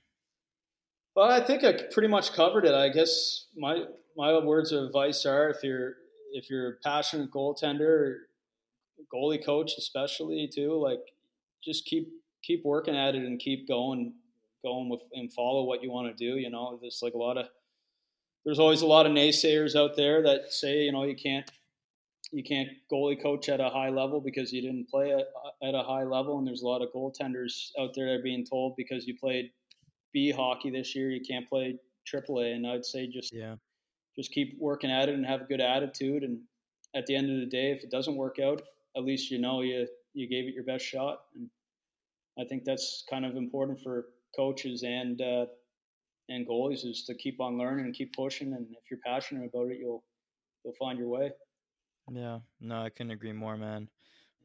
Well, I think I pretty much covered it. I guess my my words of advice are if you're if you're a passionate goaltender, goalie coach especially too, like just keep keep working at it and keep going going with and follow what you want to do. You know, there's like a lot of there's always a lot of naysayers out there that say you know you can't you can't goalie coach at a high level because you didn't play at, uh, at a high level, and there's a lot of goaltenders out there that are being told because you played B hockey this year, you can't play AAA. And I'd say just Yeah. just keep working at it and have a good attitude. And at the end of the day, if it doesn't work out, at least you know you you gave it your best shot. And I think that's kind of important for coaches and uh, and goalies is to keep on learning and keep pushing. And if you're passionate about it, you'll you'll find your way. Yeah. No, I couldn't agree more, man.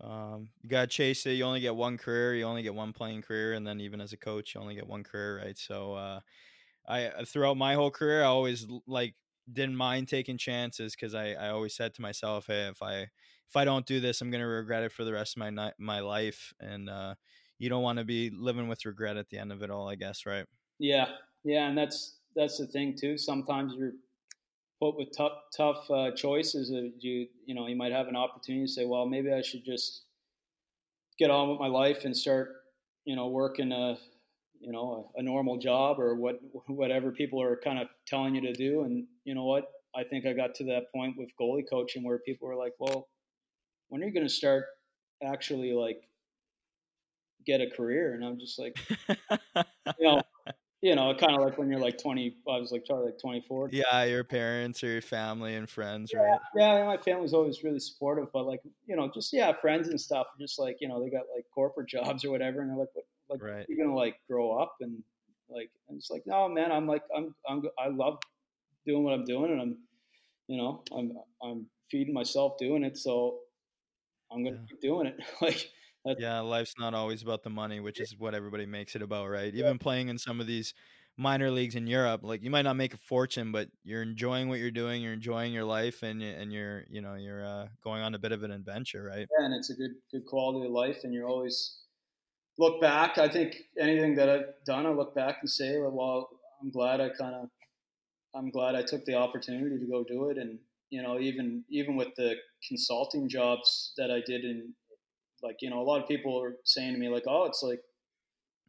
Um, you gotta chase it. You only get one career. You only get one playing career, and then even as a coach, you only get one career, right? So, uh, I uh, throughout my whole career, I always like didn't mind taking chances because I, I always said to myself, hey, if I if I don't do this, I'm gonna regret it for the rest of my ni- my life, and uh, you don't want to be living with regret at the end of it all, I guess, right? Yeah, yeah, and that's that's the thing too. Sometimes you're put with tough tough uh, choices. You you know you might have an opportunity to say, well, maybe I should just get on with my life and start you know working a you know a, a normal job or what (laughs) whatever people are kind of telling you to do. And you know what? I think I got to that point with goalie coaching where people were like, well, when are you going to start actually like get a career? And I'm just like, (laughs) you know, you know, kind of like when you're like 20, I was like probably like 24. yeah, your parents or your family and friends, right? Yeah, my family's always really supportive, but like, you know, just yeah, friends and stuff, just like, you know, they got like corporate jobs or whatever, and they're like, what, like, Right. you're gonna like grow up and like, and it's like, no, man, I'm like, I'm, I'm, I love doing what I'm doing, and I'm, you know, I'm, I'm feeding myself doing it, so I'm gonna Yeah. keep doing it. (laughs) like, that's, Yeah, life's not always about the money, which is what everybody makes it about, right? Even playing in some of these minor leagues in Europe, like you might not make a fortune, but you're enjoying what you're doing, you're enjoying your life, and and you're you know you're uh, going on a bit of an adventure, right? yeah, and it's a good, good quality of life, and you're always look back. I think anything that I've done, I look back and say, well, I'm glad I kind of, I'm glad I took the opportunity to go do it, and you know, even even with the consulting jobs that I did in, like you know, a lot of people are saying to me like, oh, it's like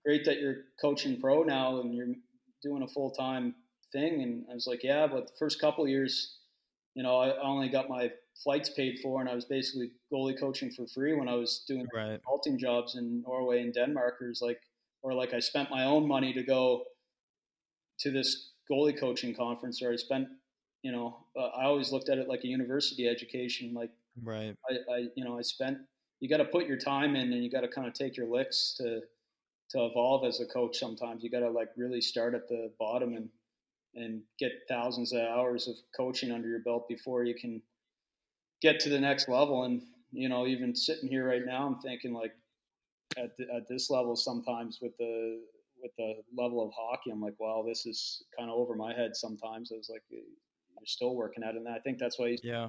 great that you're coaching pro now and you're doing a full time thing, and I was like, yeah, but the first couple of years, you know, I only got my flights paid for, and I was basically goalie coaching for free when I was doing Right. consulting jobs in Norway and Denmark. Or like, or like I spent my own money to go to this goalie coaching conference, or I spent, you know, uh, I always looked at it like a university education. Like Right. I, I you know, I spent. You got to put your time in, and you got to kind of take your licks to to evolve as a coach. Sometimes you got to like really start at the bottom and and get thousands of hours of coaching under your belt before you can get to the next level. And you know, even sitting here right now, I'm thinking like at the, at this level, sometimes with the with the level of hockey, I'm like, wow, this is kind of over my head. Sometimes I was like, you're still working at it, and I think that's why you, Yeah.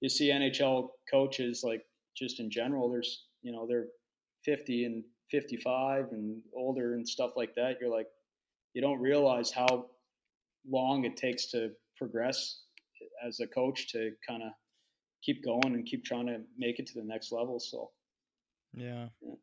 you see NHL coaches like just in general. There's you know they're 50 and 55 and older and stuff like that. You're like, you don't realize how long it takes to progress as a coach to kind of keep going and keep trying to make it to the next level. So Yeah. Yeah.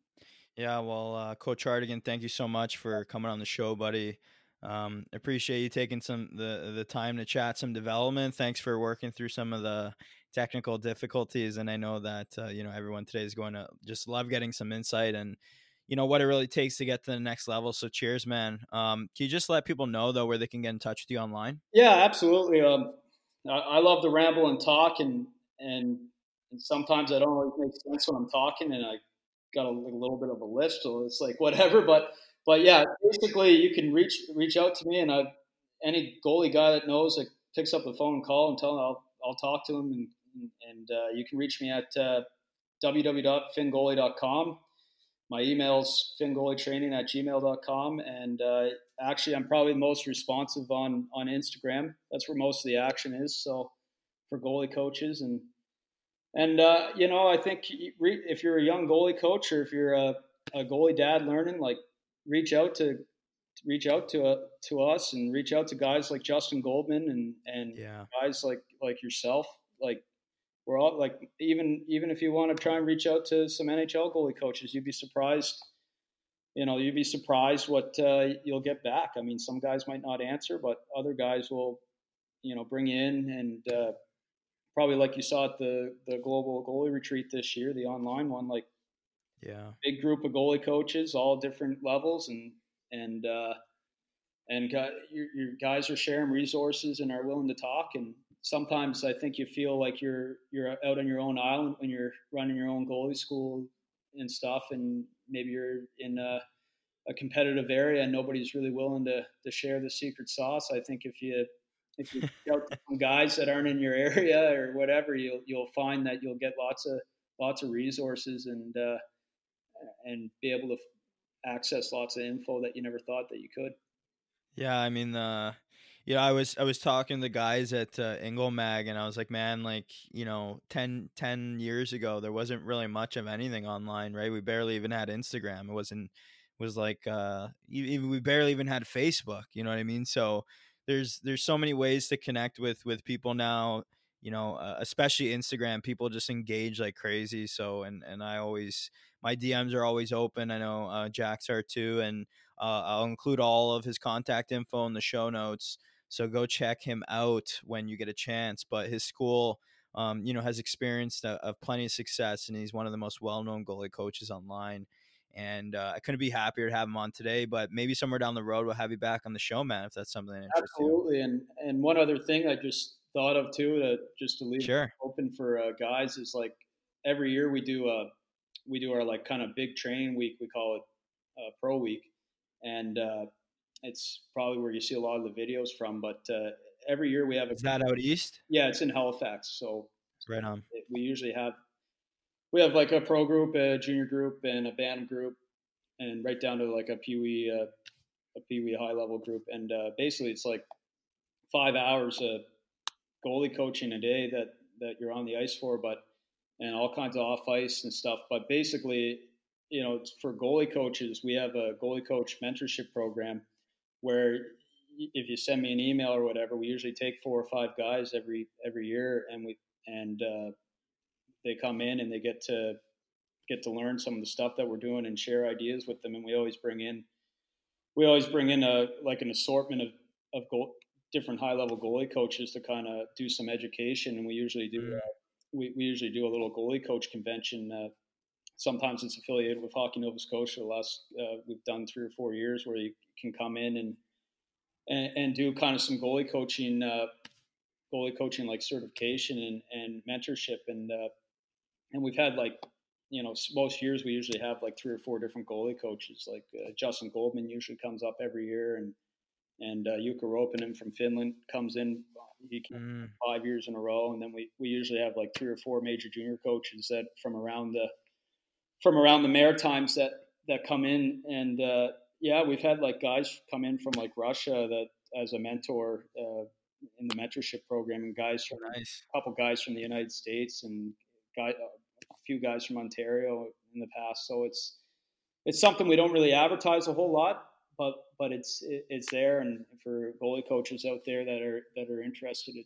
Yeah. Well, uh, Coach Hardigan, thank you so much for coming on the show, buddy. Um, appreciate you taking some the the time to chat some development. Thanks for working through some of the technical difficulties, and I know that uh, you know everyone today is going to just love getting some insight and you know what it really takes to get to the next level. So, cheers, man. Um, can you just let people know though where they can get in touch with you online? Yeah, absolutely. Um, I, I love to ramble and talk, and and and sometimes I don't always make sense when I'm talking, and I got a, a, little bit of a list, so it's like whatever. But but yeah, basically you can reach reach out to me, and I any goalie guy that knows like picks up the phone and call and tell him I'll I'll talk to him, and and uh, you can reach me at uh, www.fingoalie.com. My email's fingoalietraining at gmail.com. And uh, actually, I'm probably most responsive on, on Instagram. That's where most of the action is. So for goalie coaches and and uh, you know, I think if you're a young goalie coach or if you're a, a goalie dad learning, like reach out to reach out to uh, to us and reach out to guys like Justin Goldman and and yeah. guys like like yourself. Like we're all like even even if you want to try and reach out to some NHL goalie coaches, you'd be surprised. You know, you'd be surprised what uh, you'll get back. I mean, some guys might not answer, but other guys will, you know, bring in and uh, probably like you saw at the the global goalie retreat this year, the online one, like yeah, big group of goalie coaches, all different levels, and and uh, and your, your guys are sharing resources and are willing to talk. And sometimes I think you feel like you're you're out on your own island when you're running your own goalie school and stuff, and maybe you're in a, a competitive area and nobody's really willing to to share the secret sauce. I think if you if you out some guys that aren't in your (laughs) area or whatever, you'll you'll find that you'll get lots of lots of resources and uh, and be able to access lots of info that you never thought that you could. Yeah, I mean, uh, you know, I was I was talking to the guys at uh, Mag, and I was like, man, like you know, 10, 10 years ago, there wasn't really much of anything online, right? We barely even had Instagram. It wasn't was like uh, even we barely even had Facebook. You know what I mean? So there's there's so many ways to connect with with people now you know uh, especially instagram people just engage like crazy so and and i always my dms are always open i know uh, jack's are too and uh, i'll include all of his contact info in the show notes so go check him out when you get a chance but his school um, you know has experienced a, a plenty of success and he's one of the most well-known goalie coaches online and uh, I couldn't be happier to have him on today. But maybe somewhere down the road we'll have you back on the show, man, if that's something that interests Absolutely. you. And and one other thing I just thought of too, to just to leave sure. open for uh, guys is like every year we do a we do our like kind of big training week. We call it uh, Pro Week, and uh, it's probably where you see a lot of the videos from. But uh, every year we have a is that out east? Yeah, it's in Halifax. So right on. It, we usually have we have like a pro group, a junior group, and a band group, and right down to like a pee wee, uh, a pee wee high level group. And uh, basically, it's like five hours of goalie coaching a day that that you're on the ice for, but and all kinds of off ice and stuff. But basically, you know, for goalie coaches, we have a goalie coach mentorship program where if you send me an email or whatever, we usually take four or five guys every every year, and we and uh, they come in and they get to get to learn some of the stuff that we're doing and share ideas with them. And we always bring in we always bring in a like an assortment of of goal, different high level goalie coaches to kind of do some education. And we usually do mm. uh, we, we usually do a little goalie coach convention. Uh, sometimes it's affiliated with Hockey Nova Scotia. The last uh, we've done three or four years where you can come in and and, and do kind of some goalie coaching, uh, goalie coaching like certification and, and mentorship. And uh, and we've had like you know most years we usually have like three or four different goalie coaches like uh, Justin Goldman usually comes up every year and and uh, Jukka Ropinen from Finland comes in he mm. five years in a row and then we, we usually have like three or four major junior coaches that from around the from around the Maritimes that that come in and uh, yeah we've had like guys come in from like Russia that as a mentor uh, in the mentorship program and guys from nice. a couple guys from the United States and guy, a few guys from Ontario in the past. So it's it's something we don't really advertise a whole lot, but but it's it, it's there. And for goalie coaches out there that are that are interested, it,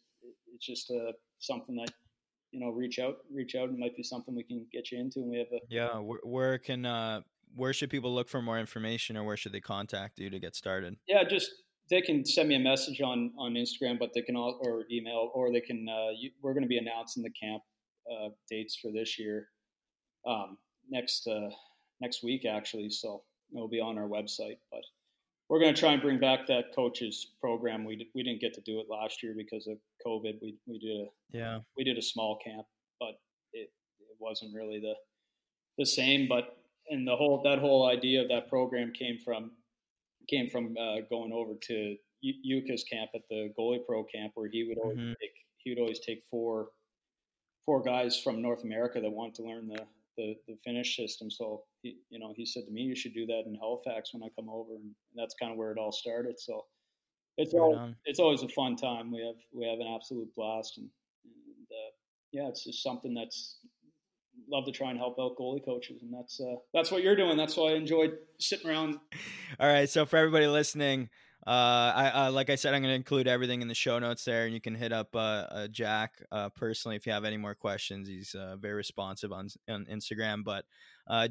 it's just uh, something that you know reach out reach out. It might be something we can get you into. And we have a yeah. Where, where can uh, where should people look for more information, or where should they contact you to get started? Yeah, just they can send me a message on on Instagram, but they can all or email, or they can. Uh, you, we're going to be announcing the camp uh, dates for this year um, next uh, next week actually. So it'll be on our website. But we're going to try and bring back that coaches program. We we didn't get to do it last year because of COVID. We we did a yeah we did a small camp, but it it wasn't really the the same. But and the whole that whole idea of that program came from came from uh, going over to Jukka's camp at the goalie pro camp where he would always mm-hmm. take he would always take four four guys from North America that want to learn the the, the Finnish system. So he, you know, he said to me, "You should do that in Halifax when I come over," and that's kind of where it all started. So it's right all, it's always a fun time. We have we have an absolute blast, and, and uh, yeah, it's just something that's love to try and help out goalie coaches, and that's uh, that's what you're doing. That's why I enjoyed sitting around. All right, so for everybody listening, uh, I uh, like I said, I'm going to include everything in the show notes there, and you can hit up uh, uh Jack uh, personally if you have any more questions. He's very responsive on on Instagram. But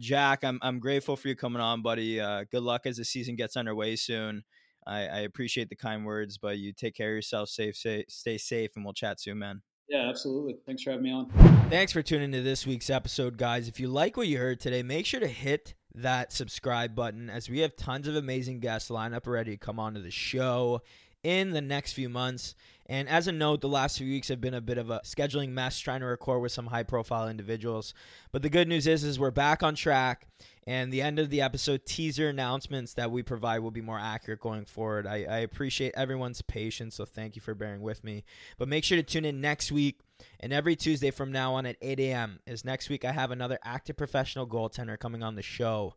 Jack, I'm I'm grateful for you coming on, buddy. good luck as the season gets underway soon. I, I, appreciate the kind words, but you take care of yourself, safe, stay, stay safe, and we'll chat soon, man. Yeah, absolutely. Thanks for having me on. Thanks for tuning to this week's episode, guys. If you like what you heard today, make sure to hit that subscribe button as we have tons of amazing guests lined up ready to come onto the show in the next few months. And as a note, the last few weeks have been a bit of a scheduling mess trying to record with some high profile individuals. But the good news is is we're back on track and the end of the episode teaser announcements that we provide will be more accurate going forward. I, I appreciate everyone's patience, so thank you for bearing with me. But make sure to tune in next week and every Tuesday from now on at 8 a.m. Is next week I have another active professional goaltender coming on the show.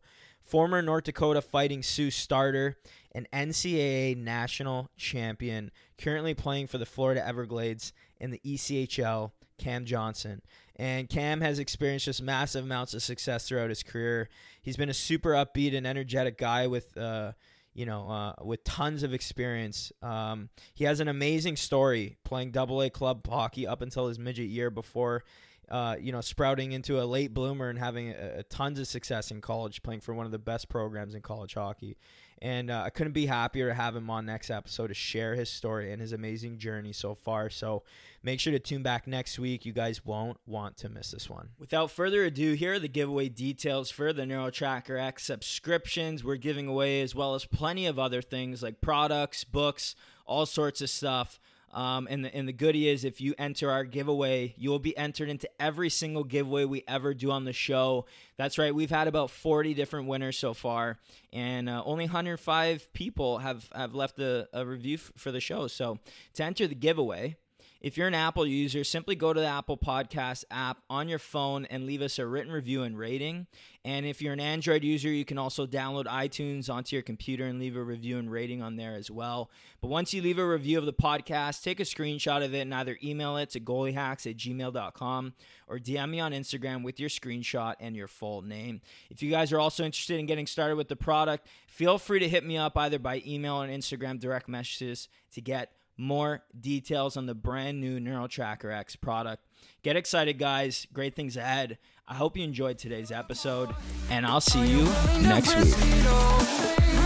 Former North Dakota Fighting Sioux starter and NCAA national champion, currently playing for the Florida Everglades in the ECHL, Cam Johnson. And Cam has experienced just massive amounts of success throughout his career. He's been a super upbeat and energetic guy with, uh, you know, uh, with tons of experience. Um, he has an amazing story playing Double A club hockey up until his midget year before. Uh, you know, sprouting into a late bloomer and having a, a tons of success in college, playing for one of the best programs in college hockey. And uh, I couldn't be happier to have him on next episode to share his story and his amazing journey so far. So make sure to tune back next week. You guys won't want to miss this one. Without further ado, here are the giveaway details for the NeuroTracker X subscriptions we're giving away, as well as plenty of other things like products, books, all sorts of stuff. Um, and the and the goodie is if you enter our giveaway, you will be entered into every single giveaway we ever do on the show. That's right, we've had about 40 different winners so far, and uh, only 105 people have have left a, a review f- for the show. So to enter the giveaway, if you're an Apple user, simply go to the Apple Podcast app on your phone and leave us a written review and rating. And if you're an Android user, you can also download iTunes onto your computer and leave a review and rating on there as well. But once you leave a review of the podcast, take a screenshot of it and either email it to goaliehacks at gmail.com or DM me on Instagram with your screenshot and your full name. If you guys are also interested in getting started with the product, feel free to hit me up either by email or Instagram direct messages to get more details on the brand new NeuroTracker X product. Get excited, guys. Great things ahead. I hope you enjoyed today's episode, and I'll see you next week.